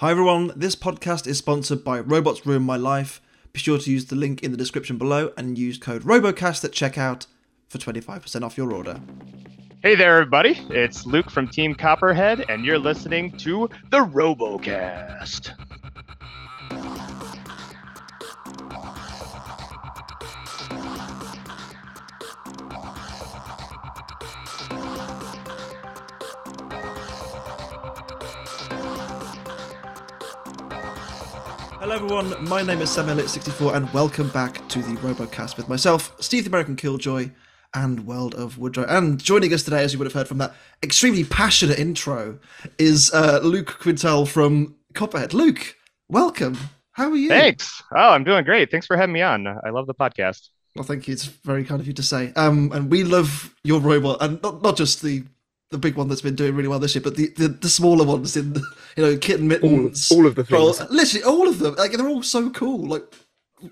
Hi everyone, this podcast is sponsored by Robots Ruin My Life. Be sure to use the link in the description below and use code ROBOCAST at checkout for 25% off your order. Hey there, everybody. It's Luke from Team Copperhead, and you're listening to the RoboCast. Everyone, my name is Sam Elliott64 and welcome back to the RoboCast with myself, Steve the American Killjoy, and World of Woodrow. And joining us today, as you would have heard from that extremely passionate intro, is uh, Luke Quintal from Copperhead. Luke, welcome. How are you? Thanks. Oh, I'm doing great. Thanks for having me on. I love the podcast. Well, thank you. It's very kind of you to say. Um, and we love your robot, and not, not just the the big one that's been doing really well this year, but the, the, the smaller ones in, you know, kitten mittens. all of the Well, things. literally all of them. Like they're all so cool. Like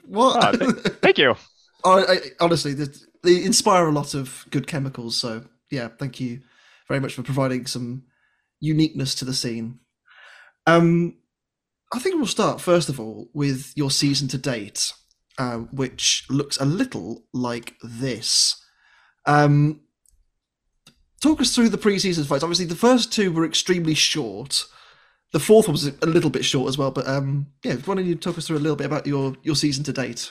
what? Oh, th- thank you. I, I, honestly, they, they inspire a lot of good chemicals. So yeah, thank you very much for providing some uniqueness to the scene. Um, I think we'll start first of all with your season to date, uh, which looks a little like this. Um, talk us through the preseason fights. Obviously, the first two were extremely short. The fourth one was a little bit short as well. But um, yeah, why don't you talk us through a little bit about your your season to date?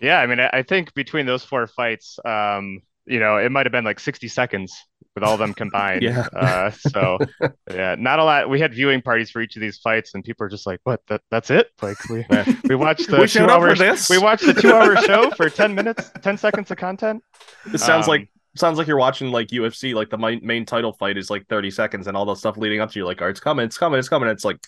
Yeah, I mean, I I think between those four fights, um, you know, it might have been like 60 seconds with all of them combined. Yeah. Uh, so yeah, not a lot. We had viewing parties for each of these fights, and people are just like, "What? That that's it?" Like we we watched the We two hours. We watched the two-hour show for 10 minutes, 10 seconds of content. This sounds Um, like sounds like you're watching like UFC. Like the main, main title fight is like 30 seconds, and all the stuff leading up to you, like, "Oh, it's coming, it's coming, it's coming." It's like,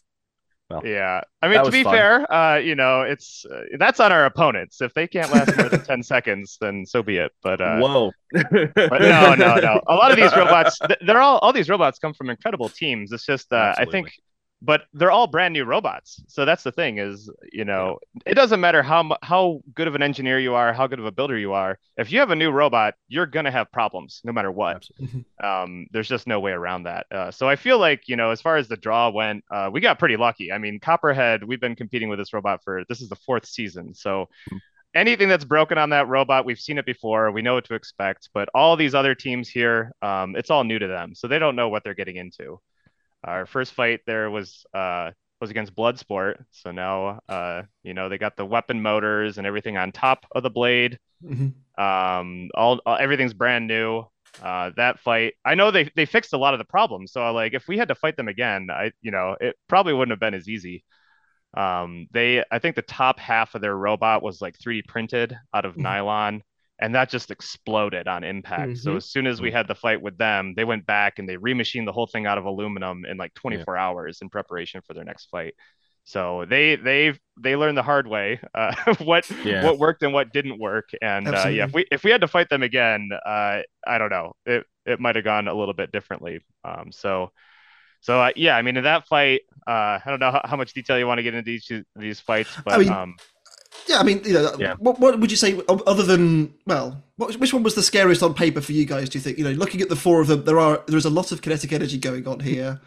well, Yeah, I mean, to be fun. fair, uh, you know, it's uh, that's on our opponents. If they can't last more than ten seconds, then so be it. But uh, whoa. but no, no, no. A lot of these robots, th- they're all all these robots come from incredible teams. It's just, uh, I think, but they're all brand new robots. So that's the thing is, you know, it doesn't matter how how good of an engineer you are, how good of a builder you are. If you have a new robot, you're gonna have problems no matter what um, there's just no way around that. Uh, so I feel like, you know, as far as the draw went, uh, we got pretty lucky. I mean, Copperhead, we've been competing with this robot for this is the fourth season. So Hmm. anything that's broken on that robot, we've seen it before. We know what to expect. But all these other teams here, um, it's all new to them, so they don't know what they're getting into. Our first fight there was uh, was against Bloodsport. So now, uh, you know, they got the weapon motors and everything on top of the blade. Mhm. Um, all, all everything's brand new. Uh, that fight, I know they they fixed a lot of the problems. So like, if we had to fight them again, I you know, it probably wouldn't have been as easy. Um, they, I think the top half of their robot was like 3D printed out of Mhm. nylon, and that just exploded on impact. So Mhm. as soon as we had the fight with them, they went back and they remachined the whole thing out of aluminum in like 24 hours in preparation for their next fight. So they they they learned the hard way uh, what Yeah. what worked and what didn't work. And uh, yeah, if we if we had to fight them again, uh, I don't know, it it might have gone a little bit differently. Um, so so uh, yeah, I mean in that fight, uh, I don't know how, how much detail you want to get into each of these fights, but mean, um, Yeah, I mean, you know, Yeah. what what would you say other than well, what, which one was the scariest on paper for you guys? Do you think you know, looking at the four of them, there are there's a lot of kinetic energy going on here.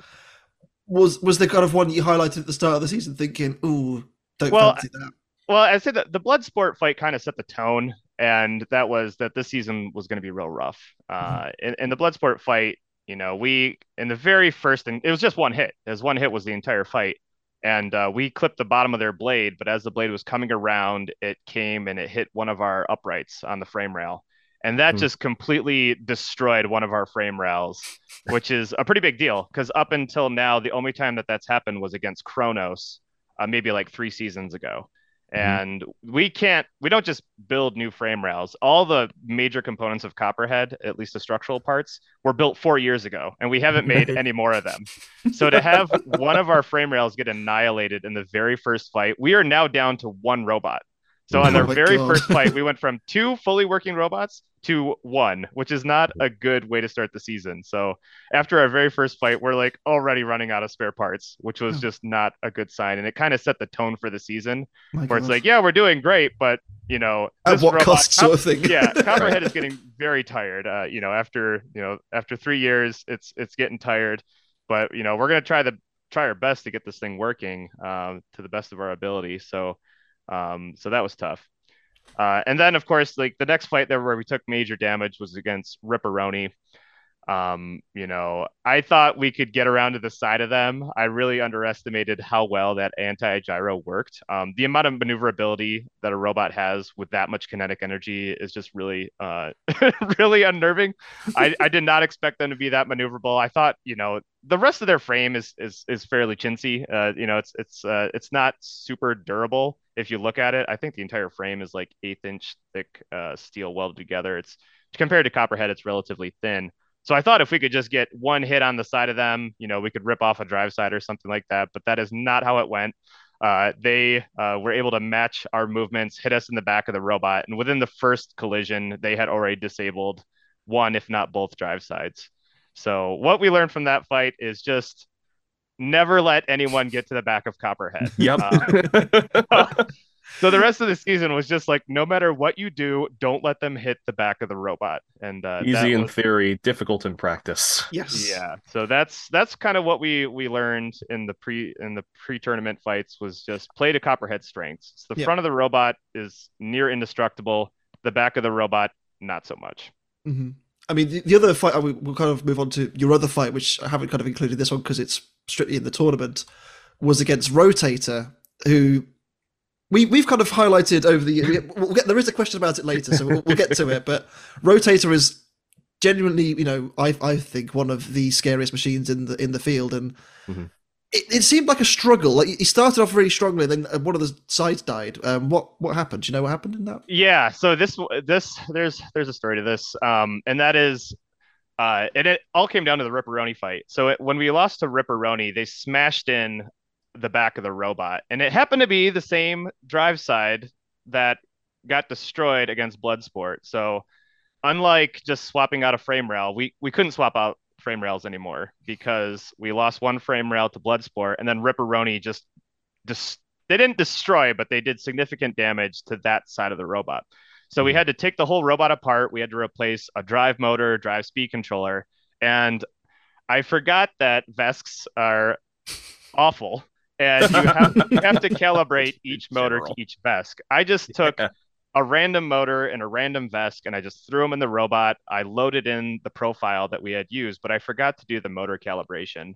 Was was the kind of one you highlighted at the start of the season, thinking, "Ooh, don't Well, fancy that." Well, I said that the Bloodsport fight kind of set the tone, and that was that this season was going to be real rough. Uh, in, in the Bloodsport fight, you know, we in the very first, and it was just one hit. As one hit was the entire fight, and uh, we clipped the bottom of their blade. But as the blade was coming around, it came and it hit one of our uprights on the frame rail, and that Hmm. just completely destroyed one of our frame rails, which is a pretty big deal because up until now, the only time that that's happened was against Kronos, uh, maybe like three seasons ago Mm-hmm. and we can't we don't just build new frame rails. All the major components of copperhead at least the structural parts were built four years ago and we haven't made any more of them. So to have one of our frame rails get annihilated in the very first fight we are now down to one robot. So on their very God. first fight we went from two fully working robots to one which is not a good way to start the season so after our very first fight we're like already running out of spare parts which was Oh. just not a good sign and it kind of set the tone for the season My where it's like, yeah, we're doing great, but you know, at what robot- cost, sort of thing. yeah, Copperhead is getting very tired. Uh, you know, after you know, after three years, it's it's getting tired. But you know, we're gonna try the try our best to get this thing working uh, to the best of our ability. So, um, so that was tough. Uh, and then, of course, like the next fight there where we took major damage was against Ripperoni. Um, you know, I thought we could get around to the side of them. I really underestimated how well that anti gyro worked. Um, the amount of maneuverability that a robot has with that much kinetic energy is just really, uh, really unnerving. I, I did not expect them to be that maneuverable. I thought, you know, the rest of their frame is is is fairly chintzy. Uh, you know, it's it's uh, it's not super durable if you look at it. I think the entire frame is like eighth inch thick uh, steel welded together. It's compared to Copperhead, it's relatively thin. So I thought if we could just get one hit on the side of them, you know, we could rip off a drive side or something like that. But that is not how it went. Uh, they uh, were able to match our movements, hit us in the back of the robot, and within the first collision, they had already disabled one, if not both, drive sides. So what we learned from that fight is just never let anyone get to the back of Copperhead. Yep. Uh, so the rest of the season was just like no matter what you do don't let them hit the back of the robot and uh, Easy in was, theory, difficult in practice. Yes. yeah so that's that's kind of what we we learned in the pre in the pre-tournament fights was just play to copperhead strengths so the Yeah. front of the robot is near indestructible the back of the robot not so much hmm I mean, the, the other fight, I will- we'll kind of move on to your other fight, which I haven't kind of included this one because it's strictly in the tournament, was against Rotator, who we, we've kind of highlighted over the. We'll get, there is a question about it later, so we'll, we'll get to it. But Rotator is genuinely, you know, I, I think one of the scariest machines in the in the field. And Mhm. It, it seemed like a struggle. Like he started off really strongly, then uh, one of the sides died. Um, what what happened? Do you know what happened in that? Yeah, so this this there's there's a story to this, um, and that is, uh, and it all came down to the Ripperoni fight. So it, when we lost to Ripperoni, they smashed in the back of the robot, and it happened to be the same drive side that got destroyed against Bloodsport. So unlike just swapping out a frame rail, we we couldn't swap out frame rails anymore because we lost one frame rail to Bloodsport, and then Ripperoni just just they didn't destroy, but they did significant damage to that side of the robot. So we Mhm. had to take the whole robot apart. We had to replace a drive motor, drive speed controller, and I forgot that VESCs are awful, and you have, you have to calibrate each motor to each VESC. I just took Yeah. A random motor and a random VESC, and I just threw them in the robot. I loaded in the profile that we had used, but I forgot to do the motor calibration.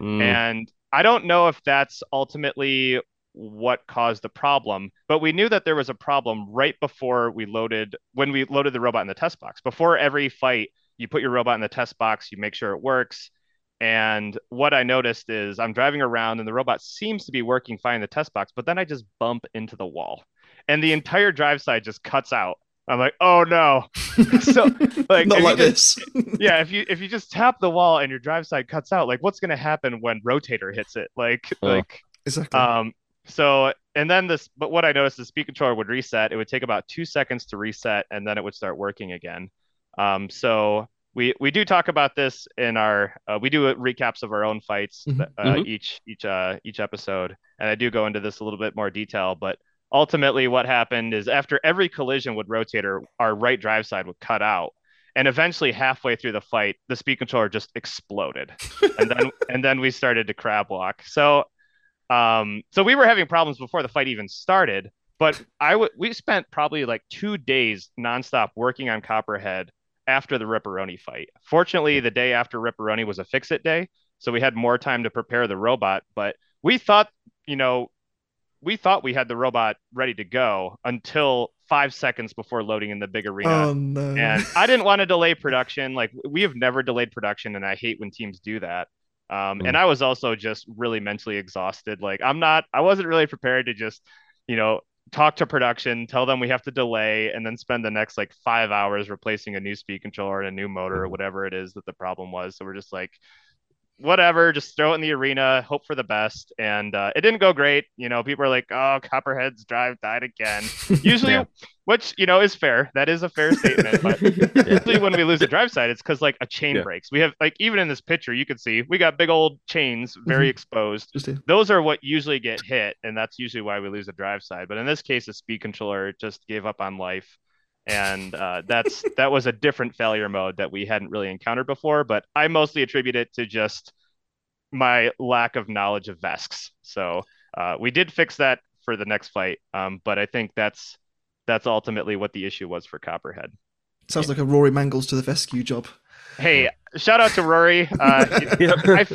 Mm. And I don't know if that's ultimately what caused the problem, but we knew that there was a problem right before we loaded when we loaded the robot in the test box. Before every fight, you put your robot in the test box, you make sure it works. And what I noticed is I'm driving around and the robot seems to be working fine in the test box, but then I just bump into the wall and the entire drive side just cuts out. I'm like, oh no. So, like, not like just- this. yeah, if you if you just tap the wall and your drive side cuts out, like what's gonna happen when rotator hits it? Like Oh. like exactly. um so and then this but what I noticed the speed controller would reset. It would take about two seconds to reset and then it would start working again. Um so we we do talk about this in our uh, we do recaps of our own fights Mhm. uh, Mhm. each each uh each episode and I do go into this a little bit more detail but ultimately what happened is after every collision with rotator our right drive side would cut out. And eventually halfway through the fight the speed controller just exploded. And then and then we started to crab walk. So um so we were having problems before the fight even started but i would we spent probably like two days nonstop working on copperhead after the ripperoni fight. Fortunately the day after ripperoni was a fix it day so we had more time to prepare the robot but we thought you know we thought we had the robot ready to go until five seconds before loading in the big arena oh no. and I didn't want to delay production. Like we have never delayed production, and I hate when teams do that. Um, Mm. And I was also just really mentally exhausted. Like I'm not, I wasn't really prepared to just, you know, talk to production, tell them we have to delay, and then spend the next like five hours replacing a new speed controller and a new motor or Mhm. whatever it is that the problem was. So we're just like, whatever, just throw it in the arena, hope for the best. And uh, it didn't go great. You know, people are like, oh, Copperhead's drive died again. Usually, Yeah. which you know is fair. That is a fair statement. But usually when we lose a drive side, it's because like a chain Yeah. breaks. We have like even in this picture, you can see we got big old chains, very Mhm. exposed. Those are what usually get hit, and that's usually why we lose a drive side. But in this case, the speed controller just gave up on life, and uh, that's that was a different failure mode that we hadn't really encountered before. But I mostly attribute it to just my lack of knowledge of VESCs. So uh, we did fix that for the next fight, um, but I think that's that's ultimately what the issue was for Copperhead. Sounds like a Rory Mangles to the Vescu job. Hey, shout out to Rory. Uh, I, f-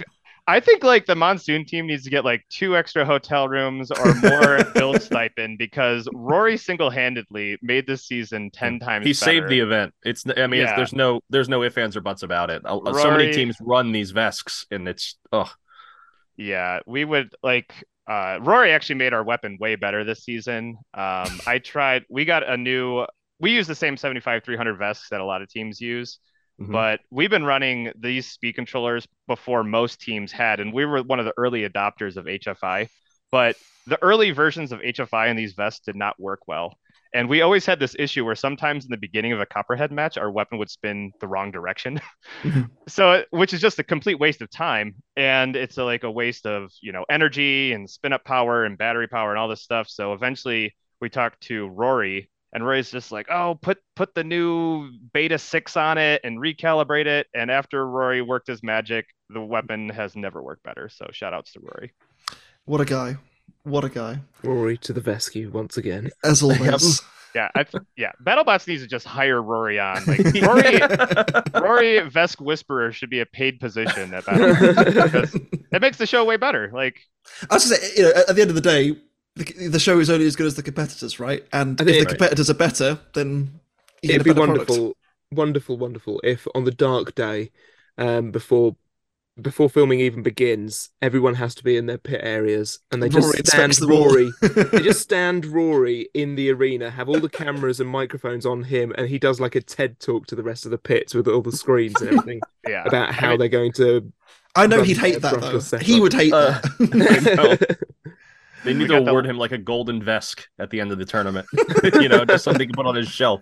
I think like the monsoon team needs to get like two extra hotel rooms or more build stipend because Rory single-handedly made this season ten times. He better. saved the event. It's I mean, it's, there's no there's no ifs ands or buts about it. Uh, So many teams run these VESCs, and it's oh Yeah, we would like uh Rory actually made our weapon way better this season. Um I tried we got a new we use the same 75 300 VESCs that a lot of teams use, Mhm. but we've been running these speed controllers before most teams had and we were one of the early adopters of HFI, but the early versions of HFI in these VESCs did not work well. And we always had this issue where sometimes in the beginning of a copperhead match, our weapon would spin the wrong direction. Mhm. so, which is just a complete waste of time. And it's a, like a waste of, you know, energy and spin up power and battery power and all this stuff. So eventually we talked to Rory and Rory's just like, oh, put, put the new beta six on it and recalibrate it. And after Rory worked his magic, the weapon has never worked better. So shout outs to Rory. What a guy. What a guy. Rory to the rescue once again. As always. Yeah, I, yeah. BattleBots needs to just hire Rory on. Like Rory, Rory VESC Whisperer should be a paid position at BattleBots because it makes the show way better. Like, I was gonna say, you know, at the end of the day, the, the show is only as good as the competitors, right? And I if think- the Right. competitors are better, then you It'd get be a better product. wonderful, wonderful, wonderful if on the dark day, um, before before filming even begins, everyone has to be in their pit areas and they Rory just stand inspects. Rory. they just stand Rory in the arena, have all the cameras and microphones on him, and he does like a TED talk to the rest of the pits with all the screens and everything yeah, about I how mean, they're going to. I know he'd hate that though. He would hate Uh, that. they need We to got the- award him like a golden VESC at the end of the tournament. you know, just something to put on his shelf.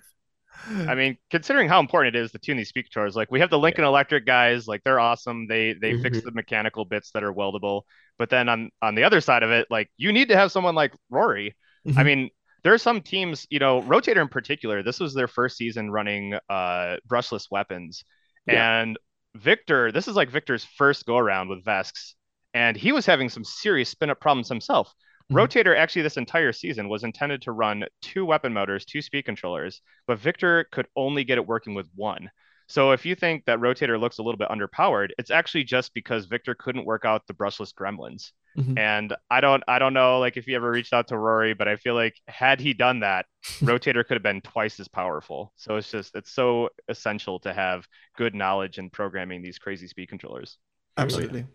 I mean, considering how important it is to tune these speak controllers, like we have the Lincoln Electric guys, like they're awesome. They they fix Mhm. the mechanical bits that are weldable. But then on on the other side of it, like you need to have someone like Rory. I Mhm. mean, there are some teams, you know, Rotator in particular. This was their first season running uh brushless weapons, Yeah. and Victor. This is like Victor's first go around with VESCs, and he was having some serious spin up problems himself. Mhm. Rotator actually this entire season was intended to run two weapon motors, two speed controllers, but Victor could only get it working with one. So if you think that Rotator looks a little bit underpowered, it's actually just because Victor couldn't work out the brushless gremlins. Mhm. And I don't I don't know like if you ever reached out to Rory, but I feel like had he done that, Rotator could have been twice as powerful. So it's just it's so essential to have good knowledge in programming these crazy speed controllers. Absolutely.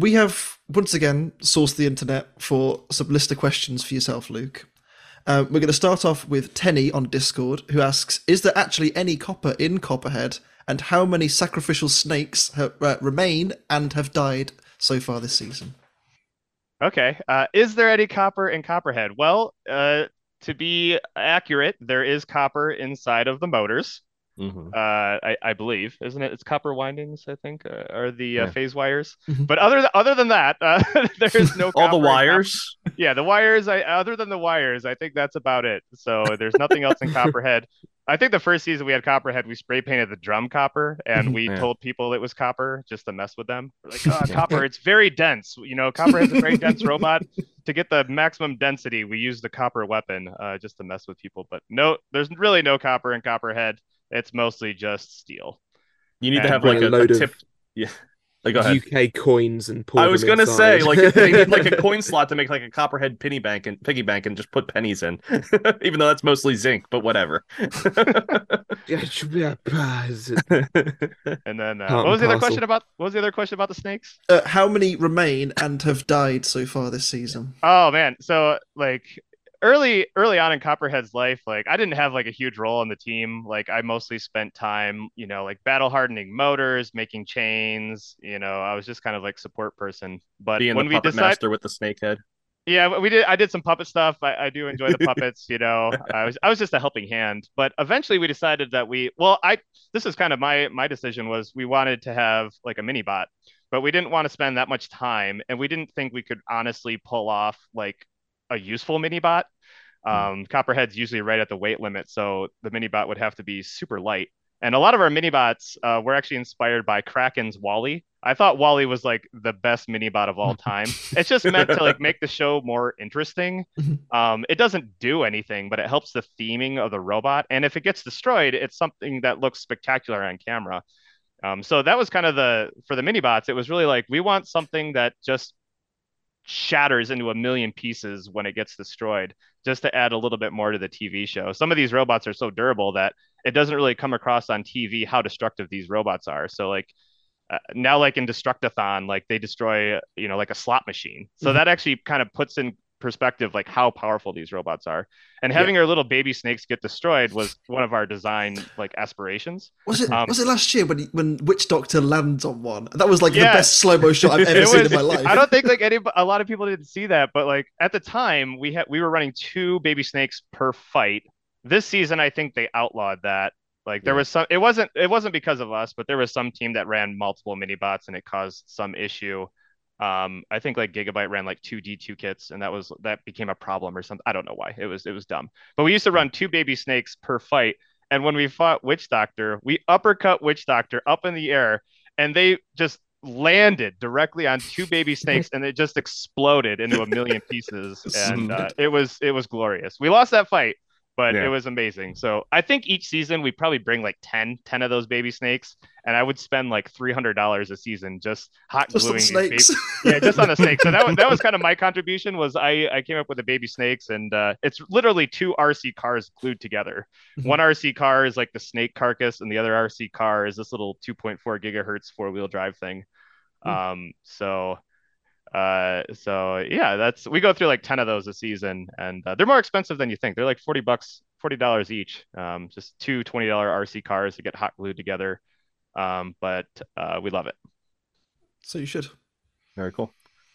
We have once again sourced the internet for some listener questions for yourself, Luke. Uh, we're going to start off with Tenny on Discord, who asks: Is there actually any copper in Copperhead, and how many sacrificial snakes uh, remain and have died so far this season? Okay. Uh, is there any copper in Copperhead? Well, uh, to be accurate, there is copper inside of the motors. Mhm. Uh, I, I believe, isn't it? It's copper windings, I think, uh, are the uh, Yeah. phase wires. Mhm. But other th- other than that, uh, there is no All the wires. Yeah, the wires. I other than the wires, I think that's about it. So there's nothing else in Copperhead. I think the first season we had Copperhead, we spray painted the drum copper, and we Yeah. told people it was copper just to mess with them. We're like, oh, copper, it's very dense. You know, Copperhead's a very dense robot. To get the maximum density, we use the copper weapon uh, just to mess with people. But no, there's really no copper in Copperhead. It's mostly just steel. You need to have like a a, a load of. Yeah. Like, go ahead. UK coins and pour I was them gonna say, like, they need like a coin slot to make like a copperhead penny bank and piggy bank and just put pennies in, even though that's mostly zinc, but whatever. Yeah, it should be a prize. And then uh, what was the and other question about? What was the other question about the snakes? Uh, how many remain and have died so far this season? Oh man, so like early early on in Copperhead's life, like I didn't have like a huge role on the team. Like I mostly spent time, you know, like battle hardening motors, making chains, you know, I was just kind of like support person. But Being when the we puppet decided master with the snake head. yeah, we did. I did some puppet stuff. I, I do enjoy the puppets. You know, I was I was just a helping hand. But eventually, we decided that we well, I this is kind of my my decision was we wanted to have like a mini bot, but we didn't want to spend that much time, and we didn't think we could honestly pull off like a useful mini bot. Um, Copperhead's usually right at the weight limit, so the mini bot would have to be super light. And a lot of our mini bots uh, were actually inspired by Kraken's Wally. I thought Wally was like the best mini bot of all time. it's just meant to like make the show more interesting. Mhm. Um, it doesn't do anything, but it helps the theming of the robot. And if it gets destroyed, it's something that looks spectacular on camera. Um, so that was kind of the for the mini bots. It was really like we want something that just shatters into a million pieces when it gets destroyed, just to add a little bit more to the TV show. Some of these robots are so durable that it doesn't really come across on TV how destructive these robots are. So like uh, now, like in Destructathon, like they destroy, you know, like a slot machine. So Mhm. that actually kind of puts in perspective like how powerful these robots are. And having our little baby snakes get destroyed was one of our design like aspirations. Was it Um, was it last year when when Witch Doctor lands on one? That was like Yeah. the best slow mo shot I've ever seen was- in my life. I don't think like any a lot of people didn't see that, but like at the time we had we were running two baby snakes per fight. This season, I think they outlawed that. Like there Yeah. was some, it wasn't it wasn't because of us, but there was some team that ran multiple mini bots and it caused some issue. Um, I think like Gigabyte ran like two D2 kits and that was that became a problem or something. I don't know why. It was it was dumb. But we used to run two baby snakes per fight. And when we fought Witch Doctor, we uppercut Witch Doctor up in the air and they just landed directly on two baby snakes and it just exploded into a million pieces and uh, it was it was glorious we lost that fight but Yeah. it was amazing so i think each season we probably bring like 10 10 of those baby snakes and i would spend like $300 a season just hot Just gluing the snakes. baby- yeah just on the snakes so that was that was kind of my contribution was i i came up with the baby snakes and uh, it's literally two rc cars glued together Mhm. one rc car is like the snake carcass and the other rc car is this little 2.4 gigahertz four-wheel drive thing um so uh so yeah that's we go through like 10 of those a season and uh, they're more expensive than you think they're like 40 bucks 40 dollars each um just two 20 dollar rc cars to get hot glued together um but uh we love it so you should. Very cool.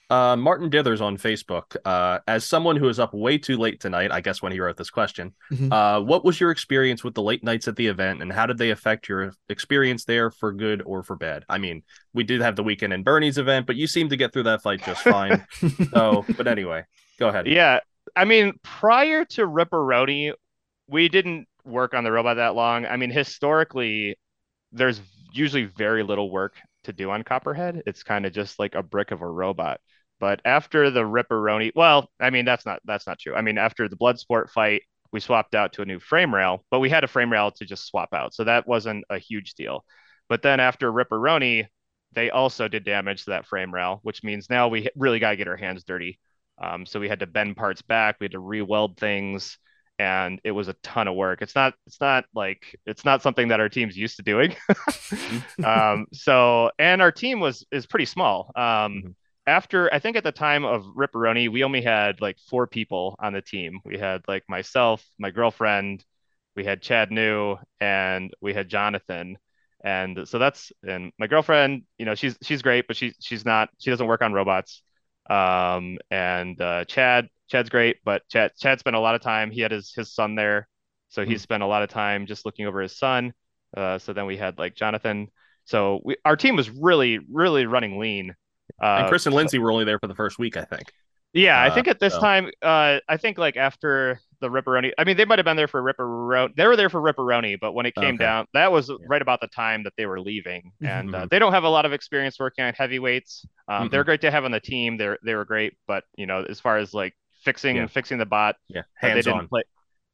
Uh, Martin Dithers on Facebook. Uh, as someone who is up way too late tonight, I guess when he wrote this question, Mhm. uh, what was your experience with the late nights at the event, and how did they affect your experience there for good or for bad? I mean, we did have the weekend in Bernie's event, but you seemed to get through that fight just fine. so, but anyway, go ahead. yeah i mean prior to ripperoni we didn't work on the robot that long i mean historically there's usually very little work to do on copperhead it's kind of just like a brick of a robot but after the ripperoni well i mean that's not that's not true i mean after the bloodsport fight we swapped out to a new frame rail but we had a frame rail to just swap out so that wasn't a huge deal but then after ripperoni they also did damage to that frame rail which means now we really got to get our hands dirty um, so we had to bend parts back, we had to re-weld things, and it was a ton of work. It's not it's not like it's not something that our team's used to doing. um, so and our team was is pretty small. Um, Mhm. After I think at the time of Ripperoni, we only had like four people on the team. We had like myself, my girlfriend, we had Chad New, and we had Jonathan. And so that's and my girlfriend, you know, she's she's great, but she she's not she doesn't work on robots. Um, and uh, Chad Chad's great, but Chad Chad spent a lot of time. He had his his son there, so he Hmm. spent a lot of time just looking over his son. Uh, so then we had like Jonathan. So we our team was really really running lean. Uh, and Chris and Lindsay were only there for the first week, I think. yeah, I Uh, think at this so- time, uh, I think like after the Ripperoni, I mean, they might have been there for Ripperoni. They were there for Ripperoni, but when it came Okay. down, that was Yeah. right about the time that they were leaving, and uh, Mhm. they don't have a lot of experience working on heavyweights. Um, Mhm. They're great to have on the team. They're they were great, but you know, as far as like fixing Yeah. fixing the bot, Yeah, uh, they hands didn't on. play.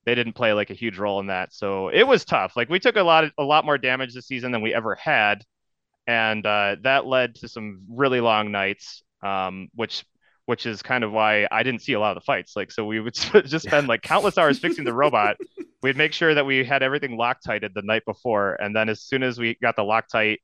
They didn't play like a huge role in that, so it was tough. Like we took a lot a lot more damage this season than we ever had, and uh, that led to some really long nights, um, which which is kind of why I didn't see a lot of the fights. Like, so we would just spend like countless hours fixing the robot. We'd make sure that we had everything Loctited the night before, and then as soon as we got the Loctite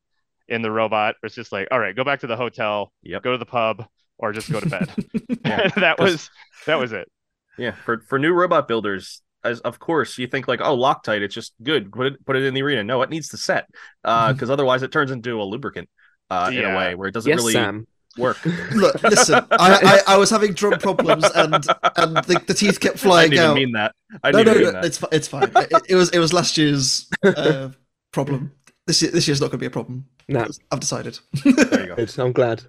in the robot, it's just like, all right, go back to the hotel, Yep. go to the pub, or just go to bed. Yeah, that was that was it. Yeah, for for new robot builders, as of course you think like, oh, Loctite, it's just good. Put it put it in the arena. No, it needs to set, uh, because otherwise it turns into a lubricant, uh, in a way where it doesn't Yes, really Sam. work. Look, listen. I, I, I was having drum problems, and and the, the teeth kept I flying didn't out. mean that. I no, didn't no, no, mean that. it's it's fine. It, it was it was last year's uh, problem. This year, this year's not going to be a problem. No, I've decided. There you go. I'm glad.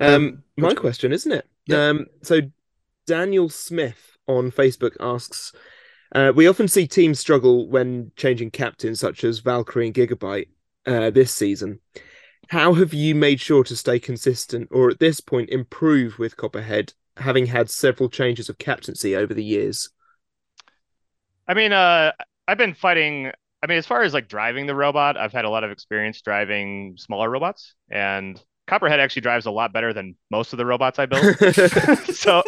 Um, Um, my question, isn't it? Yeah. Um, so Daniel Smith on Facebook asks, Uh, we often see teams struggle when changing captains, such as Valkyrie and Gigabyte uh, this season. How have you made sure to stay consistent, or at this point improve with Copperhead, having had several changes of captaincy over the years? I mean, uh, I've been fighting. I mean, as far as like driving the robot, I've had a lot of experience driving smaller robots, and Copperhead actually drives a lot better than most of the robots I built. so,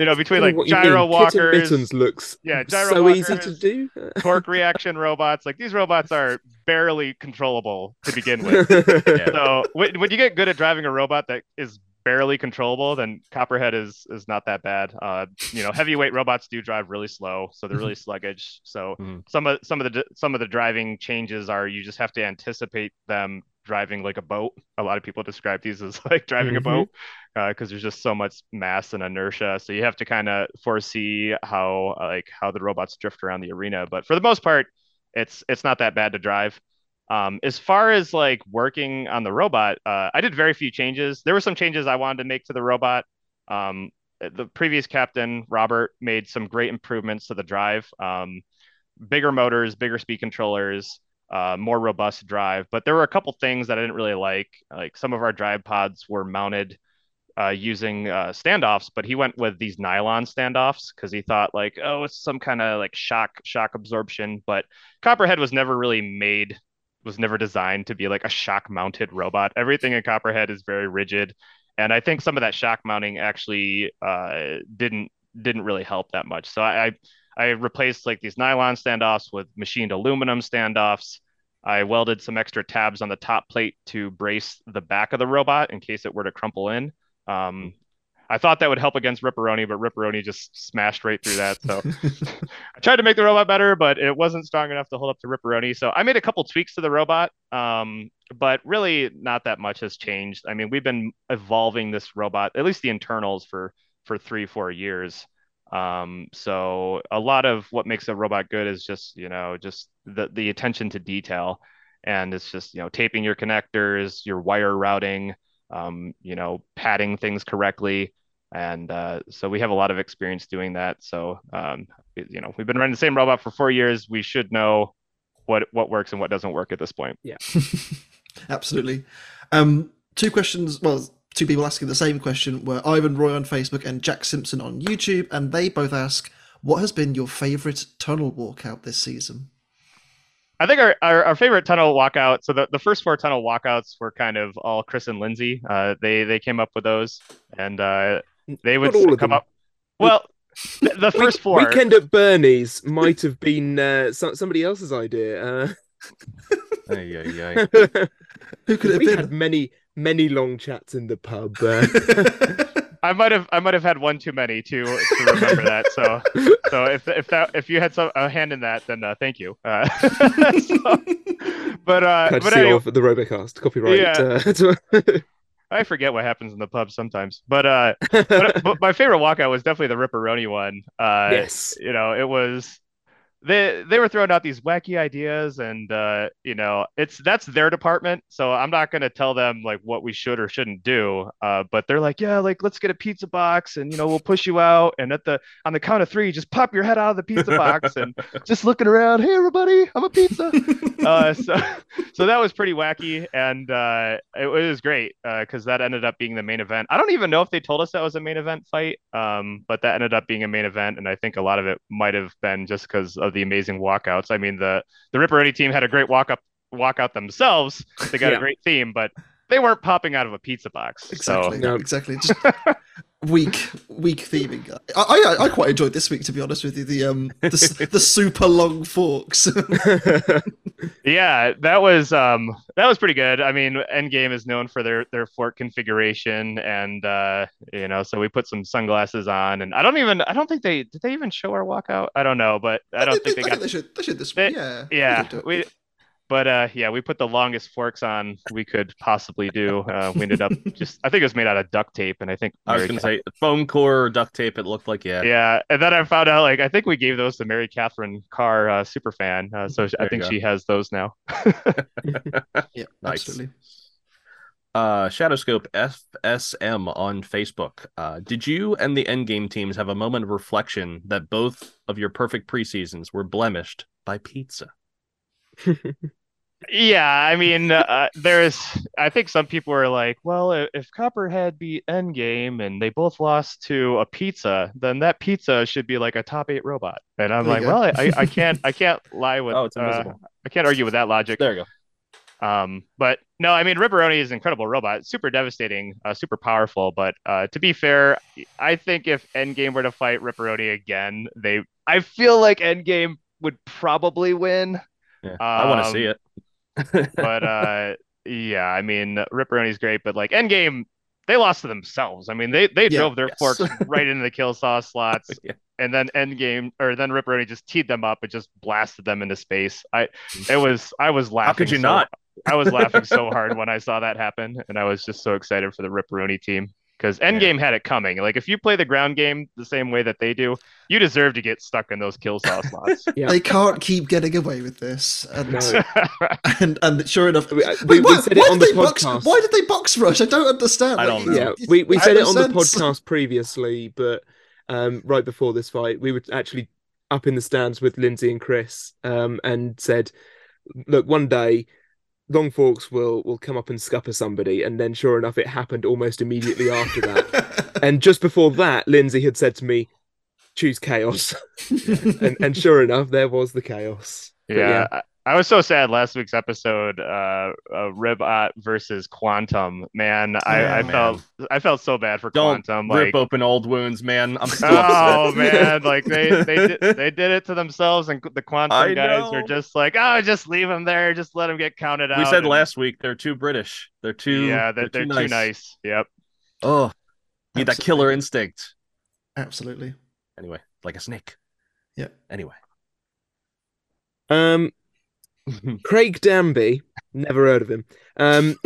you know, between like What you mean? gyro Kitten walkers, Mittens looks yeah, gyro so walkers, easy to do. torque reaction robots, like these robots are barely controllable to begin with. Yeah. So when, when you get good at driving a robot that is barely controllable, then Copperhead is is not that bad. Uh, you know, heavyweight robots do drive really slow, so they're really sluggish. So Mhm. some of some of the some of the driving changes are you just have to anticipate them driving like a boat. A lot of people describe these as like driving a Mhm. boat because there's just so much mass and inertia. So you have to kind of foresee how uh, like how the robots drift around the arena. But for the most part, it's it's not that bad to drive. Um, as far as like working on the robot, uh, I did very few changes. There were some changes I wanted to make to the robot. Um, the previous captain, Robert, made some great improvements to the drive. Um, bigger motors, bigger speed controllers, uh, more robust drive. But there were a couple things that I didn't really like. Like some of our drive pods were mounted uh, using uh, standoffs, but he went with these nylon standoffs because he thought like, oh, it's some kind of like shock shock absorption. But Copperhead was never really made was never designed to be like a shock mounted robot. Everything in Copperhead is very rigid, and I think some of that shock mounting actually uh, didn't didn't really help that much. So I I replaced like these nylon standoffs with machined aluminum standoffs. I welded some extra tabs on the top plate to brace the back of the robot in case it were to crumple in. Um, I thought that would help against Ripperoni, but Ripperoni just smashed right through that. So I tried to make the robot better, but it wasn't strong enough to hold up to Ripperoni. So I made a couple tweaks to the robot, um, but really not that much has changed. I mean, we've been evolving this robot, at least the internals, for for three, four years. Um, so a lot of what makes a robot good is just you know just the the attention to detail, and it's just you know taping your connectors, your wire routing, um, you know padding things correctly and uh, so we have a lot of experience doing that. So um, you know, we've been running the same robot for four years. We should know what what works and what doesn't work at this point. Yeah, absolutely. Um, two questions. Well, two people asking the same question were Ivan Roy on Facebook and Jack Simpson on YouTube, and they both ask, "What has been your favourite tunnel walkout this season?" I think our, our, our favorite tunnel walkout. So the, the first four tunnel walkouts were kind of all Chris and Lindsay. Uh, they they came up with those, and uh, they would all come up. Well, the, the first Week- four. Weekend at Bernie's might have been uh, somebody else's idea. Uh, Ay, ay, ay. Who could it we have had many, many long chats in the pub. Uh, I might have I might have had one too many to to remember that. So so if if that if you had some a hand in that, then uh, thank you. Uh, so- but uh, but courtesy anyway, the Robocast copyright. Yeah. Uh, I forget what happens in the pub sometimes. But uh, but, but my favorite walkout was definitely the Ripperoni one. Uh, yes. you know, it was they they were throwing out these wacky ideas, and uh, you know, it's that's their department, so I'm not gonna tell them like what we should or shouldn't do. Uh, but they're like, yeah, like let's get a pizza box, and you know, we'll push you out, and at the on the count of three, just pop your head out of the pizza box, and just looking around, hey everybody, I'm a pizza. uh, so so that was pretty wacky, and uh, it, it was great because that ended up being the main event. I don't even know if they told us that was a main event fight, um, but that ended up being a main event, and I think a lot of it might have been just because of the amazing walkouts. I mean, the the Ripperoni team had a great walk up walkout themselves. They got Yeah. a great theme, but they weren't popping out of a pizza box. Exactly. So No. Exactly. Just weak, weak theming. I, I I quite enjoyed this week, to be honest with you. The um the, the super long forks. yeah, that was um that was pretty good. I mean, Endgame is known for their their fork configuration, and uh, you know, so we put some sunglasses on, and I don't even I don't think they did they even show our walkout. I don't know, but I don't think they I got they should. They should this. They- yeah. yeah they could do it. we. But uh, yeah, we put the longest forks on we could possibly do. Uh, we ended up just I think it was made out of duct tape, and I think I was gonna Kath- say foam core or duct tape. It looked like yeah. yeah, and then I found out like I think we gave those to Mary Catherine Carr, uh, super fan. Uh, so I There you think she has those now. Yeah, Nice. absolutely. Uh, Shadowscope FSM on Facebook. Uh, did you and the Endgame teams have a moment of reflection that both of your perfect preseasons were blemished by pizza? Yeah, I mean, uh, there's. I think some people are like, well, if Copperhead beat Endgame and they both lost to a pizza, then that pizza should be like a top eight robot. And I'm There like, well, I, I can't, I can't lie with. Oh, it's uh. I can't argue with that logic. There you go. Um, but no, I mean, Ripperoni is an incredible robot, super devastating, uh, super powerful. But uh, to be fair, I think if Endgame were to fight Ripperoni again, they, I feel like Endgame would probably win. Yeah, I want to Um, see it. But uh, yeah, I mean, Ripperoni's great, but like Endgame, they lost to themselves. I mean, they they Yeah, drove their yes. forks right into the kill saw slots, Yeah. and then Endgame or then Ripperoni just teed them up and just blasted them into space. I it was I was laughing. How could you so- not? I was laughing so hard when I saw that happen, and I was just so excited for the Ripperoni team because Endgame had it coming. Like if you play the ground game the same way that they do, you deserve to get stuck in those kill saw slots. Yeah. They can't keep getting away with this. And No. and, and sure enough, We- Wait, we- we why, said it on did the they box? podcast. Why did they box rush? I don't understand. I don't know. Yeah, we, we it said it on no the podcast previously, but um, right before this fight, we were actually up in the stands with Lindsay and Chris um, and said, look, one day Long Forks will will come up and scupper somebody, and then sure enough, it happened almost immediately after that. and just before that, Lindsay had said to me, "Choose chaos," and and sure enough, there was the chaos. But Yeah, I, I was so sad last week's episode, uh, uh Ribbot versus Quantum. Man, I, Oh, I man. felt I felt so bad for Don't Quantum. rip Like, open old wounds, man. I'm still oh upset. man, like they they did, they did it to themselves, and the Quantum I guys are just like, oh, just leave him there, just let him get counted out. We said and- last week they're too British. They're too yeah, they're, they're too nice. Yep. Oh, need that killer instinct. Absolutely. Anyway, like a snake. Yeah. Anyway. Um, Craig Danby, never heard of him. Um,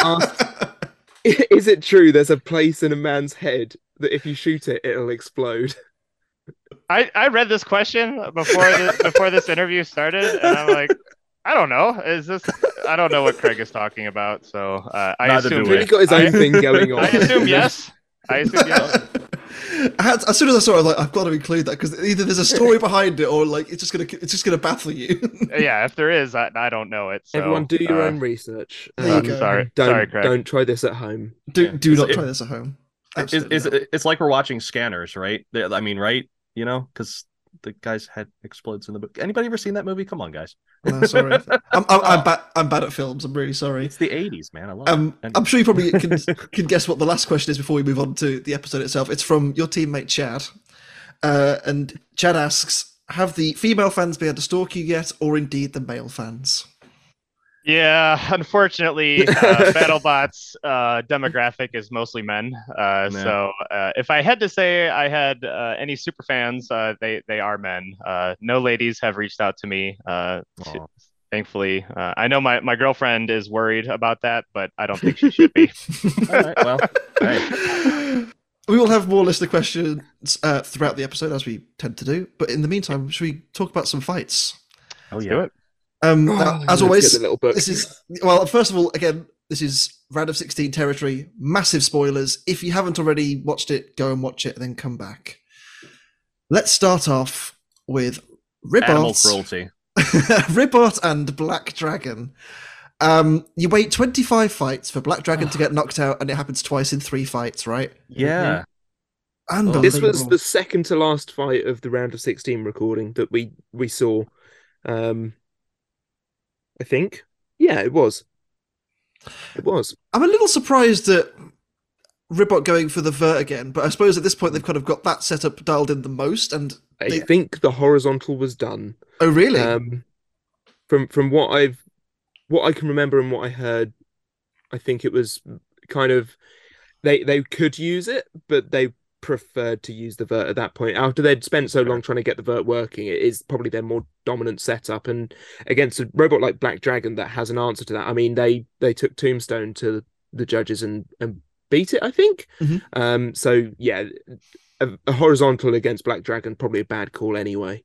asked, is it true there's a place in a man's head that if you shoot it, it'll explode? I, I read this question before this, before this interview started, and I'm like, I don't know. Is this? I don't know what Craig is talking about. So uh, I Neither assume we. Really got his own I- thing going on. I assume yes. I assume yes. I had, as soon as I saw it, I was like, I've got to include that because either there's a story behind it or like it's just gonna it's just gonna baffle you. Yeah, if there is, I, I don't know it. So, Everyone, do your uh, own research. There you Um, go. Sorry, Don't sorry, Craig. don't try this at home. do Yeah. do not It- try this at home. It's, Absolutely it's, not. it's like we're watching scanners, right? I mean, right? You know, because the guy's head explodes in the book. Anybody ever seen that movie? Come on, guys. No, sorry. I'm, I'm, I'm bad. I'm bad at films. I'm really sorry. It's the 80s, man. I love Um, it. I'm sure you probably can can guess what the last question is before we move on to the episode itself. It's from your teammate Chad, uh, and Chad asks, "Have the female fans been able to stalk you yet, or indeed the male fans?" Yeah, unfortunately, uh, BattleBot's uh, demographic is mostly men. Uh, Yeah. So uh, if I had to say I had uh, any super fans, uh, they they are men. Uh, no ladies have reached out to me. Uh, t- thankfully, uh, I know my, my girlfriend is worried about that, but I don't think she should be. All right, well, hey. We will have more listener questions uh, throughout the episode, as we tend to do. But in the meantime, should we talk about some fights? Oh, Let's yeah. Do it. Um, now, Oh, as always, get the little book. this is well. First of all, again, this is round of sixteen territory. Massive spoilers. If you haven't already watched it, go and watch it, and then come back. Let's start off with Animal Ribbot, cruelty. Ribbot and Black Dragon. Um, you wait twenty five fights for Black Dragon to get knocked out, and it happens twice in three fights, right? Yeah. Unbelievable. This was the second to last fight of the round of 16 recording that we we saw. Um I think. Yeah, it was. It was. I'm a little surprised that Ribbot going for the vert again, but I suppose at this point they've kind of got that setup dialed in the most. And I think the horizontal was done. oh, really? Um from from what I've what I can remember and what I heard, I think it was kind of they they could use it, but they preferred to use the vert at that point. After they'd spent so long trying to get the vert working, it is probably their more dominant setup. And against a robot like Black Dragon that has an answer to that, I mean they they took Tombstone to the judges and and beat it, I think. Mhm. Um so yeah, a, a horizontal against Black Dragon probably a bad call anyway.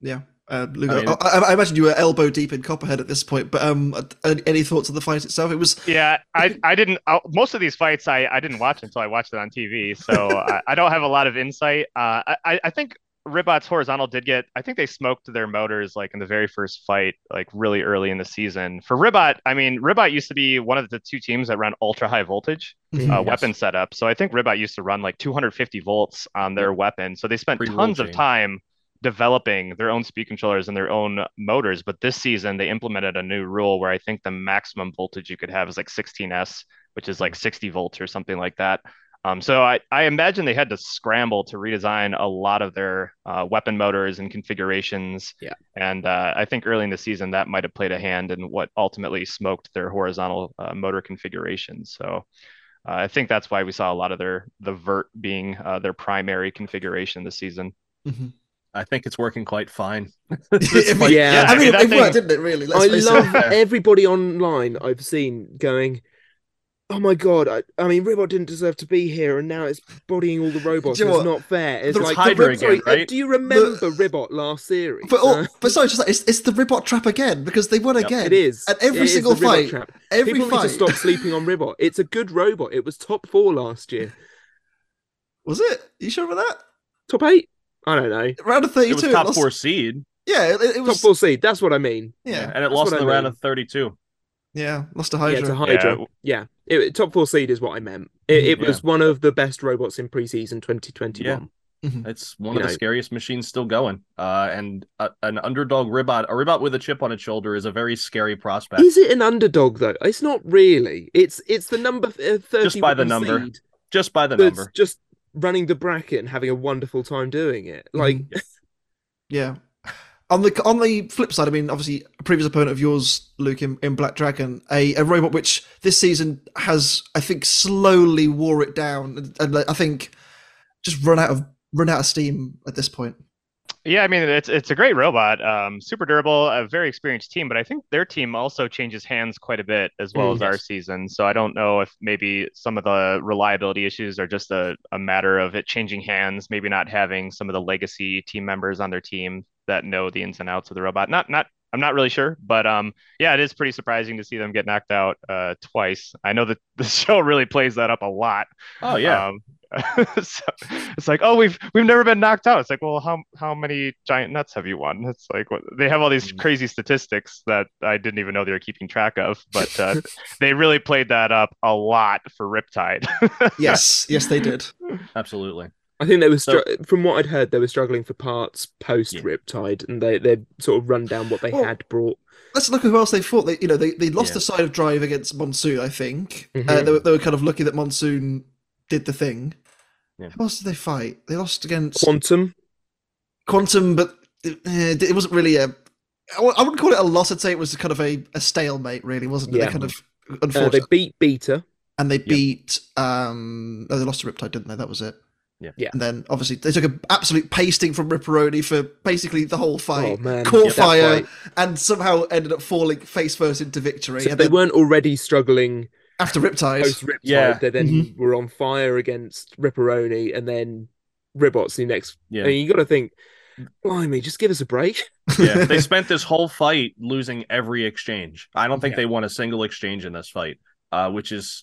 yeah. Uh, Lugo, I mean- I, I, I imagine you were elbow deep in Copperhead at this point, but um, any, any thoughts on the fight itself? It was Yeah, I, I didn't. uh, Most of these fights I, I didn't watch until I watched it on TV, so I, I don't have a lot of insight. Uh, I- I I think Ribbot's horizontal did get. I think they smoked their motors like in the very first fight, like really early in the season. For Ribbot, I mean, Ribbot used to be one of the two teams that ran ultra high voltage Mhm. uh, Yes. weapon setup. So I think Ribbot used to run like 250 volts on their weapon. So they spent Pre-rule tons of change. time developing their own speed controllers and their own motors. But this season they implemented a new rule where I think the maximum voltage you could have is like 16s, which is like 60 volts or something like that. Um, so I, I imagine they had to scramble to redesign a lot of their uh, weapon motors and configurations. Yeah. And uh, I think early in the season that might have played a hand in what ultimately smoked their horizontal uh, motor configuration. So uh, I think that's why we saw a lot of their the vert being uh, their primary configuration this season. Mhm. I think it's working quite fine. I mean, Yeah. I I mean, mean, that it worked, thing- didn't it? Really, Let's I face it. love everybody online I've seen going, "Oh my god! I, I mean, Ribbot didn't deserve to be here, and now it's bodying all the robots. Do you know it's not fair." It's The- like the Hydra Rib- again, sorry, uh, right? Do you remember Ribbot last series? But, all, Uh, but sorry, just like, it's, it's the Ribbot trap again because they won Yep. again. it is At every It is single the Ribbot fight, trap. Every People fight need to stop sleeping on Ribbot. It's a good robot. It was top four last year. was it? you sure about that? Top eight? I don't know. Round of It thirty-two. was it top lost- four seed. Yeah, it, it Top four seed. That's what I mean. Yeah, and it that's lost what in the I round of 32. yeah, lost to Hydra. it's a Hydra. Yeah, It- top four seed is what I meant. It, it Yeah. was one of the best robots in preseason 2021. It's one You of the scariest machines still going. Uh, and uh, an underdog Ribbot, a Ribbot with a chip on its shoulder, is a very scary prospect. Is it an underdog though? It's not really. It's it's the number uh, 30 Just by the number. seed Just by the that's number. just running the bracket and having a wonderful time doing it. Like mm. Yeah. On the on the flip side, I mean, obviously, a previous opponent of yours, Luke, in, in Black Dragon, a, a robot which this season has, I think, slowly wore it down, and, and I think just run out of run out of steam at this point. Yeah, I mean it's it's a great robot, um, super durable, a very experienced team, but I think their team also changes hands quite a bit as well Mm, as our season. So I don't know if maybe some of the reliability issues are just a, a matter of it changing hands, maybe not having some of the legacy team members on their team that know the ins and outs of the robot. Not not I'm not really sure, but um yeah, it is pretty surprising to see them get knocked out uh twice. I know that the show really plays that up a lot. oh, yeah. Um, so it's like, oh, we've we've never been knocked out. It's like, well, how how many giant nuts have you won? It's like what, they have all these Mm. crazy statistics that I didn't even know they were keeping track of, but uh, they really played that up a lot for Riptide. Yes, yes, they did. Absolutely. I think they were So- from what I'd heard, they were struggling for parts post Yeah. Riptide, and they they sort of run down what they Well, had brought. Let's look at who else they fought. They, you know, they, they lost Yeah. the side of drive against Monsoon. I think uh, Mhm. they, were, they were kind of lucky that Monsoon did the thing. Yeah. Who else did they fight? They lost against Quantum, Quantum, but it, eh, it wasn't really a. I wouldn't call it a loss. I'd say it was kind of a, a stalemate, really, wasn't it? Yeah. They kind of uh, they beat Beta. and they beat. um oh, they lost to Riptide, didn't they? That was it. Yeah. Yeah. And then obviously they took an absolute pasting from Ripperoni for basically the whole Oh fight. man, Caught that fire fight. and somehow ended up falling face first into victory. So and they then weren't already struggling after Riptide, post Riptide. Yeah. They then Mhm. were on fire against Ripperoni, and then Ribbot's the next. Yeah. I mean, you got to think, blimey, just give us a break. yeah, they spent this whole fight losing every exchange. I don't think Yeah. they won a single exchange in this fight, uh, which is,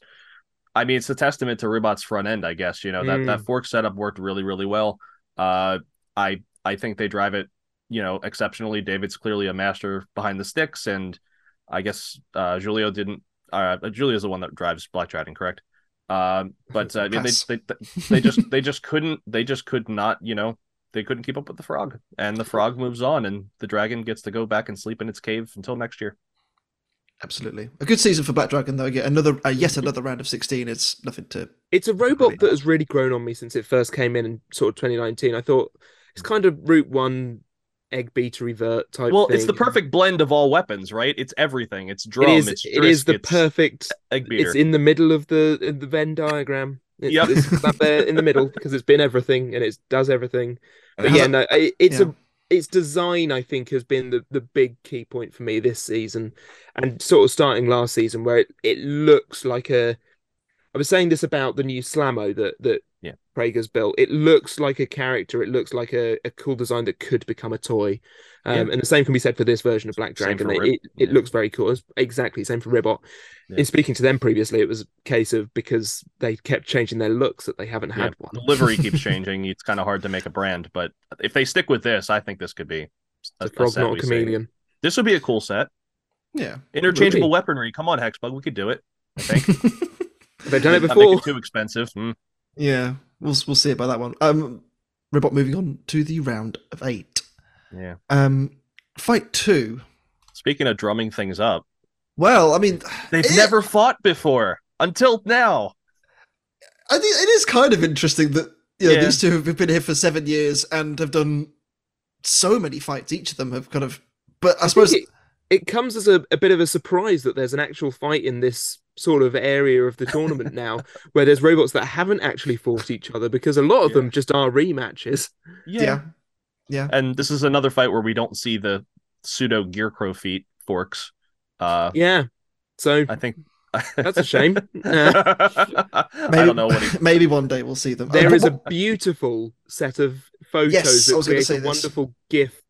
I mean, it's a testament to Ribbot's front end, I guess. You know that Mm. that fork setup worked really, really well. Uh, I I think they drive it, you know, exceptionally. David's clearly a master behind the sticks, and I guess uh, Julio didn't. Uh, Julio's the one that drives Black Dragon, correct? Um, but uh, I mean, they, they they just they just couldn't they just could not you know they couldn't keep up with the frog and the frog moves on and the dragon gets to go back and sleep in its cave until next year absolutely a good season for Black Dragon though. Yet another, uh, yet another round of sixteen. It's nothing to. It's a robot Really? that has really grown on me since it first came in in sort of 2019. I thought it's kind of Route One egg beater revert type. well it's the perfect blend of all weapons right it's everything it's drum It is. it's it is the it's perfect. egg beater It's in the middle of the in the Venn diagram. It's, Yep. it's up there in the middle because it's been everything and it does everything. But uh-huh. yeah, no, I- it's yeah. a its design. I think has been the the big key point for me this season, and sort of starting last season where it, it looks like a. I was saying this about the new Slamo that that Yeah. Prager's built. It looks like a character. It looks like a, a cool design that could become a toy. Um, Yeah. And the same can be said for this version of Black Dragon. It, it, it yeah. looks very cool. It's exactly same for Ribbot. Yeah. In speaking to them previously, it was a case of because they kept changing their looks that they haven't Yeah, had the one. livery keeps changing. It's kind of hard to make a brand, but if they stick with this, I think this could be It's a frog, set not a we say. chameleon. This would be a cool set. Yeah. Interchangeable weaponry. Come on, Hexbug, we could do it. I think. They've done it Not make before. it too expensive. Hmm. yeah. We'll we'll see about that one. Um, Robot moving on to the round of eight. Yeah. Um, fight two. Speaking of drumming things up, Well, I mean, they've Eh. never fought before until now. I think it is kind of interesting that you know, Yeah. these two have been here for seven years and have done so many fights. Each of them have kind of, but I, I suppose think it, it comes as a, a bit of a surprise that there's an actual fight in this sort of area of the tournament now where there's robots that haven't actually fought each other because a lot of Yeah. them just are rematches. yeah, yeah, And this is another fight where we don't see the pseudo gear crow feet forks. Uh, Yeah. So I think that's a shame. Uh, I don't know what he. maybe one day we'll see them. there Uh, a beautiful set of photos Yes, that was gonna create a this. wonderful gif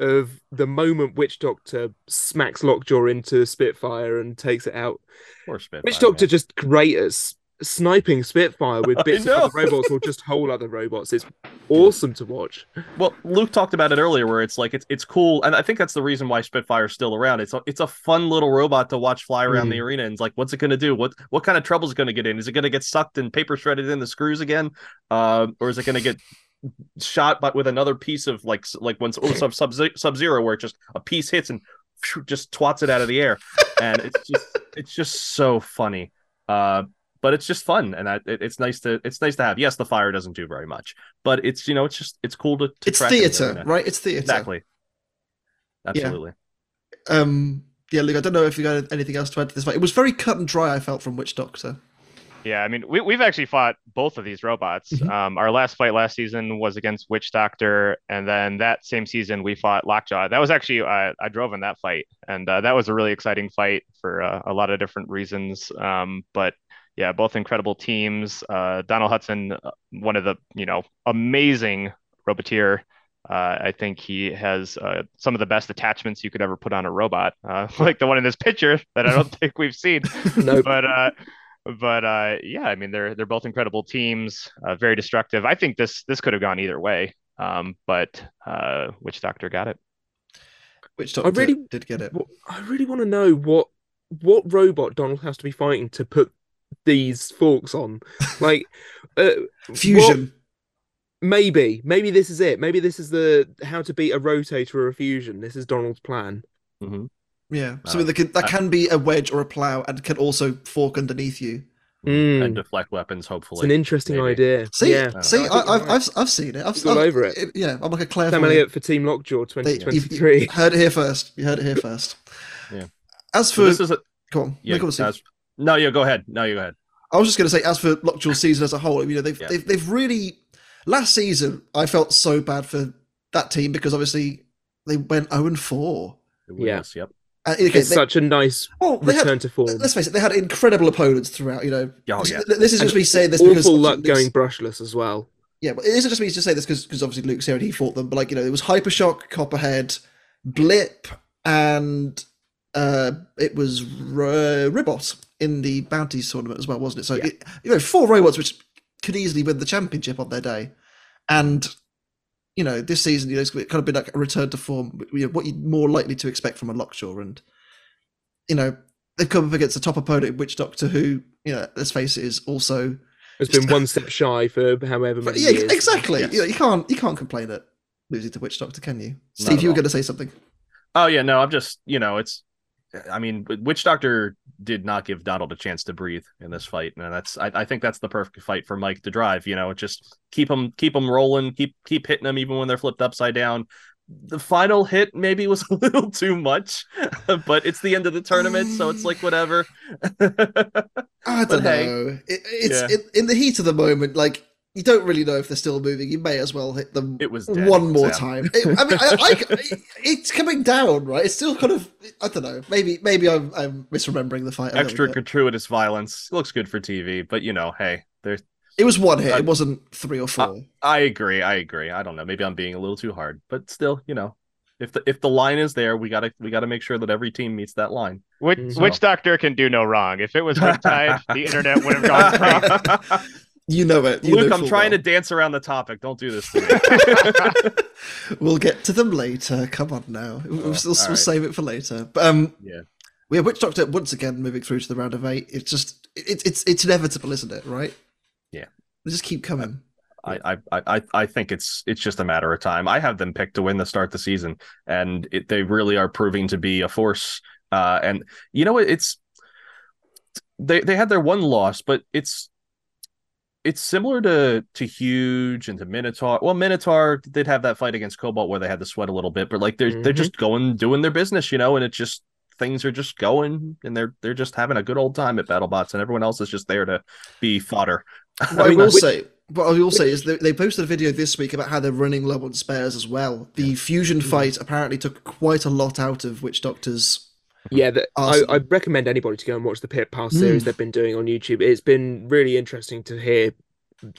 of the moment Witch Doctor smacks Lockjaw into Spitfire and takes it out. Spitfire, Witch Doctor man. just great at sniping Spitfire with bits of other robots or just whole other robots. It's awesome to watch. Well, Luke talked about it earlier, where it's like it's it's cool, and I think that's the reason why Spitfire's still around. It's a, it's a fun little robot to watch fly around Mm. the arena, and it's like, what's it going to do? What what kind of trouble is it going to get in? Is it going to get sucked and paper shredded in the screws again, uh, or is it going to get shot but with another piece of like like when oh, sub sub sub zero where it just a piece hits and just twats it out of the air, and it's just it's just so funny. Uh, but it's just fun, and that it, it's nice to it's nice to have. Yes, the fire doesn't do very much, but it's you know it's just it's cool to. to it's track it in the theater, right? It's theater. Exactly. Absolutely. Um, yeah, Luke. I don't know if you got anything else to add to this fight. It was very cut and dry. I felt from Witch Doctor. Yeah, I mean, we, we've actually fought both of these robots. Mhm. Um, our last fight last season was against Witch Doctor, and then that same season we fought Lockjaw. That was actually uh, I drove in that fight, and uh, that was a really exciting fight for uh, a lot of different reasons. Um, but yeah, both incredible teams. Uh, Donald Hudson, uh, one of the you know amazing roboteer. Uh, I think he has uh, some of the best attachments you could ever put on a robot, uh, like the one in this picture that I don't think we've seen Nope. but uh but uh yeah i mean they're they're both incredible teams uh, very destructive i think this this could have gone either way um but uh Witch Doctor got it Witch Doctor really- did get it. I really want to know what what robot Donald has to be fighting to put these forks on. Like uh, Fusion. maybe, maybe this is it. Maybe this is the how to beat a rotator or a fusion. This is Donald's plan. hmm Yeah, Uh, something that can that uh, can be a wedge or a plow and can also fork underneath you. Mm. And deflect weapons, hopefully. It's an interesting maybe. idea. See, yeah, see, I I, think you're I've, right. I've I've seen it. I've, He's all over it. Yeah, I'm like a Claire. Sam for. Elliott for Team Lockjaw They- you- 2023. you heard it here first. You heard it here first. Yeah. As So for this is a go on, yeah. make as- no, yeah. Go ahead. No, you go ahead. I was just going to say, as for Lockjaw season as a whole, you know, they've, Yeah. they've they've really last season. I felt so bad for that team because obviously they went zero and four. Yes, Yep. And, okay, it's they, such a nice well, they had, return to form. let's face it, they had incredible opponents throughout. You know, Oh, this, yeah. this is just me saying this because Awful luck Luke's- going brushless as well. Yeah, but it isn't just me to say this because obviously Luke's here and he fought them. But like you know, it was Hypershock, Copperhead, Blip, and uh, it was R- Ribbot in the Bounties tournament as well, wasn't it? So Yeah. it, you know, four robots which could easily win the championship on their day, and you know, this season you know it's kind of been like a return to form. You know, what you're more likely to expect from a Lockjaw, and you know they've come up against a top opponent, Witch Doctor, who you know, let's face it, is also Has been one step shy for however but many yeah, years. exactly. Yes. You, know, you can't you can't complain at losing to Witch Doctor, can you? Steve, you were going to say something. Oh yeah. No, I'm just you know it's. I mean, Witch Doctor did not give Donald a chance to breathe in this fight, and that's I, I think that's the perfect fight for Mike to drive. You know, just keep them keep them rolling, keep keep hitting them even when they're flipped upside down. The final hit maybe was a little too much, but it's the end of the tournament, so it's like whatever. I don't hey, know. It, it's yeah. in, in the heat of the moment. Like you don't really know if they're still moving. You may as well hit them It was dead, one more Sam. time. It- I mean, I, I, it's coming down, right? It's still kind of. I don't know. Maybe maybe I'm I'm misremembering the fight. Extra gratuitous violence looks good for TV, but you know, hey, there's It was one hit. I- it wasn't three or four. I agree. I agree. I don't know. Maybe I'm being a little too hard, but still, you know, if the if the line is there, we gotta we gotta make sure that every team meets that line. Which Mhm. Witch Doctor can do no wrong. If it was Riptide, the internet would have gone crazy. you know it. You Luke, know I'm trying well. to dance around the topic. Don't do this to me. we'll get to them later. Come on now. We'll, Oh, we'll, we'll right. save it for later. But um, Yeah. we have Witch Doctor once again moving through to the round of eight. It's just it's it's it's inevitable, isn't it? Right? Yeah. They just keep coming. I, I I I think it's it's just a matter of time. I have them picked to win the start of the season, and it, they really are proving to be a force. Uh, and you know what? It's they they had their one loss, but it's it's similar to to Huge and to Minotaur. Well, Minotaur did have that fight against Cobalt where they had to sweat a little bit, but like they're they're Mhm. just going doing their business, you know, and it just things are just going and they're they're just having a good old time at BattleBots, and everyone else is just there to be fodder. What I, mean, will which- say, what I will say is they, they posted a video this week about how they're running low on spares as well. The fusion Hmm. fight apparently took quite a lot out of Witch Doctor's. Yeah, that I, Awesome. I'd recommend anybody to go and watch the Pit Pass Mm. series they've been doing on YouTube. It's been really interesting to hear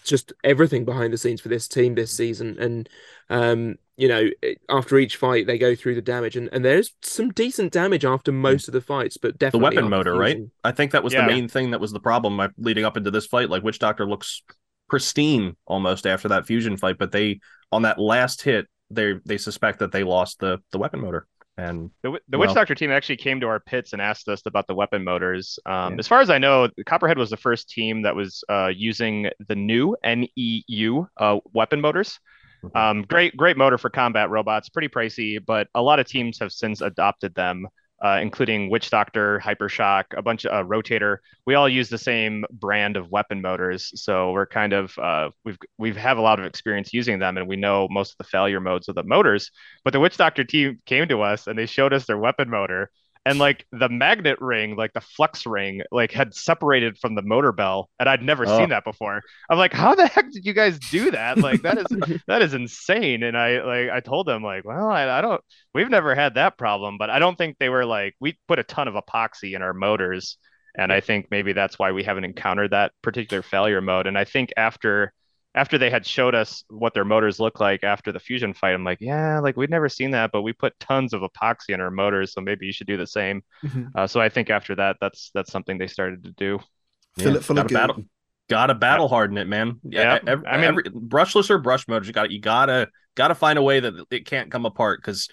just everything behind the scenes for this team this season. And um, you know, after each fight, they go through the damage, and, and there's some decent damage after most of the fights, but definitely the weapon after motor, right? I think that was Yeah. the main thing that was the problem leading up into this fight. Like Witch Doctor looks pristine almost after that fusion fight, but they on that last hit, they they suspect that they lost the the weapon motor. And The, the Witch Well- Doctor team actually came to our pits and asked us about the weapon motors. Um, Yeah. As far as I know, Copperhead was the first team that was uh, using the new NEU uh, weapon motors. Mhm. Um, great, great motor for combat robots. Pretty pricey, but a lot of teams have since adopted them, uh, including Witch Doctor, Hypershock, a bunch of uh, Rotator. We all use the same brand of weapon motors, so we're kind of uh, we've we've have a lot of experience using them, and we know most of the failure modes of the motors. But the Witch Doctor team came to us and they showed us their weapon motor. And like the magnet ring, like the flex ring, like had separated from the motor bell, and I'd never Oh. seen that before. I'm like, how the heck did you guys do that? Like that is that is insane. And I like I told them like, well, I, I don't, we've never had that problem, but I don't think they were like we put a ton of epoxy in our motors, and I think maybe that's why we haven't encountered that particular failure mode. And I think after after they had showed us what their motors look like after the fusion fight, I'm like, yeah, like we'd never seen that, but we put tons of epoxy in our motors, so maybe you should do the same. Mhm. Uh, so I think after that, that's that's something they started to do. Fill it full of gotta goo. battle, gotta battle harden it, man. Yeah, Yeah, ev- I mean- every, brushless or brush motors, you got you gotta gotta find a way that it can't come apart because.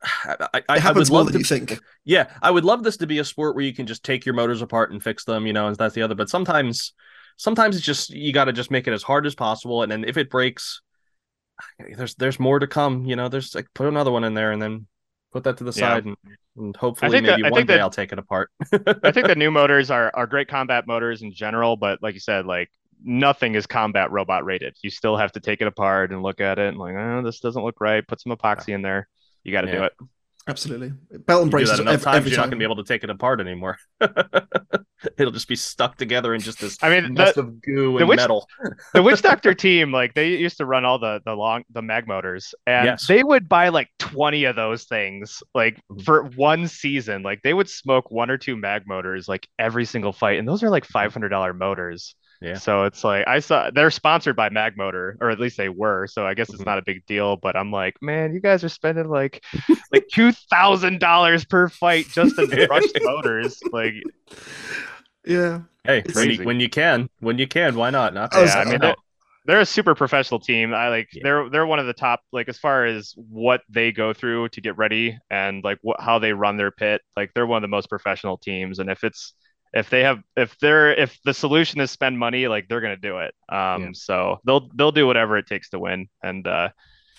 I, I, It I would happens more love than to you think. Yeah, I would love this to be a sport where you can just take your motors apart and fix them, you know, and that's the other. But sometimes, sometimes it's just you got to just make it as hard as possible, and then if it breaks, there's there's more to come. You know, there's like put another one in there, and then put that to the Yeah. side, and, and hopefully that- maybe one day that- I'll take it apart. I think the new motors are are great combat motors in general, but like you said, like nothing is combat robot rated. You still have to take it apart and look at it and like, oh, this doesn't look right. Put some epoxy in there. You got to do it. Absolutely. Belt and You do braces that enough ev- times, every you're not gonna be able to take it apart anymore. It'll just be stuck together in just this I mean, mess the, of goo the and witch- metal. the Witch Doctor team, like they used to run all the the long the mag motors, and Yes. they would buy like twenty of those things, like Mhm. for one season. Like they would smoke one or two mag motors like every single fight, and those are like five hundred dollar motors. Yeah. So it's like I saw they're sponsored by Mag Motor, or at least they were. So I guess it's Mhm. not a big deal. But I'm like, man, you guys are spending like like two thousand dollars per fight just in brushed motors. Like, Yeah. Hey, when you, when you can, when you can, why not? Not I yeah, I mean, they're, they're a super professional team. I like Yeah. they're they're one of the top like as far as what they go through to get ready and like what how they run their pit. Like they're one of the most professional teams. And if it's if they have if they're if the solution is spend money, like they're gonna do it. Um, Yeah. so they'll they'll do whatever it takes to win. And uh,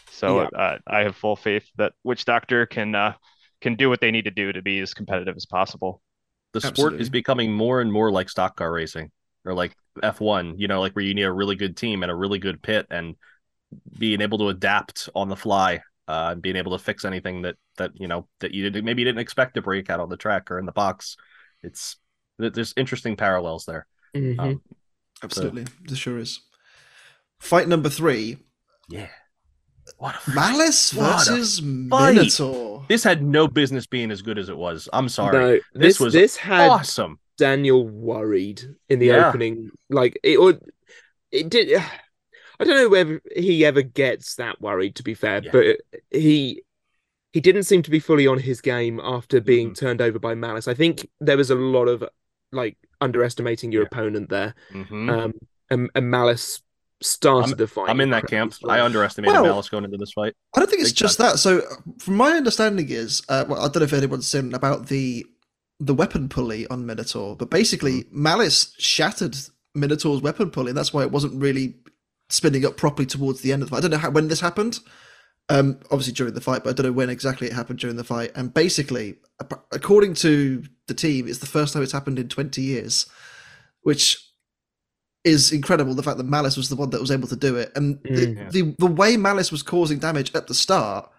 so uh, I have full faith that Witch Doctor can uh can do what they need to do to be as competitive as possible. the sport Absolutely. is becoming more and more like stock car racing or like F1, you know, like where you need a really good team and a really good pit and being able to adapt on the fly, uh, and being able to fix anything that, that, you know, that you didn't, maybe you didn't expect to break out on the track or in the box. It's, there- there's interesting parallels there. Mhm. Um, Absolutely. There sure is. Fight number three yeah. What a Malice What a versus fight. Minotaur. This had no business being as good as it was. I'm sorry. No, This this was this had awesome. Daniel worried in the Yeah. opening. Like it would it did. I don't know whether he ever gets that worried. To be fair, Yeah. but he he didn't seem to be fully on his game after being Mhm. turned over by Malice. I think there was a lot of like underestimating your Yeah. opponent there, Mhm. um, and, and Malice started I'm- the fight. I'm in that camp. I underestimated Well- Malice going into this fight. I don't think it's Big just that. So, from my understanding, is uh, well, I don't know if anyone's seen about the the weapon pulley on Minotaur, but basically Malice shattered Minotaur's weapon pulley, and that's why it wasn't really spinning up properly towards the end of the fight. I don't know how, when this happened. Um, obviously during the fight, but I don't know when exactly it happened during the fight. And basically, according to the team, it's the first time it's happened in 20 years, which is incredible. The fact that Malice was the one that was able to do it, and the, Mm. Yeah. the the way Malice was causing damage at the start,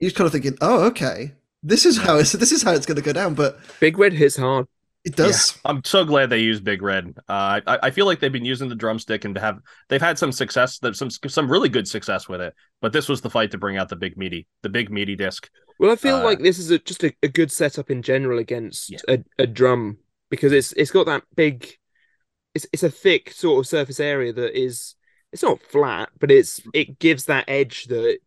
you're kind of thinking, "Oh, okay, this is how it's this is how it's going to go down." But Big Red hits hard. It does. I'm so glad they use Big Red. Uh, I, I feel like they've been using the drumstick and have they've had some success, some some really good success with it. But this was the fight to bring out the big meaty, the big meaty disc. Well, I feel Uh, like this is a, just a, a good setup in general against Yeah. a, a drum because it's it's got that big, it's it's a thick sort of surface area that is it's not flat, but it's it gives that edge that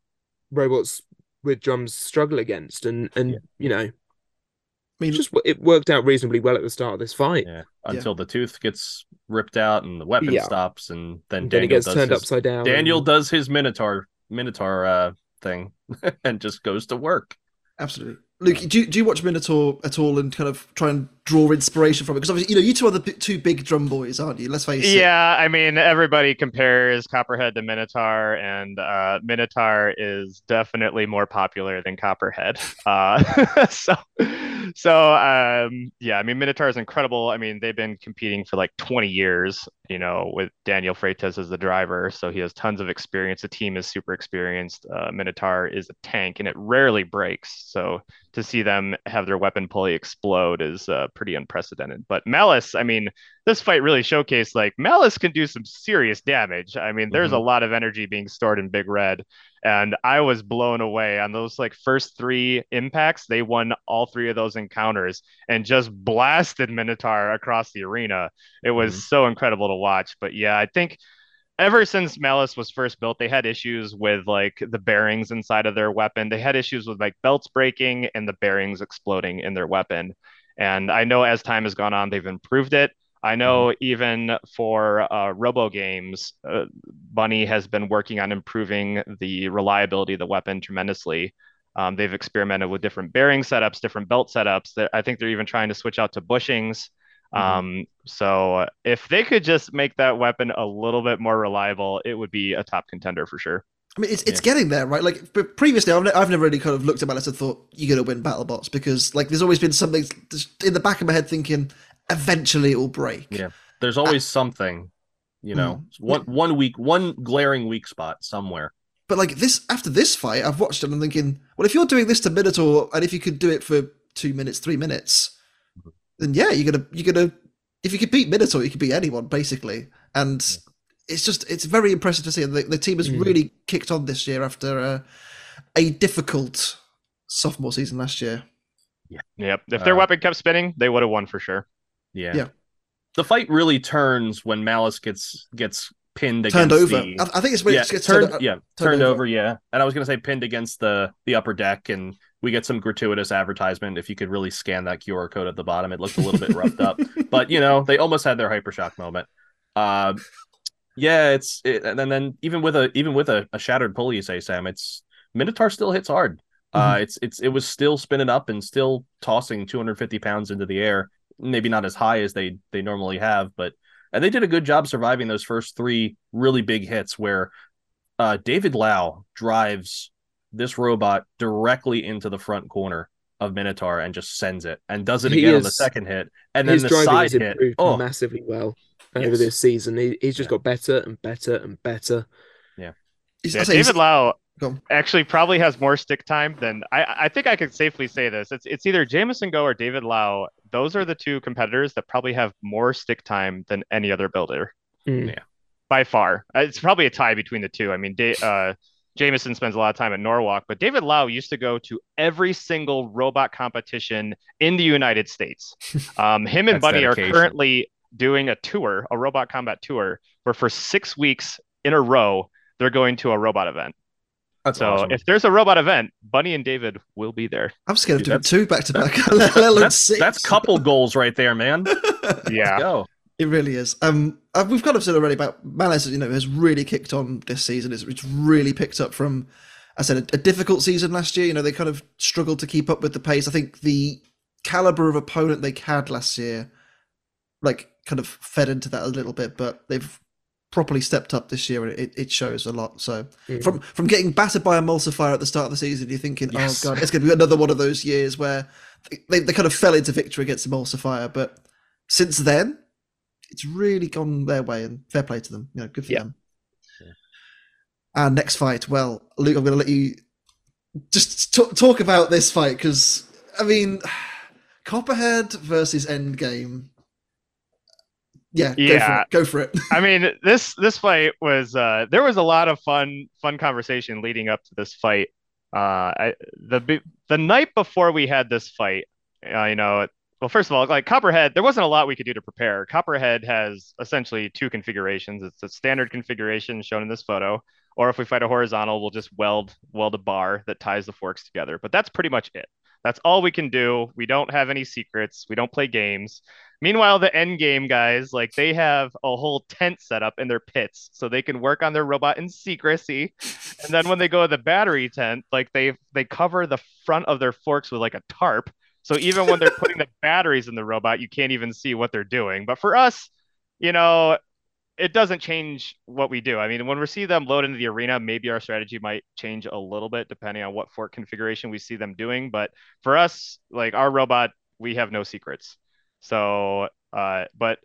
robots with drums struggle against, and and Yeah. you know I mean, just it worked out reasonably well at the start of this fight. Yeah, until the tooth gets ripped out and the weapon Yeah. stops, and then And then Daniel gets does turned his, upside down. Daniel and- does his Minotaur Minotaur uh, thing and just goes to work. absolutely. Luke, do you, do you watch Minotaur at all and kind of try and draw inspiration from it? Because obviously, you know, you two are the b- two big drum boys, aren't you? Let's face it. Yeah, I mean, everybody compares Copperhead to Minotaur, and uh, Minotaur is definitely more popular than Copperhead. Uh, so, so um, yeah, I mean, Minotaur is incredible. I mean, they've been competing for like 20 years, you know, with Daniel Freitas as the driver, so he has tons of experience. The team is super experienced. Uh, Minotaur is a tank, and it rarely breaks. So to see them have their weapon pulley explode is uh, pretty unprecedented. But Malice, I mean, this fight really showcased like Malice can do some serious damage. I mean, there's a mm-hmm. lot of energy being stored in Big Red, and I was blown away on those like first three impacts. They won all three of those encounters and just blasted Minotaur across the arena. It was mm-hmm. so incredible to watch. But yeah, I think ever since Malice was first built, they had issues with like the bearings inside of their weapon. They had issues with like belts breaking and the bearings exploding in their weapon. And I know as time has gone on, they've improved it. I know even for uh, RoboGames, uh, Bunny has been working on improving the reliability of the weapon tremendously. Um, they've experimented with different bearing setups, different belt setups. That I think they're even trying to switch out to bushings. Mhm. Um, so if they could just make that weapon a little bit more reliable, it would be a top contender for sure. I mean, it's it's getting there, right? Like, but previously, I've, ne- I've never really kind of looked at Malice and thought you're going to win BattleBots because, like, there's always been something just in the back of my head thinking eventually it will break. Yeah. There's always something, you know, Mm. one one weak, one glaring weak spot somewhere. But like this, after this fight, I've watched it and I'm thinking, well, if you're doing this to Minotaur, and if you could do it for two minutes, three minutes, then yeah, you're gonna you're gonna if you could beat Minotaur, you could beat anyone basically. And it's just it's very impressive to see. The, the team has Mm. really kicked on this year after uh, a difficult sophomore season last year. Yeah. Yep. If their Uh, weapon kept spinning, they would have won for sure. Yeah. Yeah. The fight really turns when Malice gets gets pinned Turned against over. the- I, I think it's when yeah, it gets turned, turned, uh, yeah, turned turned over. over. yeah. And I was gonna say pinned against the the upper deck, and we get some gratuitous advertisement. If you could really scan that QR code at the bottom, it looked a little bit roughed up, but you know they almost had their hypershock moment. Um, yeah, it's it, and then, even with a even with a, a shattered pulley, you say Sam, it's Minotaur still hits hard. Uh, it's it's it was still spinning up and still tossing 250 pounds into the air. Maybe not as high as they they normally have, but and they did a good job surviving those first three really big hits where uh, David Lau drives this robot directly into the front corner of Minotaur and just sends it and does it He again on the second hit and then the side hit. improved Oh, massively well over Yes. this season. He, he's just Yeah. got better and better and better. He's- Yeah, I say he's- David Lau actually probably has more stick time than I. I think I could safely say this. It's it's either Jamison Go or David Lau. Those are the two competitors that probably have more stick time than any other builder Mm. Yeah. by far. Uh, It's probably a tie between the two. I mean, Da- uh, Jamison spends a lot of time at Norwalk, but David Lau used to go to every single robot competition in the United States. Um, him and Bunny dedication. are currently doing a tour, a robot combat tour, where for six weeks in a row they're going to a robot event. That's so awesome. if there's a robot event, Bunny and David will be there. I'm scared of Dude, doing that's- two back to back. that's, six. that's couple goals right there, man. Yeah. Go. It really is. Um, uh, we've kind of said already about Malice. You know, has really kicked on this season. It's, it's really picked up from, I said, a, a difficult season last year. You know, they kind of struggled to keep up with the pace. I think the caliber of opponent they had last year, like, kind of fed into that a little bit. But they've properly stepped up this year, and it, it shows a lot. So Mm. from from getting battered by a emulsifier at the start of the season, you're thinking, Yes. oh god, it's going to be another one of those years where they, they kind of fell into victory against emulsifier. But since then, it's really gone their way, and fair play to them. You know, good for Yeah. them. Our next fight, well, Luke, I'm going to let you just t- talk about this fight because I mean, Copperhead versus Endgame. Yeah, Yeah. go for it. Go for it. I mean, this this fight was uh, there was a lot of fun fun conversation leading up to this fight. Uh, I, the the night before we had this fight, uh, you know, well, first of all, like Copperhead, there wasn't a lot we could do to prepare. Copperhead has essentially two configurations. It's a standard configuration shown in this photo, or if we fight a horizontal, we'll just weld weld a bar that ties the forks together. But that's pretty much it. That's all we can do. We don't have any secrets. We don't play games. Meanwhile, the end game guys, like they have a whole tent set up in their pits so they can work on their robot in secrecy. And then when they go to the battery tent, like they they cover the front of their forks with like a tarp. So even when they're putting the batteries in the robot, you can't even see what they're doing. But for us, you know, it doesn't change what we do. I mean, when we see them load into the arena, maybe our strategy might change a little bit depending on what fork configuration we see them doing. But for us, like our robot, we have no secrets. So, uh, but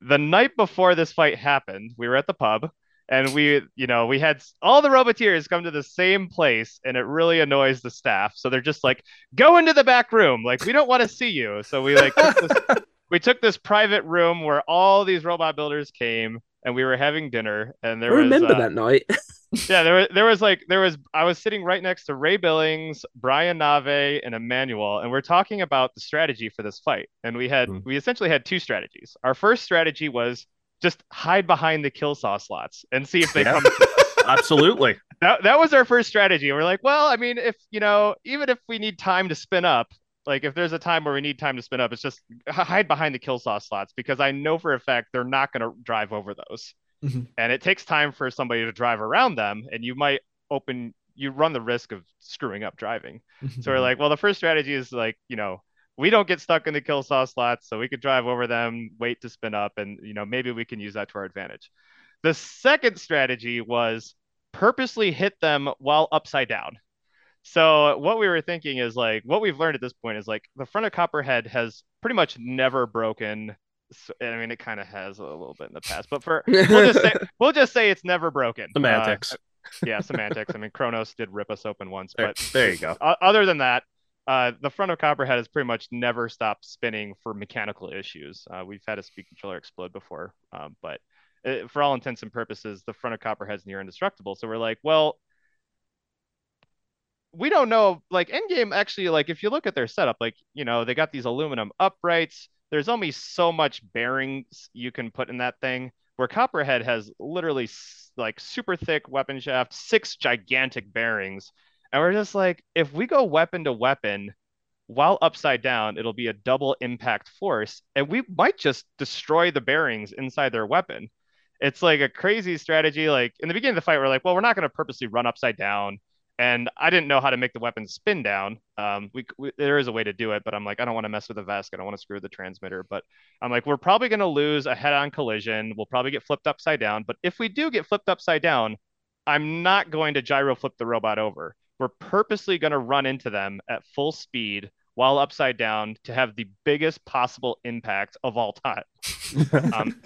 the night before this fight happened, we were at the pub and we, you know, we had all the Roboteers come to the same place and it really annoys the staff. So they're just like, go into the back room. Like, we don't want to see you. So we like, took this, we took this private room where all these robot builders came and we were having dinner and I there was, remember uh, that night. yeah, there was there was like there was I was sitting right next to Ray Billings, Brian Nave, and Emmanuel, and we're talking about the strategy for this fight. And we had Hmm. we essentially had two strategies. Our first strategy was just hide behind the kill saw slots and see if they Yeah. come. Absolutely. That that was our first strategy. And we're like, well, I mean, if you know, even if we need time to spin up, like if there's a time where we need time to spin up, it's just hide behind the kill saw slots because I know for a fact they're not going to drive over those. Mhm. And it takes time for somebody to drive around them, and you might open, you run the risk of screwing up driving. So we're like, well, the first strategy is like, you know, we don't get stuck in the kill saw slots, so we could drive over them, wait to spin up, and you know, maybe we can use that to our advantage. The second strategy was purposely hit them while upside down. So what we were thinking is like what we've learned at this point is like the front of Copperhead has pretty much never broken. S- I mean, it kind of has a little bit in the past, but for we'll just say we'll just say it's never broken. Uh, Semantics. yeah, semantics. I mean, Kronos did rip us open once, but there you go. o- other than that, uh, the front of Copperhead has pretty much never stopped spinning for mechanical issues. Uh, we've had a speed controller explode before, um, but uh for all intents and purposes, the front of Copperhead's near indestructible. So we're like, well, we don't know. Like Endgame, actually, like if you look at their setup, like you know, they got these aluminum uprights. There's only so much bearings you can put in that thing. Where Copperhead has literally like super thick weapon shaft, six gigantic bearings, and we're just like, if we go weapon to weapon while upside down, it'll be a double impact force, and we might just destroy the bearings inside their weapon. It's like a crazy strategy. Like in the beginning of the fight, we're like, well, we're not going to purposely run upside down. And I didn't know how to make the weapon spin down. Um, we, we there is a way to do it, but I'm like, I don't want to mess with the VESC. I don't want to screw the transmitter. But I'm like, we're probably going to lose a head-on collision. We'll probably get flipped upside down. But if we do get flipped upside down, I'm not going to gyro flip the robot over. We're purposely going to run into them at full speed while upside down to have the biggest possible impact of all time. Um,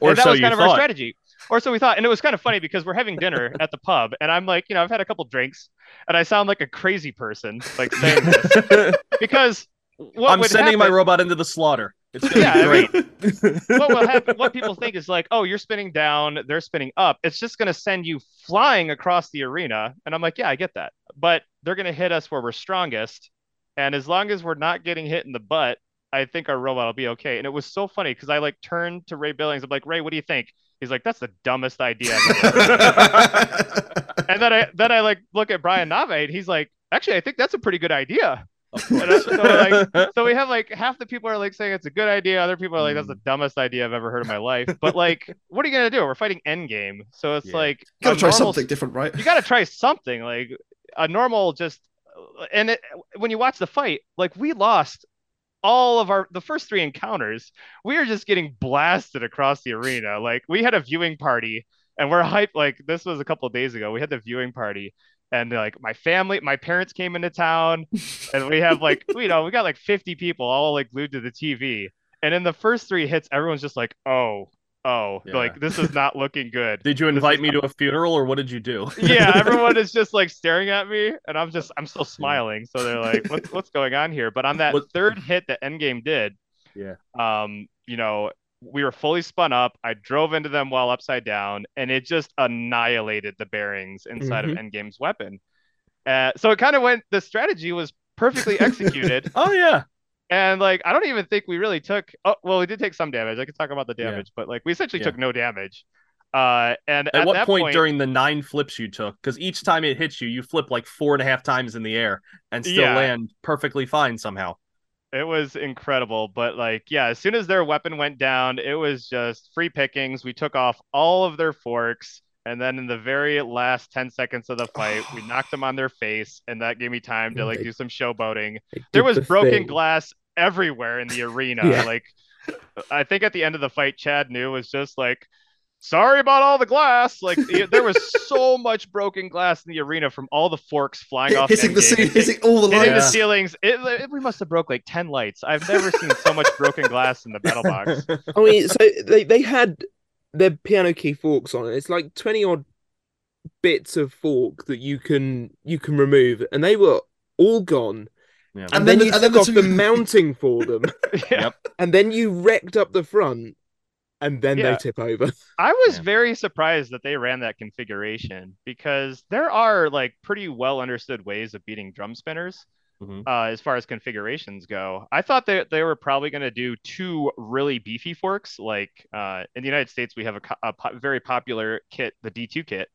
Or and that so was you kind of our strategy. Or so we thought. And it was kind of funny because we're having dinner at the pub, and I'm like, you know, I've had a couple drinks, and I sound like a crazy person, like saying this because what I'm would sending my robot into the slaughter. It's gonna Yeah, be I mean, what will happen? What people think is like, oh, you're spinning down, they're spinning up. It's just going to send you flying across the arena. And I'm like, yeah, I get that. But they're going to hit us where we're strongest. And as long as we're not getting hit in the butt, I think our robot will be okay. And it was so funny because I like turned to Ray Billings. I'm like, Ray, what do you think? He's like, that's the dumbest idea. and then I then I like look at Brian Nave. And he's like, actually, I think that's a pretty good idea. so, like, so we have like half the people are like saying it's a good idea. Other people are like, that's the mm. dumbest idea I've ever heard in my life. But like, what are you gonna do? We're fighting Endgame, so it's Yeah. like Gotta try normal- something different, right? You gotta try something like a normal just. And it, when you watch the fight, like we lost all of our the first three encounters. We were just getting blasted across the arena. Like we had a viewing party, and we're hyped. Like this was a couple days ago. We had the viewing party, and like my family, my parents came into town, and we have like you know we got like 50 people all like glued to the TV. And in the first three hits, everyone's just like, oh, oh, Yeah. like this is not looking good. Did you invite me to a funeral or what did you do? yeah, everyone is just like staring at me, and I'm just I'm still smiling. So they're like, "What's what's going on here?" But on that What- third hit that Endgame did, Yeah. um, you know, we were fully spun up. I drove into them while upside down, and it just annihilated the bearings inside Mhm. of Endgame's weapon. Uh, so it kind of went. The strategy was perfectly executed, Oh yeah. And like I don't even think we really took. Oh, well, we did take some damage. I could talk about the Yeah. damage, but like we essentially Yeah. took no damage. Uh, and At, at, what that point, during the nine flips you took? Because each time it hits you, you flip like four and a half times in the air and still Yeah. land perfectly fine somehow. It was incredible, but like, yeah, as soon as their weapon went down, it was just free pickings. We took off all of their forks, and then in the very last 10 seconds of the fight, we knocked them on their face, and that gave me time to like They- do some showboating. There was the broken thing. glass everywhere in the arena. Yeah. Like, I think at the end of the fight, Chad knew was just like, sorry about all the glass. Like, there was so much broken glass in the arena from all the forks flying off. hitting the ceiling, hitting all the Hitting the ceilings. It, it- we must have broke like 10 lights. I've never seen so much broken glass in the battle box. I mean, so they, they had their piano key forks on it. It's like twenty odd bits of fork that you can you can remove, and they were all gone. Yeah. And, And then, then you the- and took the off the mounting for them, Yeah. and then you wrecked up the front, and then Yeah. they tip over. I was Yeah. very surprised that they ran that configuration because there are like pretty well understood ways of beating drum spinners Mhm. uh, as far as configurations go. I thought that they were probably going to do two really beefy forks. Like uh, in the United States, we have a, a po- very popular kit, the D2 kit.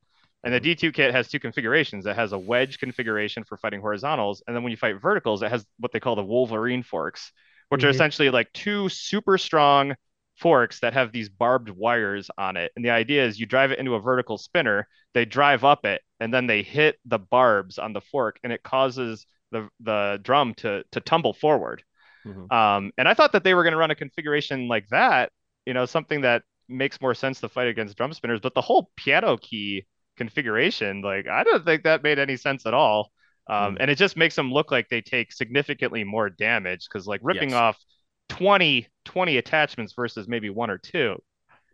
And the D2 kit has two configurations. It has a wedge configuration for fighting horizontals. And then when you fight verticals, it has what they call the Wolverine forks, which are Mhm. essentially like two super strong forks that have these barbed wires on it. And the idea is you drive it into a vertical spinner, they drive up it, and then they hit the barbs on the fork, and it causes the the drum to to tumble forward. Mhm. Um, and I thought that they were going to run a configuration like that, you know, something that makes more sense to fight against drum spinners. But the whole piano key configuration, like I don't think that made any sense at all. Um, Mm. and it just makes them look like they take significantly more damage because like ripping Yes. off 20 20 attachments versus maybe one or two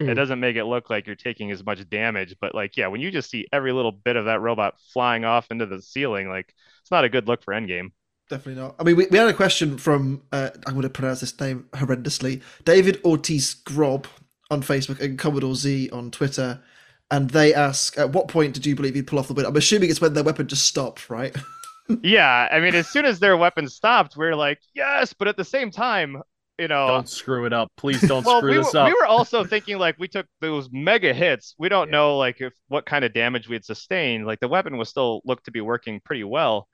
it Mm. doesn't make it look like you're taking as much damage but like yeah when you just see every little bit of that robot flying off into the ceiling like it's not a good look for endgame Definitely not. I mean, we, we had a question from, uh, I'm going to pronounce this name horrendously, David Ortiz Grob on Facebook and Commodore Z on Twitter. And they ask, at what point did you believe you'd pull off the win? I'm assuming it's when their weapon just stopped, right? yeah i mean as soon as their weapon stopped we are like yes but at the same time you know Don't screw it up. Please don't well, screw we this were, up. we were also thinking like we took those mega hits. We don't Yeah. know like if what kind of damage we had sustained. Like the weapon was still looked to be working pretty well.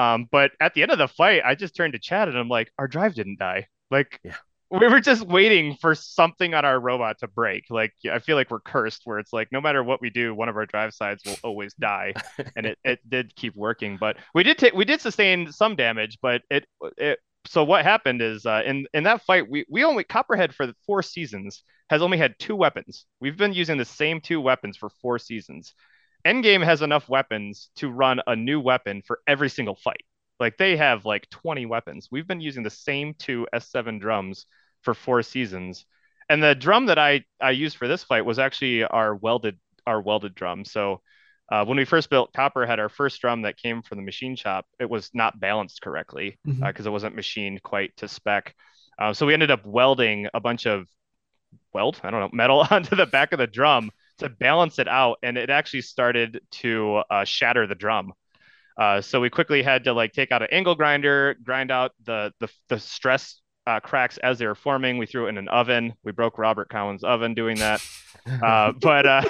Um, but at the end of the fight, I just turned to Chad and I'm like, our drive didn't die. Like Yeah. we were just waiting for something on our robot to break. Like I feel like we're cursed where it's like no matter what we do, one of our drive sides will always die. and it, it did keep working. But we did take we did sustain some damage, but it it so what happened is uh, in in that fight we we only Copperhead for the four seasons has only had two weapons. We've been using the same two weapons for four seasons. Endgame has enough weapons to run a new weapon for every single fight. Like they have like 20 weapons. We've been using the same two S7 drums for four seasons. And the drum that I I used for this fight was actually our welded our welded drum. So uh, when we first built Copperhead our first drum that came from the machine shop, it was not balanced correctly because it wasn't machined quite to spec. Uh, so we ended up welding a bunch of weld, I don't know, metal onto the back of the drum to balance it out, and it actually started to uh, shatter the drum. Uh, so we quickly had to like take out an angle grinder, grind out the the, the stress uh, cracks as they were forming. We threw it in an oven. We broke Robert Cowan's oven doing that. Uh, but uh,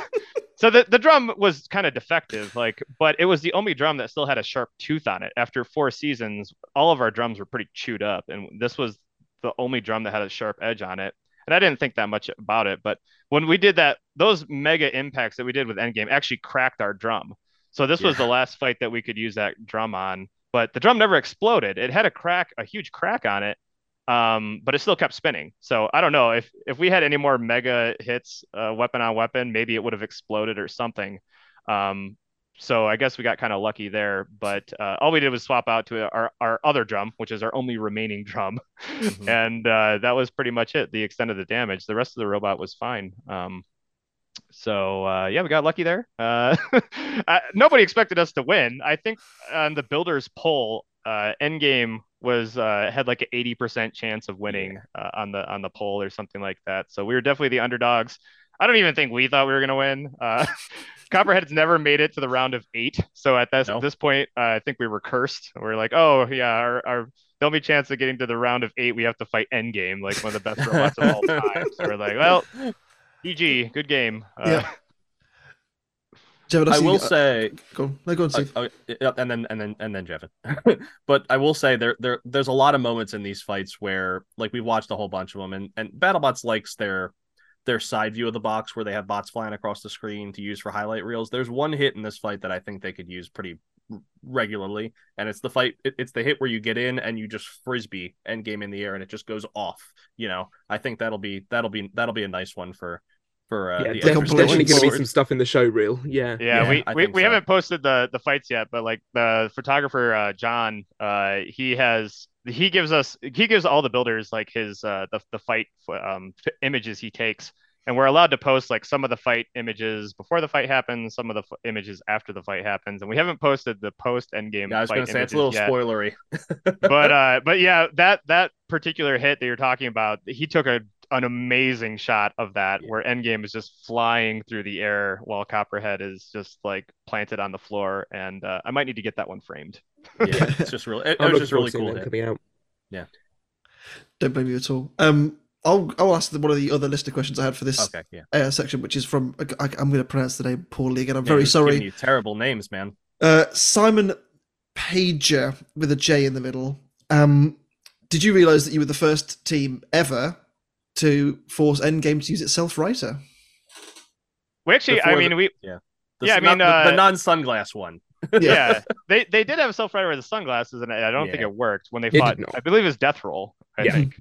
so the, the drum was kind of defective, like, but it was the only drum that still had a sharp tooth on it. After four seasons, all of our drums were pretty chewed up, and this was the only drum that had a sharp edge on it. And I didn't think that much about it, but when we did that, those mega impacts that we did with Endgame actually cracked our drum. So this was the last fight that we could use that drum on, but the drum never exploded. It had a crack, a huge crack on it, um, but it still kept spinning. So I don't know if if we had any more mega hits, uh, weapon on weapon, maybe it would have exploded or something. Um, so I guess we got kind of lucky there. But uh, all we did was swap out to our our other drum, which is our only remaining drum, Mhm. and uh, that was pretty much it. The extent of the damage. The rest of the robot was fine. Um, so uh, yeah, we got lucky there. Uh, nobody expected us to win. I think on the builders poll, uh, Endgame was uh, had like an eighty percent chance of winning uh, on the on the poll or something like that. So we were definitely the underdogs. I don't even think we thought we were gonna win. Uh, Copperhead's never made it to the round of eight. So at this No. this point, uh, I think we were cursed. We are like, oh yeah, our, our the only chance of getting to the round of eight, we have to fight Endgame, like one of the best robots of all time. So we're like, well, GG, good game. Uh, Yeah. Jevon, I see- will uh, say, Go on. No, go on, uh, Steve. uh, yeah, and then and then and then Jevin. but I will say there there there's a lot of moments in these fights where like we've watched a whole bunch of them, and and BattleBots likes their their side view of the box where they have bots flying across the screen to use for highlight reels. There's one hit in this fight that I think they could use pretty regularly, and it's the fight. It's the hit where you get in and you just frisbee end game in the air and it just goes off. You know, I think that'll be that'll be that'll be a nice one for for uh, yeah, the definitely, extras compilation definitely going to be some stuff in the show reel. Yeah. Yeah, Yeah, we, we, think we so. haven't posted the the fights yet, but like the photographer uh, John, uh, he has he gives us he gives all the builders like his uh, the the fight um, images he takes, and we're allowed to post like some of the fight images before the fight happens, some of the f- images after the fight happens, and we haven't posted the post end game. Yeah, I was going to say it's a little yet. spoilery. but uh, but yeah, that that particular hit that you're talking about, he took a an amazing shot of that Yeah. where Endgame is just flying through the air while Copperhead is just like planted on the floor, and uh, I might need to get that one framed. yeah, it's just really it, it was just really cool. that coming out. Yeah. Don't blame you at all. Um, I'll I'll ask one of the other list of questions I had for this Okay, yeah. uh, section, which is from I, am going to pronounce the name poorly again. I'm Yeah, very sorry. You terrible names, man. Uh, Simon Pager with a J in the middle. Um, did you realize that you were the first team ever to force Endgame to use its self-righter? We actually, I mean, the- we The, Yeah, I not- mean, the, uh, the non-sunglass one. yeah, they they did have a self righter with the sunglasses, and I don't think it worked when they It fought. not. I believe it was Death Roll. I Yeah. think.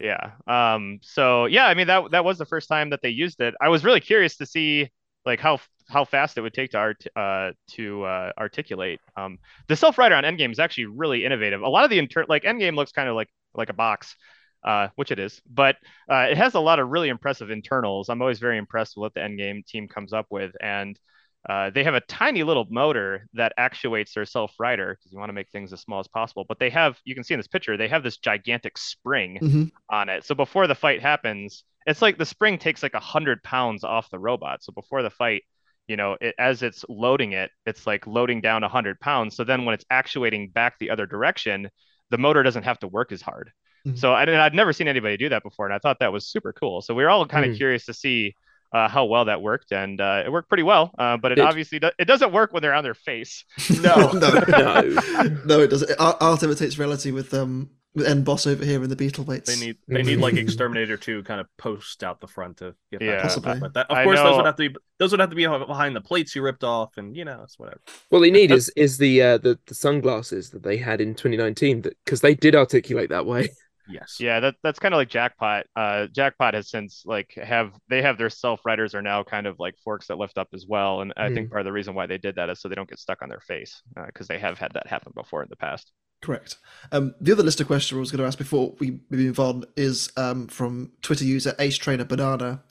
Yeah. Um. So yeah, I mean that that was the first time that they used it. I was really curious to see like how how fast it would take to art uh to uh, articulate. Um. The self righter on Endgame is actually really innovative. A lot of the inter like Endgame looks kind of like like a box. Uh, which it is, but uh, it has a lot of really impressive internals. I'm always very impressed with what the Endgame team comes up with, and uh, they have a tiny little motor that actuates their self-righter because you want to make things as small as possible. But they have, you can see in this picture, they have this gigantic spring Mhm. on it. So before the fight happens, it's like the spring takes like a hundred pounds off the robot. So before the fight, you know, it, as it's loading it, it's like loading down a hundred pounds. So then when it's actuating back the other direction, the motor doesn't have to work as hard. Mhm. So I, and I'd never seen anybody do that before, and I thought that was super cool. So we were all kind of Mm. curious to see uh, how well that worked, and uh, it worked pretty well. Uh, but it Did. obviously do- it doesn't work when they're on their face. no, No. no, no, it doesn't. Art, art imitates reality with um with N Boss over here in the Beetle weights. They need they need like Exterminator 2 kind of post out the front to get that. Yeah. Possibly. But that, of I course, those would have to be those would have to be behind the plates you ripped off, and you know, it's whatever. What they need is is the uh, the the sunglasses that they had in 2019 that because they did articulate that way. Yes. Yeah, that that's kind of like Jackpot. Uh, Jackpot has since like have they have their self righters are now kind of like forks that lift up as well, and I think part of the reason why they did that is so they don't get stuck on their face because they have had that happen before in the past. Correct. Um, the other list of questions I was going to ask before we move on is um, from Twitter user Ace Trainer Banana,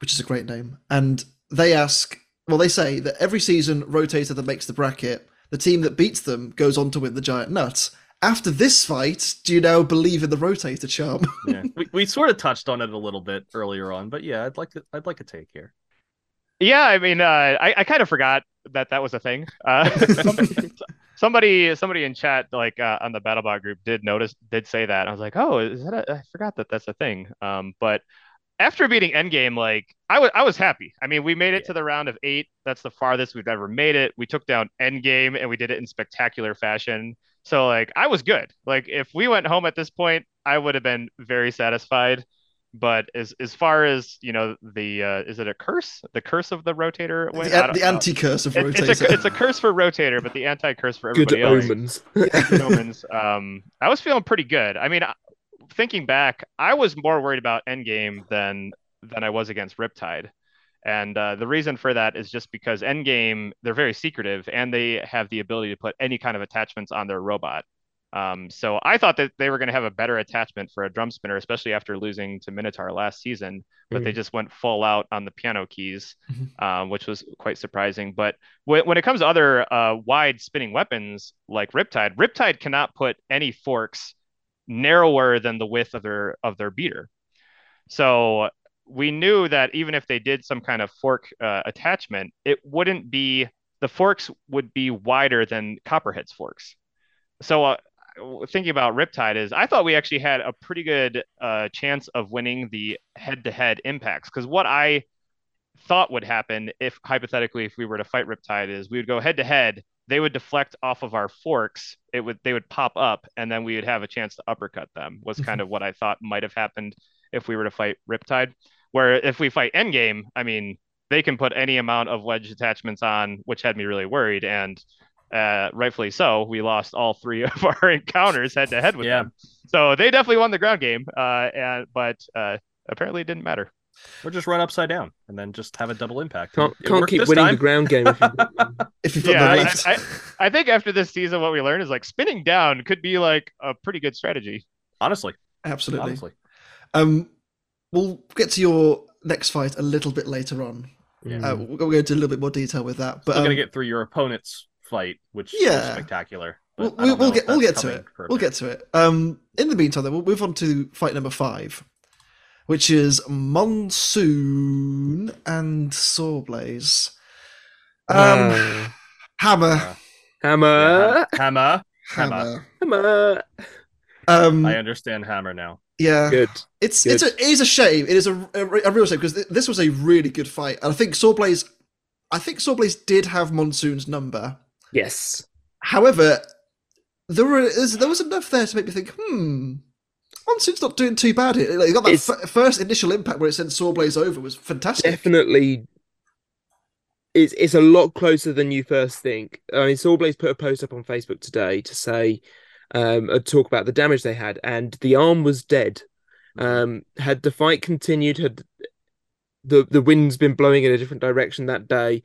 which is a great name, and they ask, well, they say that every season rotator that makes the bracket, the team that beats them goes on to win the giant nut. After this fight, do you now believe in the rotator charm? Yeah. we, we sort of touched on it a little bit earlier on, but yeah, I'd like to I'd like a take here. Yeah, I mean, uh, I I kind of forgot that that was a thing. Uh, somebody somebody in chat like uh, on the battlebot group did notice did say that i was like oh is that a, i forgot that that's a thing um but after beating endgame like i was i was happy i mean we made it Yeah. to the round of eight that's the farthest we've ever made it we took down endgame and we did it in spectacular fashion so like i was good like if we went home at this point i would have been very satisfied but as as far as you know the uh is it a curse the curse of the rotator win? The, the anti-curse of It- rotator. it's a it's a curse for rotator, but the anti-curse for Good everybody else. omens. Good omens. Um, I was feeling pretty good. I mean, thinking back, I was more worried about Endgame than than I was against Riptide, and uh, the reason for that is just because Endgame they're very secretive and they have the ability to put any kind of attachments on their robot. Um, so I thought that they were going to have a better attachment for a drum spinner, especially after losing to Minotaur last season, but they Mm. just went full out on the piano keys, Mhm. um, which was quite surprising. But when, when it comes to other uh, wide spinning weapons like Riptide, Riptide cannot put any forks narrower than the width of their of their beater. So we knew that even if they did some kind of fork uh, attachment, it wouldn't be the forks would be wider than Copperhead's forks. So uh, thinking about Riptide is I thought we actually had a pretty good uh, chance of winning the head-to-head impacts because what I thought would happen if hypothetically if we were to fight Riptide is we would go head to head. They would deflect off of our forks. It would they would pop up, and then we would have a chance to uppercut them. Was kind of what I thought might have happened if we were to fight Riptide. Where if we fight Endgame, I mean they can put any amount of wedge attachments on, which had me really worried, and uh, rightfully so. We lost all three of our encounters head to head with Yeah. them. So they definitely won the ground game, uh, and but uh, apparently it didn't matter. Or just run upside down and then just have a double impact. Can't can't keep winning time. the ground game. If you... if you put Yeah, them I- I, I think after this season, what we learned is like spinning down could be like a pretty good strategy. Honestly, Absolutely. honestly. Um, we'll get to your next fight a little bit later on. Mm. Uh, we'll go into a little bit more detail with that. But Still gonna um, get through your opponent's fight, which is Yeah. spectacular. we'll, but I we'll get we'll get to it. for We'll bit. get to it. Um, in the meantime, then we'll move on to fight number five, which is Monsoon and Sawblaze. Um, Ah. Hammer, Uh, hammer, yeah, hammer. hammer. hammer. hammer. Um, I understand hammer now. Yeah, Good. It's Good. it's a it is a shame. It is a, a, a real shame because th- this was a really good fight, and I think Sawblaze, I think Sawblaze did have Monsoon's number. Yes. However, there were there's- there was enough there to make me think, hmm, Monsoon's not doing too bad here. Like, he got that f- first initial impact where it sent Sawblaze over was fantastic. Definitely. It's it's a lot closer than you first think. I mean, Sawblaze put a post up on Facebook today to say, um, uh, talk about the damage they had, and the arm was dead. Um, had the fight continued, had the the wind's been blowing in a different direction that day,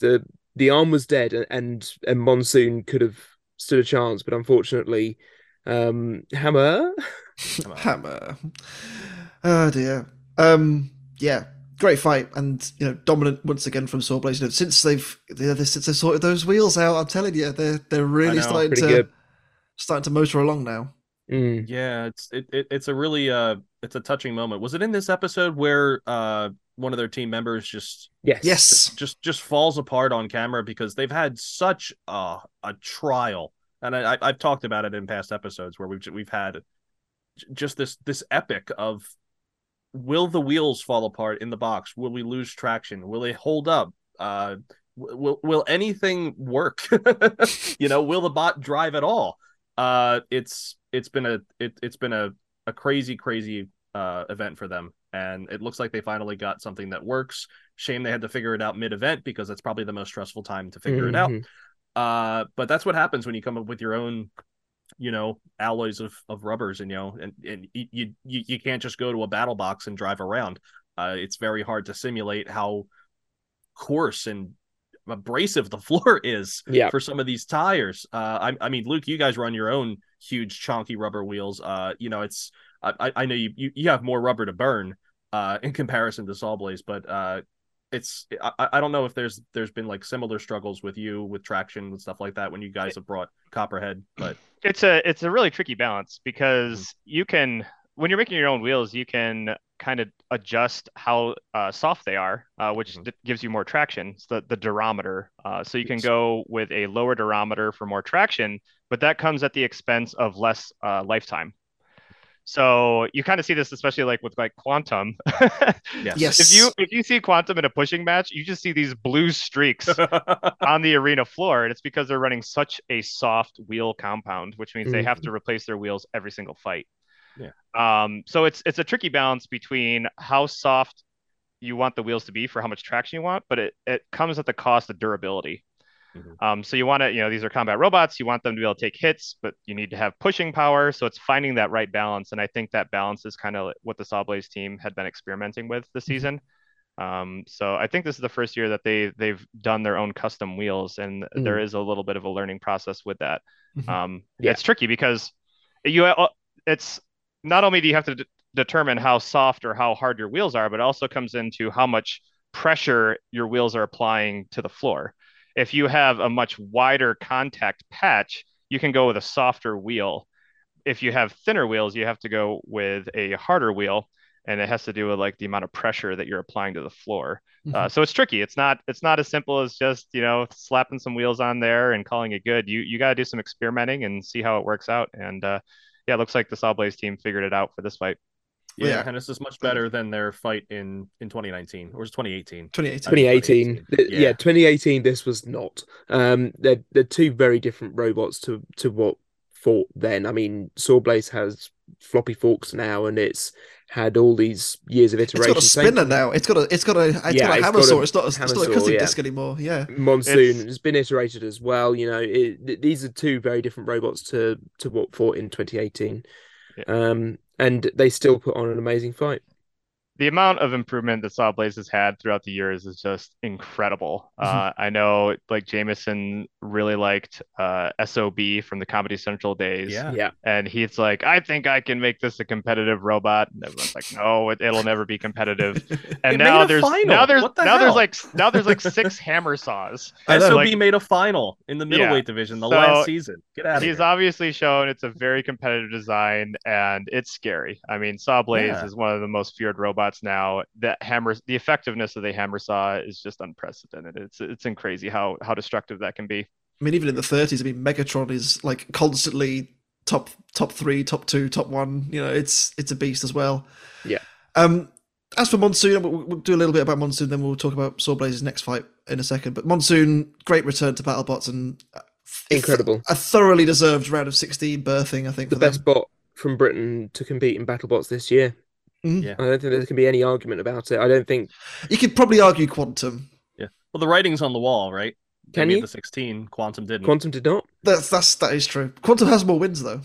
the the arm was dead, and and, and Monsoon could have stood a chance, but unfortunately, um, Hammer. Hammer. Oh dear. Um, yeah, great fight, and you know, dominant once again from Sawblaze. You know, since they've you know, since they sorted those wheels out, I'm telling you, they're they're really know, starting to good. Starting to motor along now. Mm. Yeah, it's it, it it's a really uh it's a touching moment. Was it in this episode where uh one of their team members just Yes. Yes. just just falls apart on camera because they've had such a a trial, and I, I I've talked about it in past episodes where we've we've had just this this epic of will the wheels fall apart in the box? Will we lose traction? Will it hold up? Uh, will will anything work? you know, will the bot drive at all? Uh, it's it's been a it, it's been a a crazy crazy uh event for them. And it looks like they finally got something that works. Shame they had to figure it out mid-event because that's probably the most stressful time to figure it out. Mhm. uh but that's what happens when you come up with your own you know alloys of of rubbers and you know and, and you you you can't just go to a battle box and drive around. Uh it's very hard to simulate how coarse and abrasive the floor is Yeah. for some of these tires. Uh I, I mean luke you guys run your own huge chonky rubber wheels. Uh you know it's i I- i know you you, you have more rubber to burn uh in comparison to sawblaze but uh it's I, I don't know if there's there's been like similar struggles with you with traction and stuff like that when you guys have brought copperhead but It's a it's a really tricky balance because you can when you're making your own wheels, you can kind of adjust how uh, soft they are, uh, which Mhm. d- gives you more traction. It's the the durometer. Uh, so you can go with a lower durometer for more traction, but that comes at the expense of less uh, lifetime. So you kind of see this, especially like with like Quantum. Yes. Yes. If you if you see Quantum in a pushing match, you just see these blue streaks on the arena floor, and it's because they're running such a soft wheel compound, which means they have to replace their wheels every single fight. Yeah. Um, so it's it's a tricky balance between how soft you want the wheels to be for how much traction you want, but it, it comes at the cost of durability. Mhm. Um, so you want to, you know, these are combat robots. You want them to be able to take hits, but you need to have pushing power. So it's finding that right balance, and I think that balance is kind of what the Sawblaze team had been experimenting with this season. Um, so I think this is the first year that they they've done their own custom wheels, and there Mm. is a little bit of a learning process with that. Mhm. Um, Yeah. It's tricky because you uh, it's not only do you have to determine how soft or how hard your wheels are, but it also comes into how much pressure your wheels are applying to the floor. If you have a much wider contact patch, you can go with a softer wheel. If you have thinner wheels, you have to go with a harder wheel, and it has to do with like the amount of pressure that you're applying to the floor. Uh, so it's tricky. It's not it's not as simple as just you know slapping some wheels on there and calling it good. You you got to do some experimenting and see how it works out. And uh, yeah, it looks like the Sawblaze team figured it out for this fight. yeah, Yeah. and this is much better than their fight in in 2019 or was 2018? 2018. 2018. 2018. Th- Yeah. Yeah. 2018. This was not. Um, they're they're two very different robots to to what fought then. I mean, Sawblaze has floppy forks now, and it's had all these years of It's iteration. got a Same- spinner now. It's got a it's got a it's Yeah, got a it's hammer got saw. It's not a, it's not a saw, cutting yeah. disc anymore. Yeah. Monsoon It's- has been iterated as well. You know, it, th- these are two very different robots to to what fought in 2018. Yeah. Um, and they still put on an amazing fight. The amount of improvement that Sawblaze has had throughout the years is just incredible. Uh, I know like Jamison really liked uh, SOB from the Comedy Central days. Yeah. Yeah, And he's like, I think I can make this a competitive robot. And everyone's like, no, it, it'll never be competitive. And now there's now there's the now there's like now there's like six hammer saws. SOB Like- made a final in the Yeah. middleweight division the So, last season. Get out of here. He's here. obviously shown it's a very competitive design and it's scary. I mean, Sawblaze Yeah. is one of the most feared robots now. That hammer, the effectiveness of the hammer saw is just unprecedented. It's it's in crazy how how destructive that can be. I mean, even in the 30s, I mean, Megatron is like constantly top top three, top two, top one. You know, it's it's a beast as well. Yeah. Um, as for Monsoon, we'll, we'll do a little bit about Monsoon, then we'll talk about Sawblaze's next fight in a second. But Monsoon, great return to BattleBots and uh, incredible. a thoroughly deserved round of 16 berthing. I think The for them. best bot from Britain to compete in BattleBots this year. Mhm. Yeah. I don't think there can be any argument about it. I don't think You could probably argue Quantum. Yeah. Well, the writing's on the wall, right? They Can made you? the 16. Quantum didn't. Quantum did not. That's that's that is true. Quantum has more wins though.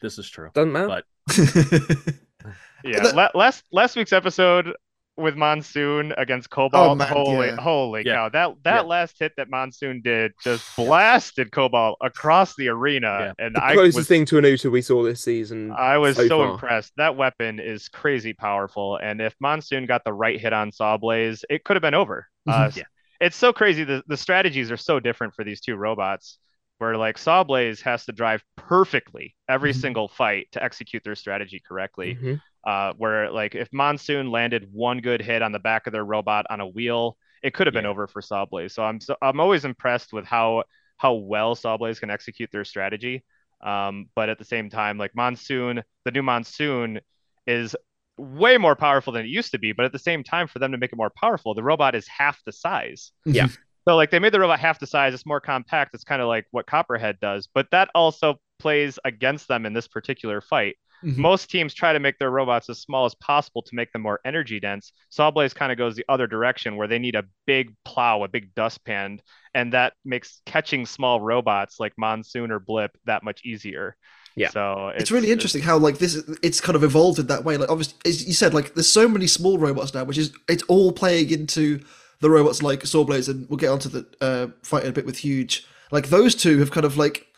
This is true. Doesn't matter. But- Yeah, That- la- last last week's episode with Monsoon against Cobalt. Oh, man, holy yeah. holy Yeah. cow! That that Yeah. last hit that Monsoon did just blasted Cobalt across the arena, and the I closest was thing to an OOTA we saw this season. I was so so, impressed. That weapon is crazy powerful, and if Monsoon got the right hit on Sawblaze, it could have been over. Uh, Yeah. It's so crazy. The the strategies are so different for these two robots. Where like Sawblaze has to drive perfectly every Mhm. single fight to execute their strategy correctly. Mhm. Uh, where like if Monsoon landed one good hit on the back of their robot on a wheel, it could have been Yeah. over for Sawblaze. So I'm so I'm always impressed with how how well Sawblaze can execute their strategy. Um, but at the same time, like Monsoon, the new Monsoon is way more powerful than it used to be. But at the same time, for them to make it more powerful, the robot is half the size. Yeah. So like they made the robot half the size. It's more compact. It's kind of like what Copperhead does. But that also plays against them in this particular fight. Mhm. Most teams try to make their robots as small as possible to make them more energy dense. Sawblaze kind of goes the other direction where they need a big plow, a big dustpan, and that makes catching small robots like Monsoon or Blip that much easier. Yeah. So it's, really interesting how like this it's kind of evolved in that way like obviously as you said like there's so many small robots now which is it's all playing into the robots like Sawblaze and we'll get onto the uh, fight in a bit with Huge like those two have kind of like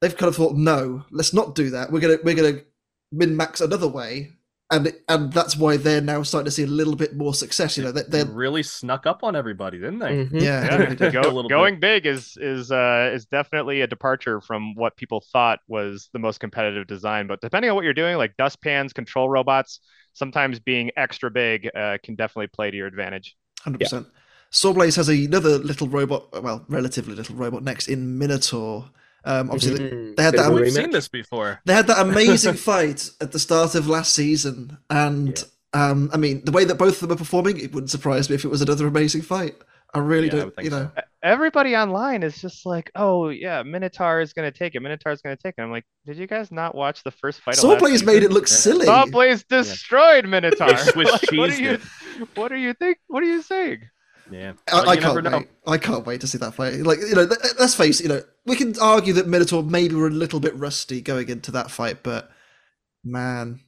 they've kind of thought no let's not do that we're gonna we're gonna min max another way and and that's why they're now starting to see a little bit more success. You know, they, They they're really snuck up on everybody, didn't they? Mhm. yeah, Yeah, they go- A little going big is is uh is definitely a departure from what people thought was the most competitive design. But depending on what you're doing, like dustpans, control robots, sometimes being extra big uh, can definitely play to your advantage. Hundred percent. Sawblaze has another little robot, well, relatively little robot next in Minotaur. Um, obviously, they- Mhm. they had that We've seen this before. they had that amazing fight at the start of last season, and um, I mean, the way that both of them are performing, it wouldn't surprise me if it was another amazing fight. I really Yeah, don't, would think you know. so. Everybody online is just like, "Oh yeah, Minotaur is gonna take it. Minotaur is gonna take it." I'm like, "Did you guys not watch the first fight?" of last Sawblaze made season? it look Yeah. silly. Sawblaze destroyed Minotaur. Swiss Like, what do cheesed you, it. what do you think? What are you saying? Yeah. I, I can't wait. I can't wait to see that fight. Like you know, let's face it. You know, we can argue that Minotaur maybe were a little bit rusty going into that fight, but man,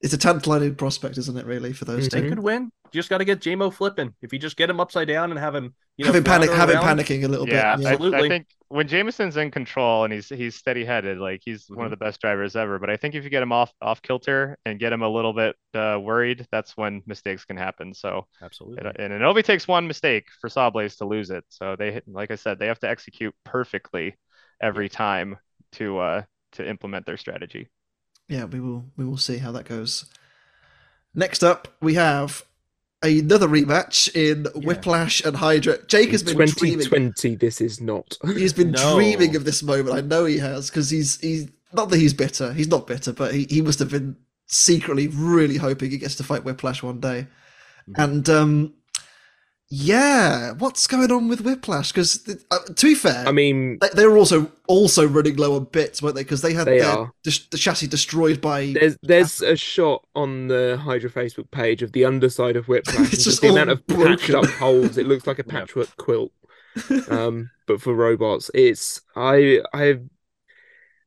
it's a tantalizing prospect, isn't it? Really, for those They two. Mhm. could win. You just got to get JMO flipping. If you just get him upside down and have him, you know, have him panic, flounder have him panicking a little Yeah, bit. I, Yeah. Absolutely. I think when Jamison's in control and he's he's steady headed, like he's one Mhm. of the best drivers ever. But I think if you get him off off kilter and get him a little bit uh, worried, that's when mistakes can happen. So Absolutely. it, and it only takes one mistake for Sawblaze to lose it. So they, like I said, they have to execute perfectly every time to uh to implement their strategy. Yeah, we will we will see how that goes. Next up, we have another rematch in Whiplash and Hydra. Jake has been dreaming. 2020, this is not. He's been No. dreaming of this moment. I know he has because he's he's not that he's bitter. He's not bitter, but he, he must have been secretly really hoping he gets to fight Whiplash one day. Mhm. And um, yeah, what's going on with Whiplash? Because uh, to be fair, I mean, they, they were also also running low on bits, weren't they? Because they had They their, are. dis- the chassis destroyed by. there's there's a shot on the Hydra Facebook page of the underside of Whiplash. It's just just the all amount of patched broken. up holes. It looks like a patchwork quilt. Um, but for robots, it's I I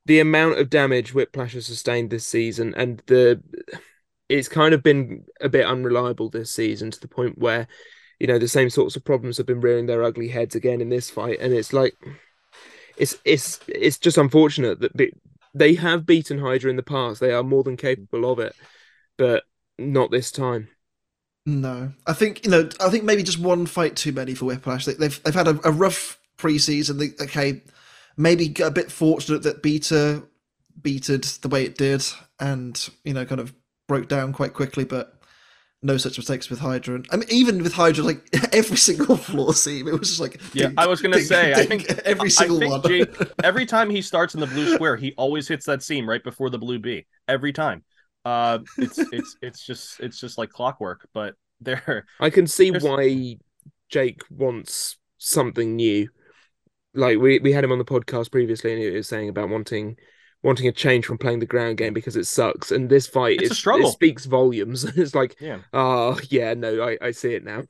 the amount of damage Whiplash has sustained this season, and the it's kind of been a bit unreliable this season to the point where you know the same sorts of problems have been rearing their ugly heads again in this fight, and it's like it's it's it's just unfortunate that be- they have beaten Hydra in the past. They are more than capable of it, but not this time. No, I think you know. I think maybe just one fight too many for Whiplash. They, they've they've had a, a rough preseason. They, okay, maybe a bit fortunate that Beta beated the way it did, and you know, kind of broke down quite quickly. But no such mistakes with Hydra. I mean, even with Hydra, like every single floor seam, it was just like Yeah, ding, I was gonna ding, say, I think- every single think one. Jake- Every time he starts in the blue square, he always hits that seam right before the blue B. Every time. Uh, it's it's it's just it's just like clockwork. But there, I can see why Jake wants something new. Like we, we had him on the podcast previously, and he was saying about wanting wanting a change from playing the ground game because it sucks. And this fight, It's a struggle. It speaks volumes. it's like, yeah, oh yeah, no, I, I see it now.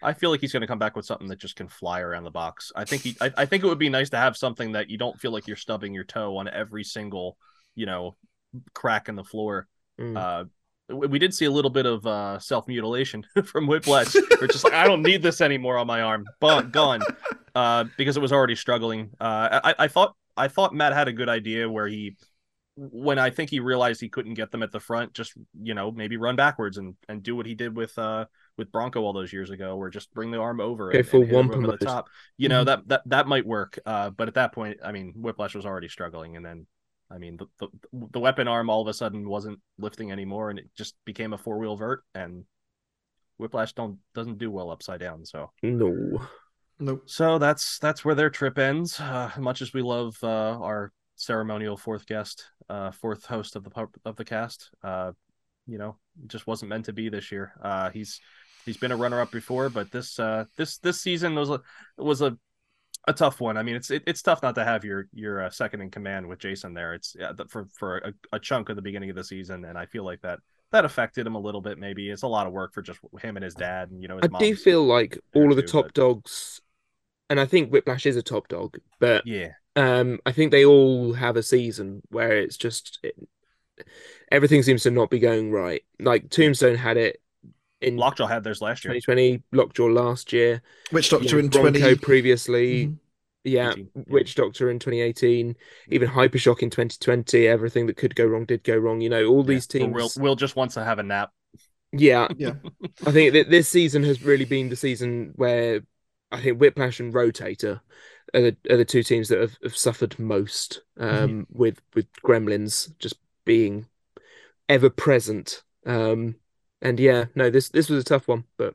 I feel like he's going to come back with something that just can fly around the box. I think he, I, I think it would be nice to have something that you don't feel like you're stubbing your toe on every single, you know, crack in the floor. Mm. Uh, we we did see a little bit of uh, self mutilation from Whiplash. We're just like, I don't need this anymore on my arm. but gone. Uh, because it was already struggling. Uh, I, I thought I thought Matt had a good idea where he, when I think he realized he couldn't get them at the front, just you know maybe run backwards and and do what he did with uh with Bronco all those years ago, where just bring the arm over Go and, full and wampa over the top. You know Mhm. that that that might work. Uh, but at that point, I mean, Whiplash was already struggling, and then I mean, the, the the weapon arm all of a sudden wasn't lifting anymore, and it just became a four wheel vert. And Whiplash don't doesn't do well upside down. So No. Nope. so that's that's where their trip ends. Uh, much as we love uh, our ceremonial fourth guest, uh, fourth host of the of the cast, uh, you know, just wasn't meant to be this year. Uh, he's he's been a runner up before, but this uh, this this season was a was a a tough one. I mean, it's it, it's tough not to have your your uh, second in command with Jason there. It's yeah, for for a, a chunk of the beginning of the season, and I feel like that that affected him a little bit. Maybe it's a lot of work for just him and his dad, and you know, his I do mom's- feel like all of the too, top but- dogs, and I think Whiplash is a top dog, but yeah, um, I think they all have a season where it's just it, everything seems to not be going right. Like Tombstone had it in Lockjaw had theirs last year. 2020, Lockjaw last year, Witch you Doctor know, in Bronco twenty. previously. Mhm. Yeah, 18, yeah. Witch Doctor in 2018, even Hypershock in 2020. Everything that could go wrong did go wrong. You know, all these teams. Will Will just wants to have a nap. Yeah, Yeah. I think that this season has really been the season where I think Whiplash and Rotator are the, are the two teams that have, have suffered most. Um, with with Gremlins just being ever present. Um, and yeah, no, this this was a tough one, but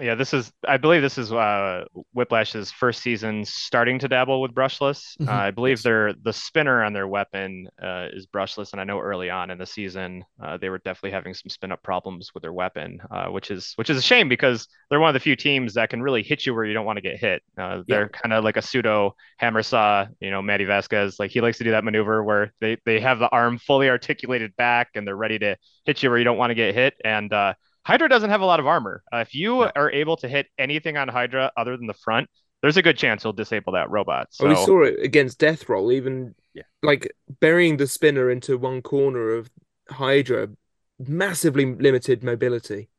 Yeah, this is, I believe this is uh, Whiplash's first season starting to dabble with brushless. Mhm. Uh, I believe their the spinner on their weapon uh, is brushless, and I know early on in the season uh, they were definitely having some spin up problems with their weapon, uh, which is which is a shame because they're one of the few teams that can really hit you where you don't want to get hit. Uh, they're kind of like a pseudo hammer saw, you know, Matty Vasquez. Like he likes to do that maneuver where they they have the arm fully articulated back and they're ready to hit you where you don't want to get hit, and uh, Hydra doesn't have a lot of armor. Uh, if you No. are able to hit anything on Hydra other than the front, there's a good chance he'll disable that robot. So we saw it against Death Roll, even Yeah. like burying the spinner into one corner of Hydra, massively limited mobility.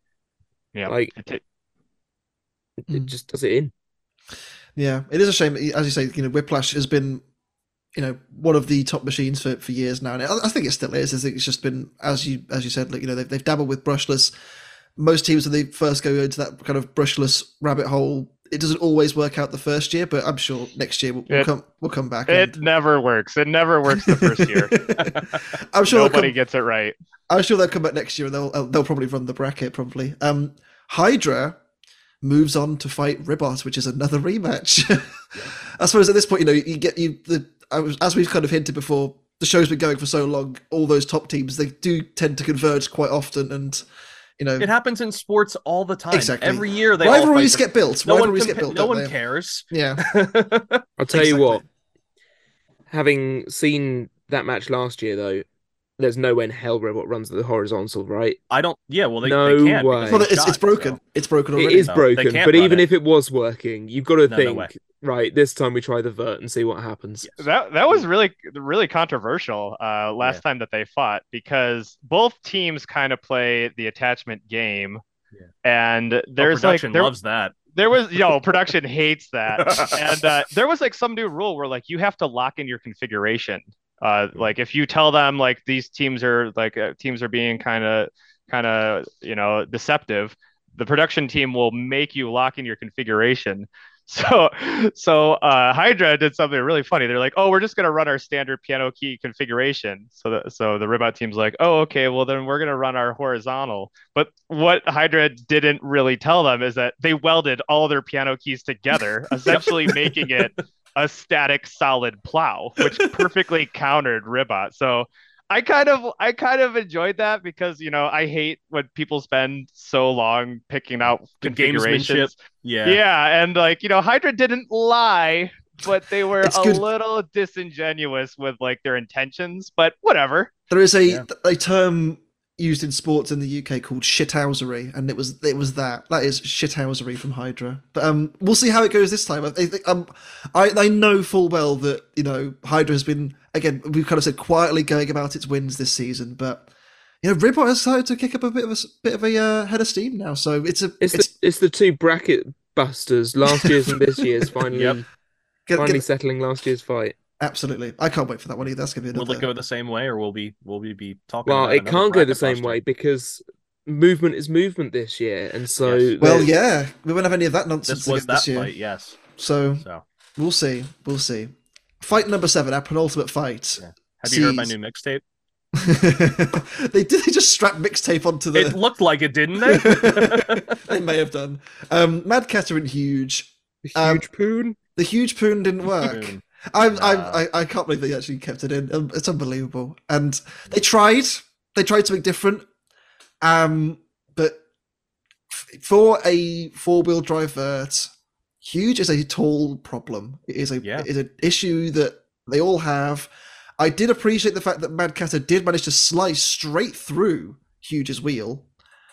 yeah, like- it It, it just does it in. Yeah, it is a shame. As you say, you know, Whiplash has been, you know, one of the top machines for, for years now, and I, I think it still is. I think it's just been, as you as you said, like you know, they've, they've dabbled with brushless. Most teams when they first go into that kind of brushless rabbit hole, it doesn't always work out the first year, but I'm sure next year we'll, we'll come we'll come back. it and never works. It never works the first year. I'm sure Nobody come, gets it right. I'm sure they'll come back next year and they'll they'll probably run the bracket probably. Um, Hydra moves on to fight Ribbot, which is another rematch. I suppose at this point, you know, you get you the was, as we've kind of hinted before. The show's been going for so long. All those top teams they do tend to converge quite often, and you know, It happens in sports all the time. Exactly. Every year they all rivalries fight get built. No one, rivalries compa- get built. no one they? cares. Yeah, I'll tell you what, having seen that match last year, though, there's no way in hell Ribbot runs the horizontal, right? I don't. Yeah, well, they, No they can't. way. well, they it's, it's broken. so- It's broken It already. is No, broken, but even it. if it was working, you've got to No, no think, way. right, this time we try the vert and see what happens. Yes. That that was really really controversial uh, last Yeah. time that they fought because both teams kind of play the attachment game, Yeah. and Oh, there's like production there, loves that. there was yo production hates that and uh, there was like some new rule where like you have to lock in your configuration uh like if you tell them like these teams are like uh, teams are being kind of kind of you know deceptive the production team will make you lock in your configuration. So so uh hydra did something really funny. They're like oh we're just going to run our standard piano key configuration. So that so the ribbot team's like oh okay well then we're going to run our horizontal. But what Hydra didn't really tell them is that they welded all their piano keys together, essentially making it a static solid plow, which perfectly countered Ribbot. So I kind of I kind of enjoyed that because you know I hate when people spend so long picking out The configurations. Yeah. Yeah, and like you know Hydra didn't lie, but they were a good. little disingenuous with like their intentions. But whatever. There is a Yeah. a term used in sports in the UK called shithousery, and it was it was that that is shithousery from Hydra. But um, we'll see how it goes this time. I um, I I know full well that you know Hydra has been again we've kind of said quietly going about its wins this season, but you know Ribbot has started to kick up a bit of a bit of a uh, head of steam now. So it's a It's it's, the it's the two bracket busters, last year's and this year's, finally Yep. get- finally get- settling last year's fight. Absolutely. I can't wait for that one either. That's gonna be Will it go the same way, or will we will we be talking? Well, about it can't go the same buster? way because movement is movement this year, and so Yes. well, yeah, we won't have any of that nonsense This was that this year. fight. Yes. So So, we'll see. We'll see. Fight number seven, our penultimate fight. Yeah. have you heard my new mixtape? they did they just strapped mixtape onto the. It looked like it, didn't they? they may have done. Um Mad Catter and Huge. the um, huge poon. The huge poon didn't work. Boom. I'm, Nah. I'm, I, I can't believe they actually kept it in. Um, It's unbelievable. And they tried. They tried something different. Um, but f- for a four wheel drive vert, huge is a tall problem. It is a Yeah. it is an issue that they all have. I did appreciate the fact that Mad Catter did manage to slice straight through Huge's wheel,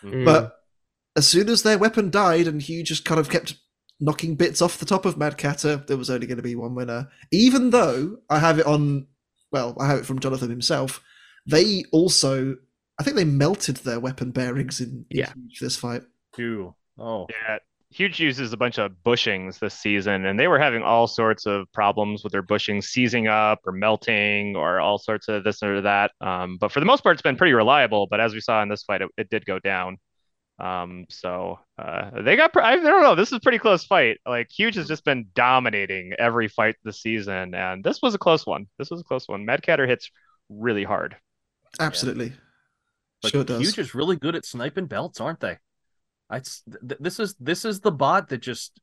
Mm. but as soon as their weapon died and Huge just kind of kept knocking bits off the top of Mad Catter, there was only going to be one winner. Even though I have it on, well, I have it from Jonathan himself. They also, I think they melted their weapon bearings in, in Yeah. This fight. Ew. Oh. Yeah, Huge uses a bunch of bushings this season, and they were having all sorts of problems with their bushings seizing up or melting or all sorts of this or that. Um, but for the most part, it's been pretty reliable. But as we saw in this fight, it, it did go down. Um, so uh, they got. I don't know. This is a pretty close fight. Like Huge has just been dominating every fight this season, and this was a close one. This was a close one. Mad Catter hits really hard. Absolutely. But sure does. Huge is really good at sniping belts, aren't they? I, th- this is this is the bot that just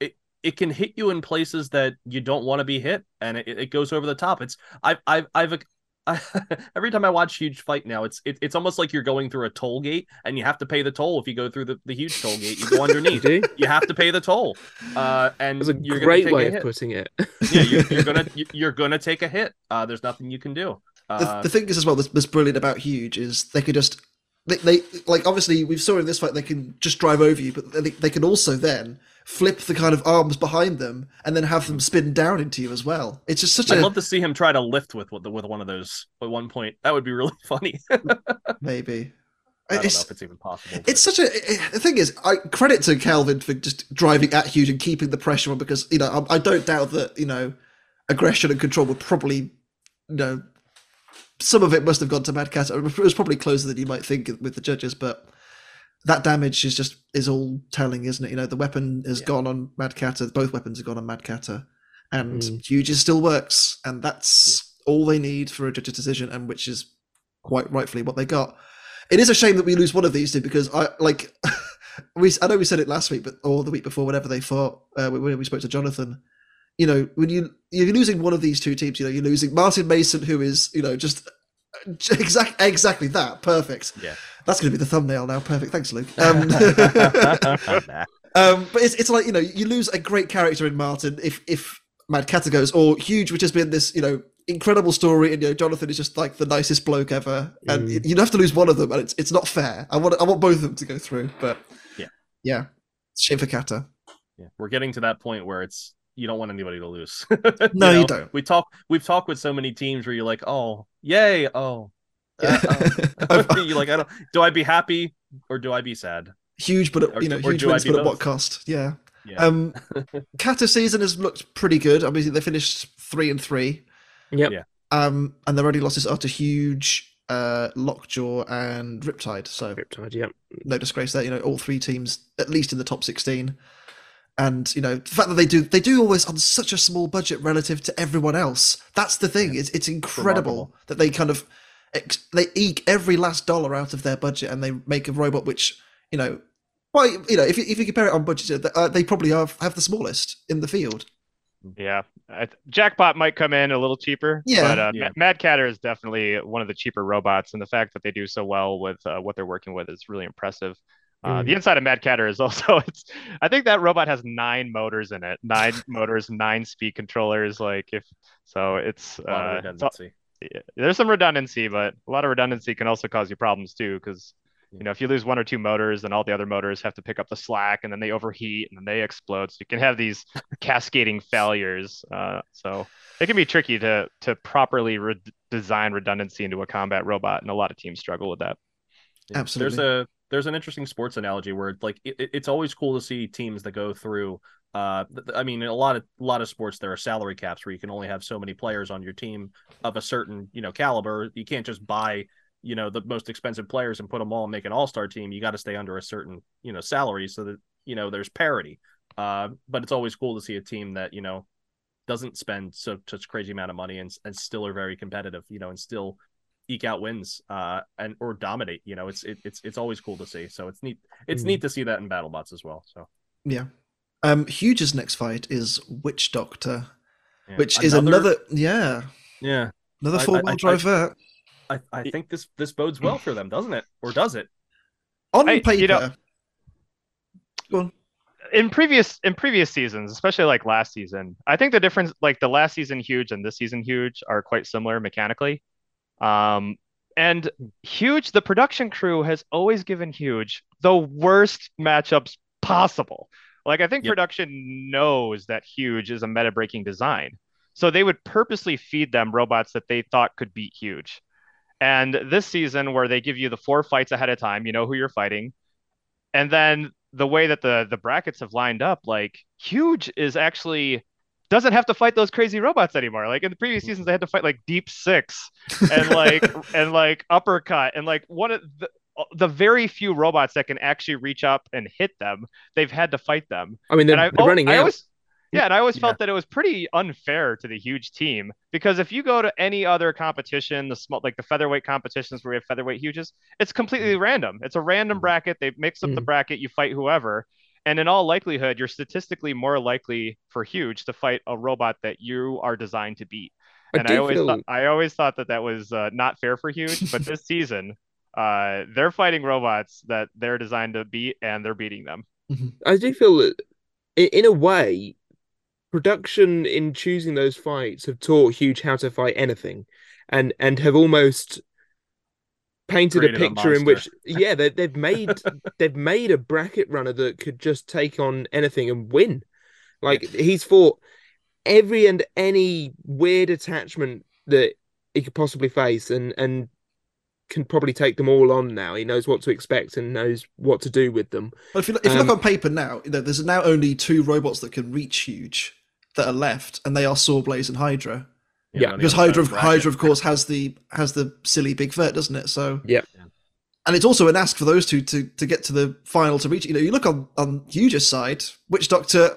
it it can hit you in places that you don't want to be hit, and it, it goes over the top. It's I've I've I've I, every time I watch huge fight now, it's it, it's almost like you're going through a toll gate, and you have to pay the toll if you go through the, the huge toll gate. You go underneath. You you have to pay the toll. Uh, and it's a you're great take a way of putting it. yeah, you're, you're gonna you're gonna take a hit. Uh, there's nothing you can do. the, Uh, the thing is as well that's, that's brilliant about huge is they could just they, they like obviously we've saw in this fight they can just drive over you but they, they can also then flip the kind of arms behind them and then have them spin down into you as well it's just such I'd a love to see him try to lift with with, with one of those at one point. That would be really funny. maybe I don't know if it's even possible. but- it's such a the thing is i credit to calvin for just driving at huge and keeping the pressure on because you know i, I don't doubt that you know aggression and control would probably you know some of it must have gone to Mad Cat. It was probably closer than you might think with the judges, but that damage is just is all telling, isn't it? You know, the weapon has Yeah. gone on Mad Catter. Both weapons have gone on Mad Catter, and Mm. Huge still works, and that's all they need for a judge's decision, and which is quite rightfully what they got. It is a shame that we lose one of these two because I like we. I know we said it last week, but or the week before, whenever they fought, uh, when we spoke to Jonathan. You know, when you you're losing one of these two teams, you know, you're losing Martin Mason, who is you know just exact exactly that perfect. Yeah. That's going to be the thumbnail now. Perfect, thanks, Luke. Um, um, but it's, it's like you know you lose a great character in Martin if if Mad Catter goes or Huge, which has been this you know incredible story, and you know Jonathan is just like the nicest bloke ever, and Mm. you'd have to lose one of them, and it's it's not fair. I want I want both of them to go through, but Yeah. yeah, shame for Catter. Yeah, we're getting to that point where it's you don't want anybody to lose. No, you know? don't. We talk. We've talked with so many teams where you're like, oh, yay, oh. I've- you're like, I don't. Do I be happy or do I be sad? huge, but at, you know, or huge do I wins, be but at what cost? Yeah. Yeah. Um, Catter season has looked pretty good. I mean, they finished three and three. Yep. Yeah. Um, and their only losses are to Huge, uh, Lockjaw, and Riptide. So Riptide, yep. no disgrace there. You know, all three teams at least in the top sixteen. And you know, the fact that they do they do always on such a small budget relative to everyone else. That's the thing. It's it's incredible Remarkable. that they kind of ex- they eke every last dollar out of their budget and they make a robot which you know, well, you know, if you, if you compare it on budget, uh, they probably have have the smallest in the field. Yeah, I Jackpot might come in a little cheaper. Yeah. but uh, Yeah. Mad Catter is definitely one of the cheaper robots, and the fact that they do so well with uh, what they're working with is really impressive. Uh, Mm. The inside of Mad Catter is also it's. I think that robot has nine motors in it, nine motors, nine speed controllers. Like if so, it's a lot of uh, redundancy. yeah, there's some redundancy, but a lot of redundancy can also cause you problems too. Because you know, if you lose one or two motors, then all the other motors have to pick up the slack, and then they overheat, and then they explode. So you can have these cascading failures. Uh, so it can be tricky to to properly re- design redundancy into a combat robot, and a lot of teams struggle with that. Absolutely. There's a there's an interesting sports analogy where like it, it- it's always cool to see teams that go through. Uh, I mean, a lot of a lot of sports there are salary caps where you can only have so many players on your team of a certain you know caliber. You can't just buy you know the most expensive players and put them all and make an all star team. You got to stay under a certain you know salary so that you know there's parity. Uh, but it's always cool to see a team that you know doesn't spend so such crazy amount of money and and still are very competitive. You know, and still eke out wins uh and or dominate you know it's it, it's it's always cool to see so it's neat it's Mm. neat to see that in battlebots as well so Yeah. Um, Huge's next fight is Witch Doctor, yeah. which is another yeah yeah another I- I- four wheel I- drive vert. i i think this this bodes well for them doesn't it or does it On I- paper, you know- in previous in previous seasons, especially like last season, I think the difference, like the last season huge and this season huge, are quite similar mechanically. Um, and huge, the production crew has always given huge the worst matchups possible. Like I think Yep. production knows that huge is a meta breaking design, so they would purposely feed them robots that they thought could beat huge. And this season, where they give you the four fights ahead of time, you know who you're fighting, and then the way that the the brackets have lined up, like Huge is actually doesn't have to fight those crazy robots anymore. Like in the previous mm-hmm. seasons, they had to fight like Deep Six and like and like Uppercut and like one of the uh, the very few robots that can actually reach up and hit them, they've had to fight them. I mean, they're, I, they're oh, running I out. always, yeah, and I always Yeah. felt that it was pretty unfair to the huge team because if you go to any other competition, the small like the featherweight competitions where we have featherweight huges, it's completely mm-hmm. random. It's a random mm-hmm. bracket. They mix up the Mm. bracket, you fight whoever. And in all likelihood, you're statistically more likely for huge to fight a robot that you are designed to beat. I And I, always feel thought I always thought that that was uh, not fair for huge, but this season, uh, they're fighting robots that they're designed to beat, and they're beating them. I do feel that, in a way, production in choosing those fights have taught Huge how to fight anything, and and have almost painted Created a a picture in which, yeah, they, they've made they've made a bracket runner that could just take on anything and win. Like he's fought every and any weird attachment that he could possibly face, and and can probably take them all on now. He knows what to expect and knows what to do with them. But if you look, if you Um, look on paper now, you know, there's now only two robots that can reach huge that are left, and they are Sawblaze and Hydra. Yeah, Because Hydra, of. Hydra, of course, has the has the silly big vert, doesn't it? So yeah, and it's also an ask for those two to to get to the final to reach. You know, you look on on Huge's side, Witch Doctor.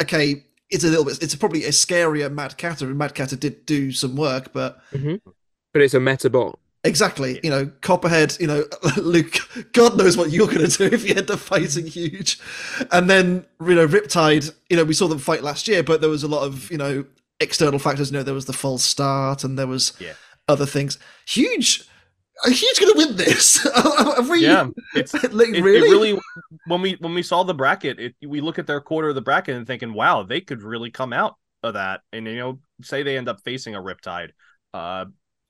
Okay, it's a little bit. It's probably a scarier Mad Catter, and Mad Catter did do some work, but mm-hmm. But it's a meta bot. Exactly. You know, Copperhead, you know, Luke, God knows what you're going to do if you end up fighting huge. And then, you know, Riptide, you know, we saw them fight last year, but there was a lot of, you know, external factors. You know, there was the false start and there was Yeah. other things. Huge, are Huge going to win this? We, Yeah, it's like, it, it really? really when we when we saw the bracket it, we look at their quarter of the bracket and thinking wow they could really come out of that and you know say they end up facing a riptide uh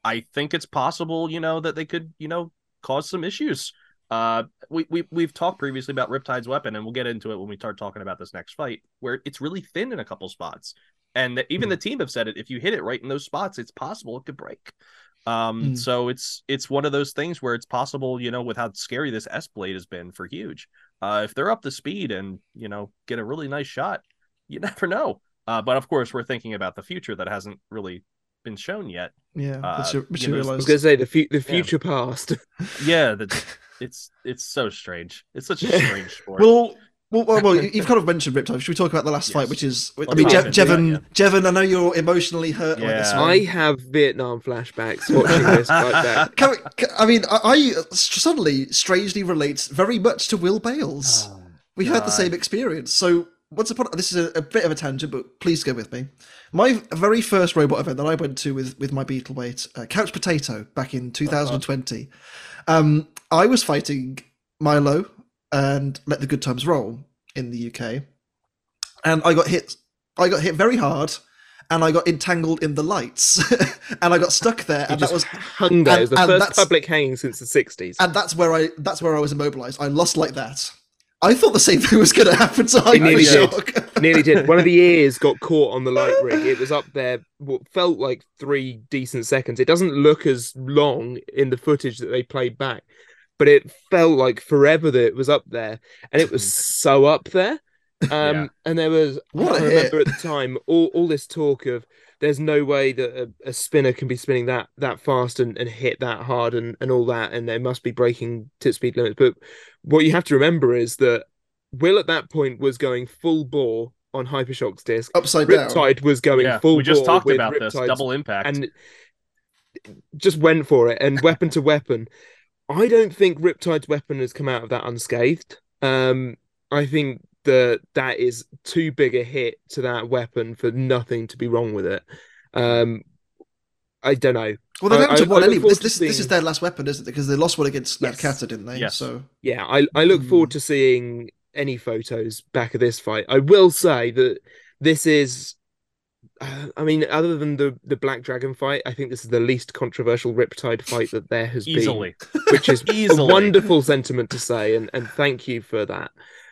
i think it's possible you know that they could you know cause some issues uh we, we we've talked previously about riptide's weapon and we'll get into it when we start talking about this next fight where it's really thin in a couple spots and that even the team have said it if you hit it right in those spots it's possible it could break. Um Mm. so it's it's one of those things where it's possible you know with how scary this s blade has been for huge uh if they're up to speed and you know get a really nice shot you never know. Uh but of course we're thinking about the future that hasn't really been shown yet. Yeah, uh, mater- you know, I was going to say the fu- the future past. yeah that it's it's so strange. It's such a strange sport. Well, well, well, well, you've kind of mentioned Riptide. Should we talk about the last Yes. fight, which is? I mean, Je- about it, Jevon, Jevon. I know you're emotionally hurt by this Yeah. one. I have Vietnam flashbacks watching this fight back. Can we- can- I mean, I, I suddenly strangely relates very much to Will Bales. Oh, we had the same experience. So, once upon this is a, a bit of a tangent, but please go with me. My very first robot event that I went to with with my Beetleweight, uh, Couch Potato, back in 2020. Um, I was fighting Milo and Let the Good Times Roll in the UK, and I got hit. I got hit very hard. And I got entangled in the lights, and I got stuck there, and that was hung there. It was the first public hanging since the 60s. and that's where I that's where I was immobilized. I lost like that. I thought the same thing was going to happen to It nearly did. Nearly did. One of the ears got caught on the light rig. It was up there, what felt like three decent seconds. It doesn't look as long in the footage that they played back, but it felt like forever that it was up there, and it was so up there. Um, Yeah. and there was What a I remember hit. at the time all, all this talk of there's no way that a, a spinner can be spinning that that fast and, and hit that hard and, and all that, and they must be breaking tip speed limits. But what you have to remember is that Will at that point was going full bore on Hypershock's disc. Upside down. Riptide was going yeah full we just bore talked with about this double impact and just went for it and weapon to weapon. I don't think Riptide's weapon has come out of that unscathed. Um, I think that that is too big a hit to that weapon for nothing to be wrong with it. Um, I don't know. Well, they're I- down to I- one anyway. forward This, to this, this is their last weapon, isn't it? Because they lost one against Mad Yes. Catter, didn't they? Yes. So Yeah, I, I look forward to seeing any photos back of this fight. I will say that this is, uh, I mean, other than the the Black Dragon fight, I think this is the least controversial Riptide fight that there has easily been, which is a wonderful sentiment to say, and and thank you for that.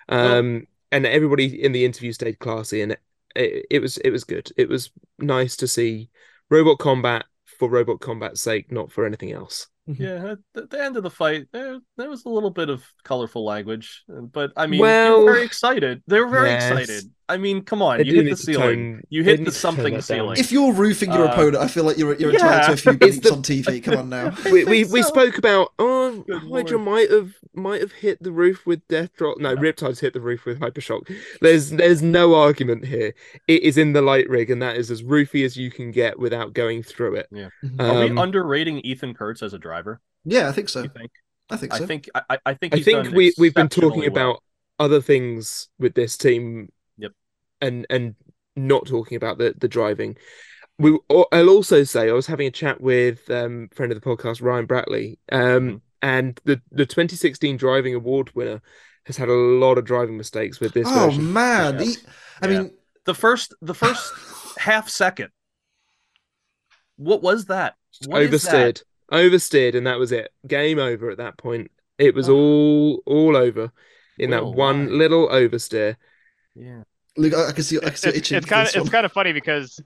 Um, and everybody in the interview stayed classy, and it, it, it was it was good. It was nice to see robot combat for robot combat's sake, not for anything else. Yeah, at the end of the fight, there, there was a little bit of colorful language, but I mean, Well, they were very excited. They were very yes. excited. I mean, come on, They you hit the ceiling. tone- you hit the something ceiling. If you're roofing your Uh, opponent, I feel like you're you're yeah. entitled to a few It's beeps the- on TV. Come on now. I we think we, we so. spoke about oh Hydra might have might have hit the roof with Death Drop. No, Riptide's hit the roof with Hypershock. There's there's no argument here. It is in the light rig, and that is as roofy as you can get without going through it. Mhm. Are we Um, underrating Ethan Kurtz as a driver? Yeah, I think so. Think? I think so. I think I, I think I think done we we've been talking well. about other things with this team. And and not talking about the the driving. We I'll also say I was having a chat with um friend of the podcast Ryan Bratley um Mhm. and the the 2016 driving award winner has had a lot of driving mistakes with this oh version. man, Yes. he- I Yeah. mean, the first the first half second. What was that? What is that? oversteered oversteered and that was it game over at that point it was Oh. all all over in that one little oversteer Yeah. Luke, I, I can see. I can It's, see it's, itching it's kind of it's kind of funny because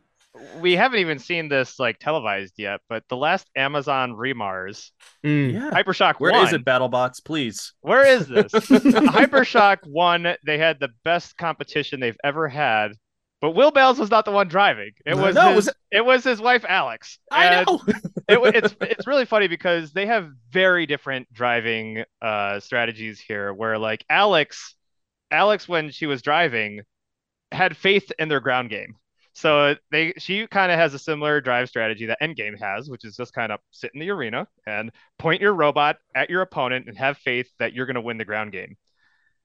we haven't even seen this like televised yet. But the last Amazon re:MARS, Mm. Yeah. Hypershock Where won. is it, BattleBots? Please. Where is this? Hypershock won. They had the best competition they've ever had. But Will Bales was not the one driving. It was No, his, was it... was his wife Alex. I And know. it, it's it's really funny because they have very different driving uh strategies here where like Alex Alex when she was driving had faith in their ground game. So they she kind of has a similar drive strategy that Endgame has, which is just kind of sit in the arena and point your robot at your opponent and have faith that you're going to win the ground game.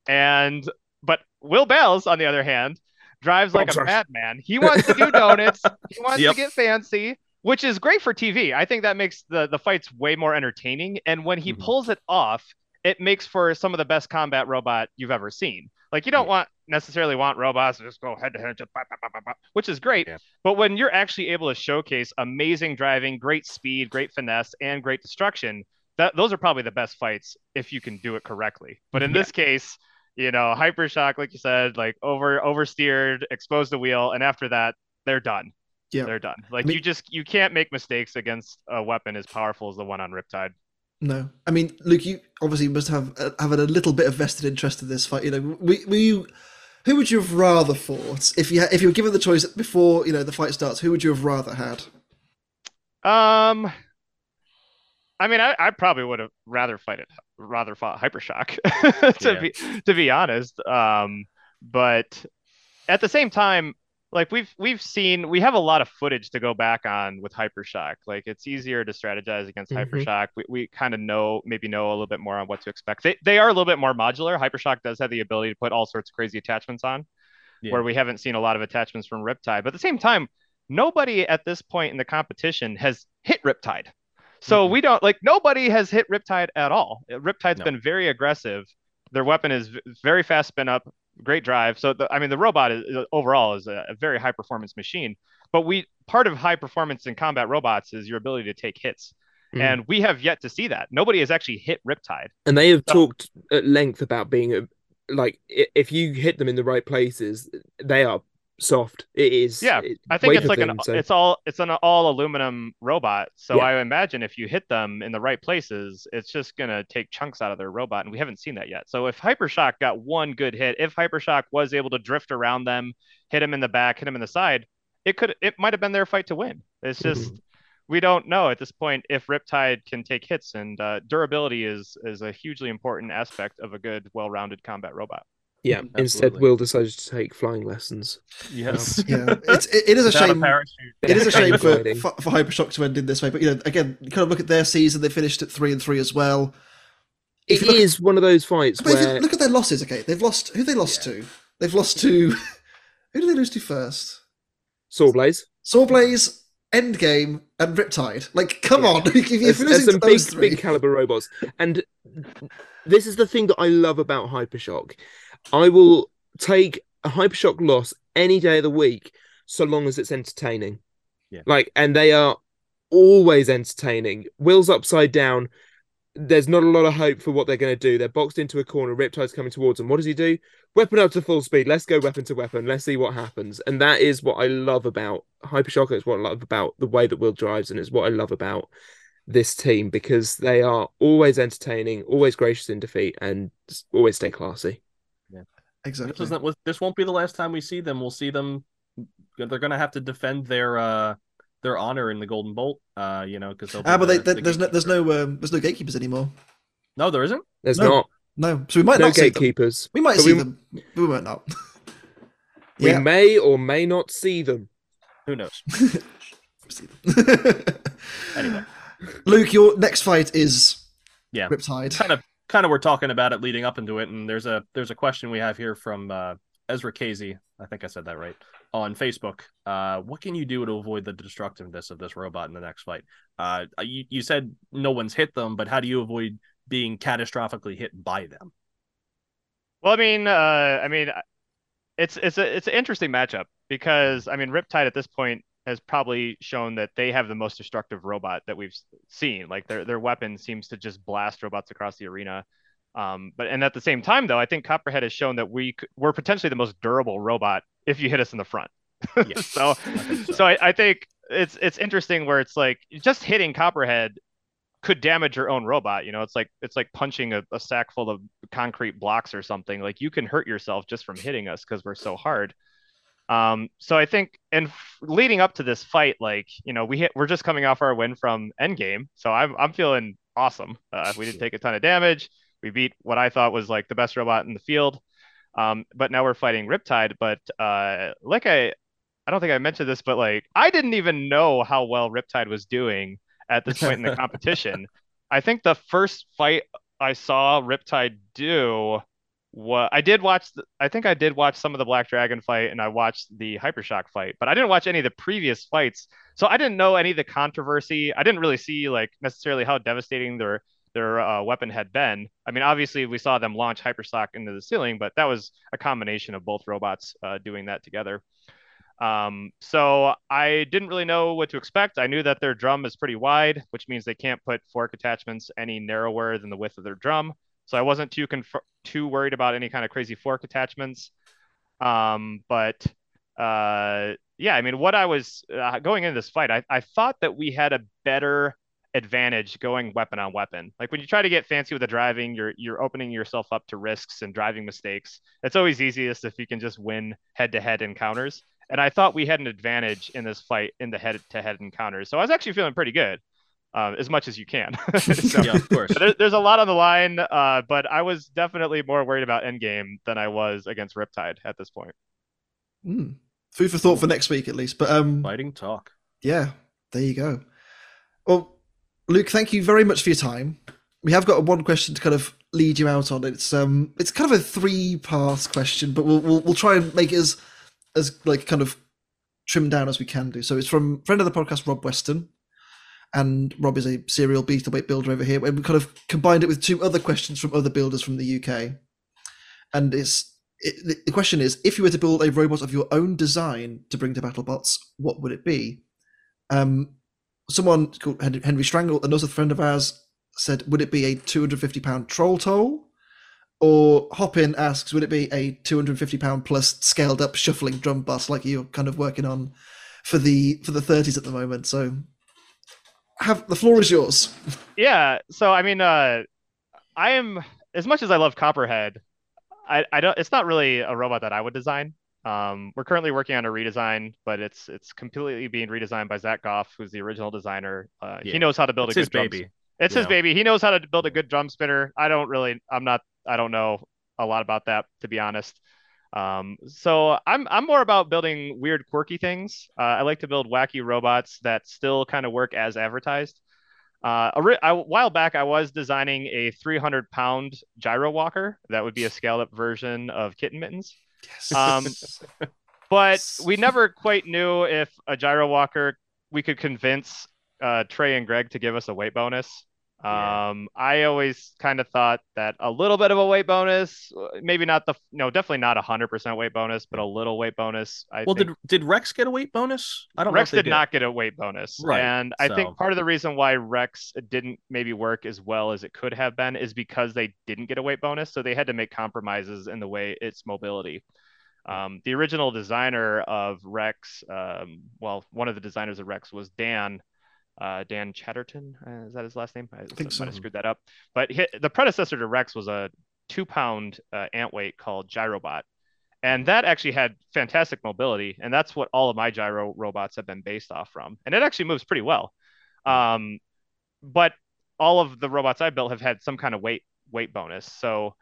And but Will Bales, on the other hand, drives like a madman. He wants to do donuts. He wants Yep. to get fancy, which is great for TV. I think that makes the the fights way more entertaining. And when he Mhm. pulls it off, it makes for some of the best combat robot you've ever seen. Like you don't Yeah. want necessarily want robots to just go head to head, just bah, bah, bah, bah, bah, which is great. Yeah. But when you're actually able to showcase amazing driving, great speed, great finesse, and great destruction, that those are probably the best fights if you can do it correctly. But in Yeah. this case, you know, hypershock, like you said, like over oversteered, exposed the wheel, and after that, they're done. Yeah. They're done. Like mean- you just you can't make mistakes against a weapon as powerful as the one on Riptide. No, I mean, Luke, you obviously must have uh, have a little bit of vested interest in this fight. You know, were, were you? Who would you have rather fought if you had, if you were given the choice before you know the fight starts? Who would you have rather had? Um, I mean, I, I probably would have rather fight it, rather fought Hypershock, to Yeah. be to be honest. Um, but at the same time, like we've we've seen, we have a lot of footage to go back on with Hypershock. Like it's easier to strategize against Mhm. Hypershock. We we kind of know, maybe know a little bit more on what to expect. They they are a little bit more modular. Hypershock does have the ability to put all sorts of crazy attachments on Yeah. where we haven't seen a lot of attachments from Riptide. But at the same time, nobody at this point in the competition has hit Riptide. So Mhm. we don't like nobody has hit Riptide at all. Riptide's No. been very aggressive. Their weapon is very fast spin up, great drive. So the, I mean, the robot is overall is a, a very high performance machine. But we part of high performance in combat robots is your ability to take hits, Mm. and we have yet to see that. Nobody has actually hit Riptide. and they have So- talked at length about being a like if you hit them in the right places they are soft it is Yeah, it- I think it's like an so- it's all it's an all aluminum robot. So Yeah. I imagine if you hit them in the right places, it's just gonna take chunks out of their robot, and we haven't seen that yet. So if Hypershock got one good hit, if Hypershock was able to drift around them, hit him in the back, hit him in the side, it could it might have been their fight to win. It's Mm-hmm. just we don't know at this point if Riptide can take hits, and uh, durability is is a hugely important aspect of a good, well-rounded combat robot. Yeah instead will decided to take flying lessons Yes. Yeah, it's it, it is a shame. parachute. It is a shame for, Paragliding. for for Hypershock to end in this way. But you know, again, you kind of look at their season; they finished at three and three as well. If It you look- is one of those fights But if you where look at their losses, okay, they've lost. Who they lost to? They've lost to. Who did they lose to first? Sawblaze Sawblaze, Endgame, and Riptide. Like, come Yeah. on! if you're there's, losing there's to some those big three, big caliber robots and this is the thing that I love about Hypershock I will take a Hypershock loss any day of the week so long as it's entertaining Yeah. like and they are always entertaining Will's upside down there's not a lot of hope for what they're going to do. They're boxed into a corner. Riptide's coming towards them. What does he do? Weapon up to full speed. Let's go weapon to weapon. Let's see what happens. And that is what I love about Hypershock. It's what I love about the way that Will drives, and it's what I love about this team because they are always entertaining, always gracious in defeat, and always stay classy. Exactly. This isn't. This won't be the last time we see them. We'll see them. They're going to have to defend their uh their honor in the Golden Bolt. Uh, you know, because Ah, but they, they, there's no there's no um, there's no gatekeepers anymore. no, there isn't. There's No, not No, so we might no not see them. gatekeepers. We might but see we- them. but We might not. We may or may not see them. Who knows? see them. Anyway. Luke, your next fight is Yeah. Riptide. kind of kind of we're talking about it leading up into it and there's a there's a question we have here from uh ezra casey. I think i said that right. On facebook uh what can you do to avoid the destructiveness of this robot in the next fight? Uh you, you said no one's hit them but how do you avoid being catastrophically hit by them? Well, I mean, uh, I mean, it's it's a it's an interesting matchup because I mean, Riptide at this point has probably shown that they have the most destructive robot that we've seen. Like their their weapon seems to just blast robots across the arena. Um, but and at the same time, though, I think Copperhead has shown that we we're potentially the most durable robot if you hit us in the front. Yeah, so I think so. so I, I think it's it's interesting where it's like just hitting Copperhead could damage your own robot. You know, it's like it's like punching a, a sack full of concrete blocks or something. Like you can hurt yourself just from hitting us because we're so hard. Um, so I think, and f- leading up to this fight, like you know, we hit, we're just coming off our win from Endgame, so I'm I'm feeling awesome. Uh, we didn't take a ton of damage. We beat what I thought was like the best robot in the field. Um, but now we're fighting Riptide. But uh, like I, I don't think I mentioned this, but like I didn't even know how well Riptide was doing at this point in the competition. I think the first fight I saw Riptide do what I did watch the, I think I did watch some of the Black Dragon fight and I watched the Hypershock fight, but I didn't watch any of the previous fights. So I didn't know any of the controversy. I didn't really see like necessarily how devastating their their uh, weapon had been. I mean, obviously we saw them launch Hypershock into the ceiling, but that was a combination of both robots uh, doing that together. Um, so I didn't really know what to expect. I knew that their drum is pretty wide, which means they can't put fork attachments any narrower than the width of their drum. So I wasn't too conf- too worried about any kind of crazy fork attachments. Um, but uh, yeah, I mean, what I was uh, going into this fight, I, I thought that we had a better advantage going weapon on weapon. Like when you try to get fancy with the driving, you're you're opening yourself up to risks and driving mistakes. It's always easiest if you can just win head to head encounters. And I thought we had an advantage in this fight in the head to head encounters. So I was actually feeling pretty good, uh, as much as you can. so, yeah of course there, there's a lot on the line, uh, but I was definitely more worried about Endgame than I was against Riptide at this point. Mm. Food for thought for next week at least. But um, fighting talk yeah, there you go. Well, Luke, thank you very much for your time. We have got one question to kind of lead you out on. It's um, it's kind of a three part question, but we'll, we'll we'll try and make it as as like kind of trimmed down as we can do. So it's from friend of the podcast, Rob Weston. And Rob is a serial beta weight builder over here. And we kind of combined it with two other questions from other builders from the UK. And it's it, the- question is: If you were to build a robot of your own design to bring to BattleBots, what would it be? Um, someone called Henry Strangle, another friend of ours, said, "Would it be a 250 pound troll toll?" Or Hopin asks, "Would it be a 250 pound plus scaled up shuffling drum bus like you're kind of working on for the for the 30s at the moment?" So, have the floor is yours. Yeah, so I mean, uh, I am as much as I love Copperhead, I, I don't. It's not really a robot that I would design. Um, we're currently working on a redesign, but it's it's completely being redesigned by Zach Goff, who's the original designer. Uh, Yeah. He knows how to build it's a his good drum baby It's his know? baby. He knows how to build a good drum spinner. I don't really. I'm not. I don't know a lot about that to be honest. Um, so I'm I'm more about building weird, quirky things. Uh, I like to build wacky robots that still kind of work as advertised. Uh, a, while back, I was designing a 300 pound gyro walker that would be a scaled up version of Kitten Mittens. Yes. Um, but we never quite knew if a gyro walker we could convince uh, Trey and Greg to give us a weight bonus. Yeah. Um, I always kind of thought that a little bit of a weight bonus, maybe not the no, definitely not a hundred percent weight bonus, but a little weight bonus. I well think did did rex get a weight bonus i don't Rex they did not get a weight bonus. Right, And I so- think part of the reason why Rex didn't maybe work as well as it could have been is because they didn't get a weight bonus. So they had to make compromises in the way its mobility. Um, the original designer of Rex, um, well, one of the designers of Rex was Dan. Uh, Dan Chatterton. Uh, is that his last name? I, think might so. have screwed that up. But the predecessor to Rex was a two pound uh, ant weight called Gyrobot. And that actually had fantastic mobility. And that's what all of my gyro robots have been based off from. And it actually moves pretty well. Um, but all of the robots I built have had some kind of weight weight bonus. So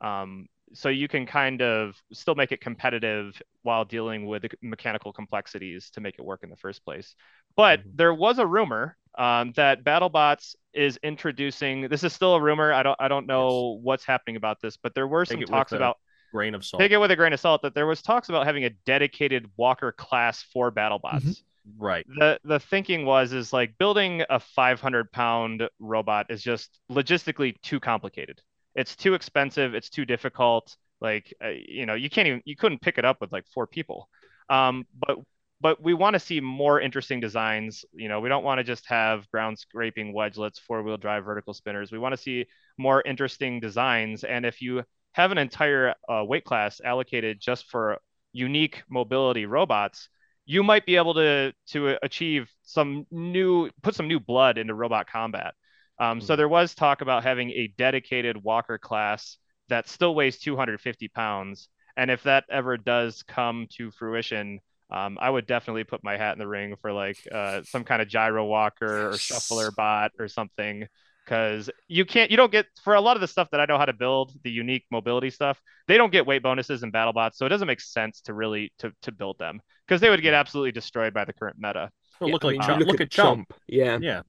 um, so you can kind of still make it competitive while dealing with the mechanical complexities to make it work in the first place. But Mhm. there was a rumor um, that BattleBots is introducing. This is still a rumor. I don't I don't know what's happening about this, but there were Take some talks about Grain of salt. take it with a grain of salt that there was talks about having a dedicated Walker class for BattleBots. Mhm. Right. The the thinking was is like building a 500 pound robot is just logistically too complicated. It's too expensive. It's too difficult. Like uh, you know, you can't even you couldn't pick it up with like four people. Um, but but we want to see more interesting designs. You know, we don't want to just have ground scraping wedgelets, four wheel drive vertical spinners. We want to see more interesting designs. And if you have an entire uh, weight class allocated just for unique mobility robots, you might be able to to achieve some new put some new blood into robot combat. Um, so Mhm. there was talk about having a dedicated Walker class that still weighs 250 pounds, and if that ever does come to fruition, um, I would definitely put my hat in the ring for like uh, some kind of gyro walker or shuffler bot or something. Because you can't, you don't get for a lot of the stuff that I know how to build, the unique mobility stuff, they don't get weight bonuses in BattleBots, so it doesn't make sense to really to to build them because they would get absolutely destroyed by the current meta. Well, Yeah, look I like mean, Chomp. you Look, at Chomp. Yeah. Yeah.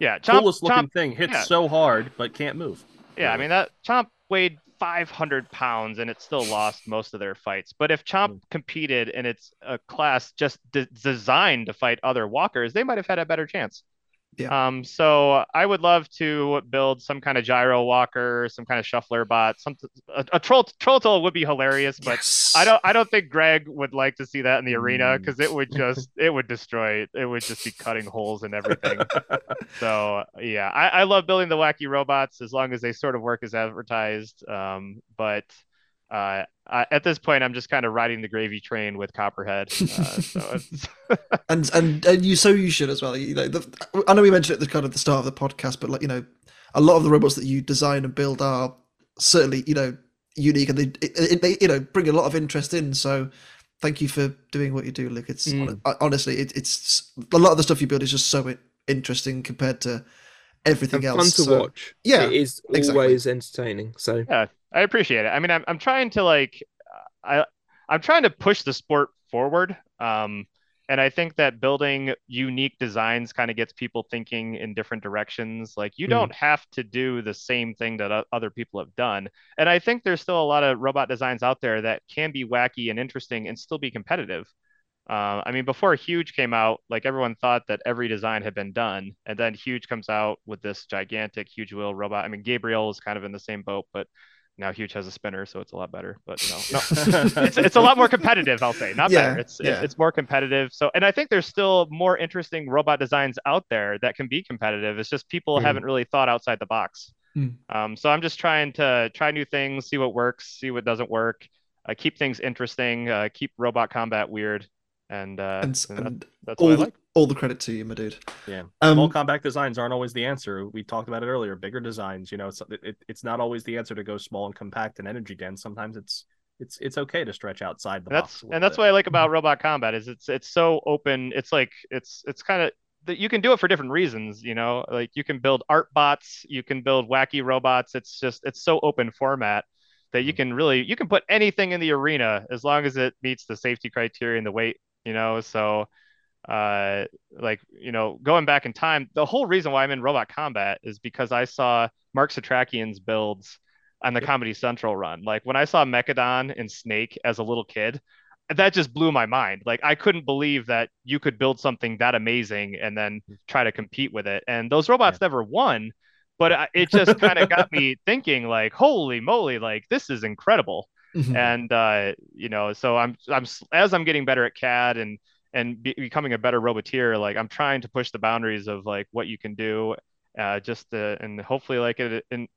Yeah, Chomp, Coolest looking Chomp thing. Hits yeah. so hard but can't move. Yeah, I mean that Chomp weighed 500 pounds and it still lost most of their fights. But if Chomp Mm. competed and it's a class just de- designed to fight other walkers, they might have had a better chance. Yeah. Um. So I would love to build some kind of gyro walker, some kind of shuffler bot, Some A, a troll troll tool would be hilarious, but Yes. I don't. I don't think Greg would like to see that in the arena Mm. because it would just it would destroy. It would just be cutting holes and everything. So yeah, I, I love building the wacky robots as long as they sort of work as advertised. Um, but uh, I, at this point, I'm just kind of riding the gravy train with Copperhead. Uh, so and and and you so you should as well. You know, the, I know we mentioned it at the kind of the start of the podcast, but like you know, a lot of the robots that you design and build are certainly you know unique, and they it, it, they you know bring a lot of interest in. So thank you for doing what you do, Luke. It's Mm. honestly, it, it's a lot of the stuff you build is just so interesting compared to everything And else. fun to So, watch. yeah, it is exactly. always entertaining. So yeah, I appreciate it. I mean, I'm I'm trying to like, I I'm trying to push the sport forward. Um, and I think that building unique designs kind of gets people thinking in different directions. Like you Hmm. don't have to do the same thing that other people have done. And I think there's still a lot of robot designs out there that can be wacky and interesting and still be competitive. Uh, I mean, before Huge came out, like everyone thought that every design had been done, and then Huge comes out with this gigantic huge wheel robot. I mean, Gabriel is kind of in the same boat, but now Huge has a spinner, so it's a lot better. But no, no, it's it's a lot more competitive. I'll say, not Yeah, better. It's yeah. it's more competitive. So, and I think there's still more interesting robot designs out there that can be competitive. It's just people Mm. haven't really thought outside the box. Mm. Um, so I'm just trying to try new things, see what works, see what doesn't work, uh, keep things interesting, uh, keep robot combat weird, and uh, and, and that- and that's all what I like. All the credit to you, my dude. Yeah. Um, Small compact designs aren't always the answer. We talked about it earlier. Bigger designs, you know, it's it, it's not always the answer to go small and compact and energy dense. Sometimes it's it's it's okay to stretch outside the And that's box. a and that's bit. what I like about robot combat is it's it's so open. It's like it's it's kind of that you can do it for different reasons. You know, like you can build art bots, you can build wacky robots. It's just it's so open format that you can really you can put anything in the arena as long as it meets the safety criteria and the weight. You know, so uh like you know going back in time the whole reason why i'm in robot combat is because i saw mark setrakian's builds on the comedy central run. Like when i saw mechadon and snake as a little kid that just blew my mind. Like i couldn't believe that you could build something that amazing and then try to compete with it. And those robots never won but it just kind of got me thinking like holy moly like this is incredible. Mhm. and uh, you know, so I'm I'm as I'm getting better at CAD and and be, becoming a better roboteer, like I'm trying to push the boundaries of like what you can do, uh, just to, and hopefully like it and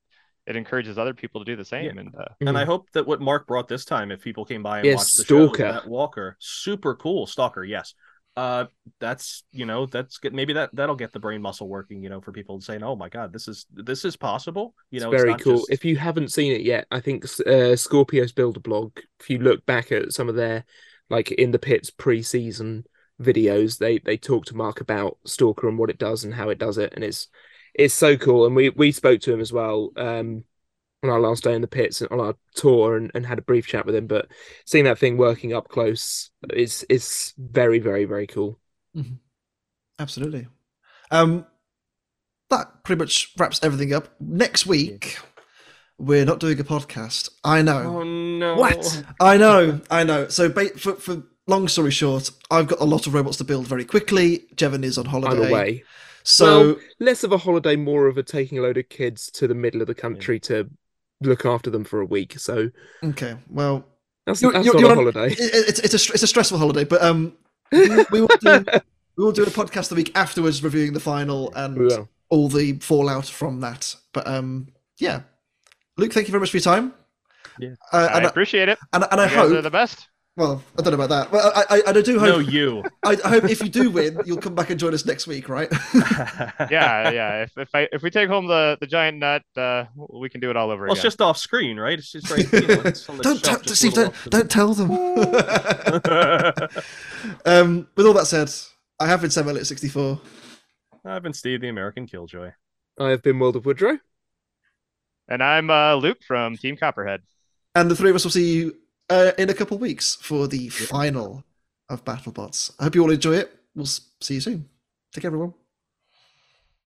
it encourages other people to do the same. Yeah. And uh, And Mm. I hope that what Mark brought this time, if people came by and Yes, watched the show, Stalker. that Walker, super cool Stalker, yes, uh that's you know that's good maybe that that'll get the brain muscle working you know for people saying oh my god this is this is possible you know it's very not cool. just- If you haven't seen it yet, I think uh, Scorpio's Builder blog. If you look back at some of their like in the pits pre-season videos, they they talk to Mark about Stalker and what it does and how it does it, and it's it's so cool. And we we spoke to him as well um, on our last day in the pits on our tour and, and had a brief chat with him. But seeing that thing working up close is is very very very cool. Absolutely. Um, that pretty much wraps everything up. Next week, we're not doing a podcast. I know. oh no What? I know. I know. So, ba- for, for long story short, I've got a lot of robots to build very quickly. Jevon is on holiday. I'm away. So, Well, less of a holiday, more of a taking a load of kids to the middle of the country to look after them for a week. So okay. Well, that's, You're- that's you're- not you're a holiday. it, it's, it's, a, it's a stressful holiday, but um, we, we will do we will do a podcast the week afterwards, reviewing the final and We all the fallout from that. But um, yeah, Luke, thank you very much for your time. Yeah. uh, I and, I, appreciate it. and, and I You guys are the best. Well, I don't know about that. Well, I, I, I do no hope. you I, I hope if you do win, you'll come back and join us next week, right? Yeah, yeah. If if I if we take home the the giant nut, uh, we can do it all over well it's just off screen right it's just right you know, it's don't shelf tell, just Steve, don't, don't tell them. um, with all that said, I have been Sam Elliott 64. I've been Steve the American Killjoy I have been World of Woodrow. And I'm uh, Luke from Team Copperhead. And the three of us will see you uh, in a couple of weeks for the final of BattleBots. I hope you all enjoy it. We'll see you soon. Take care, everyone.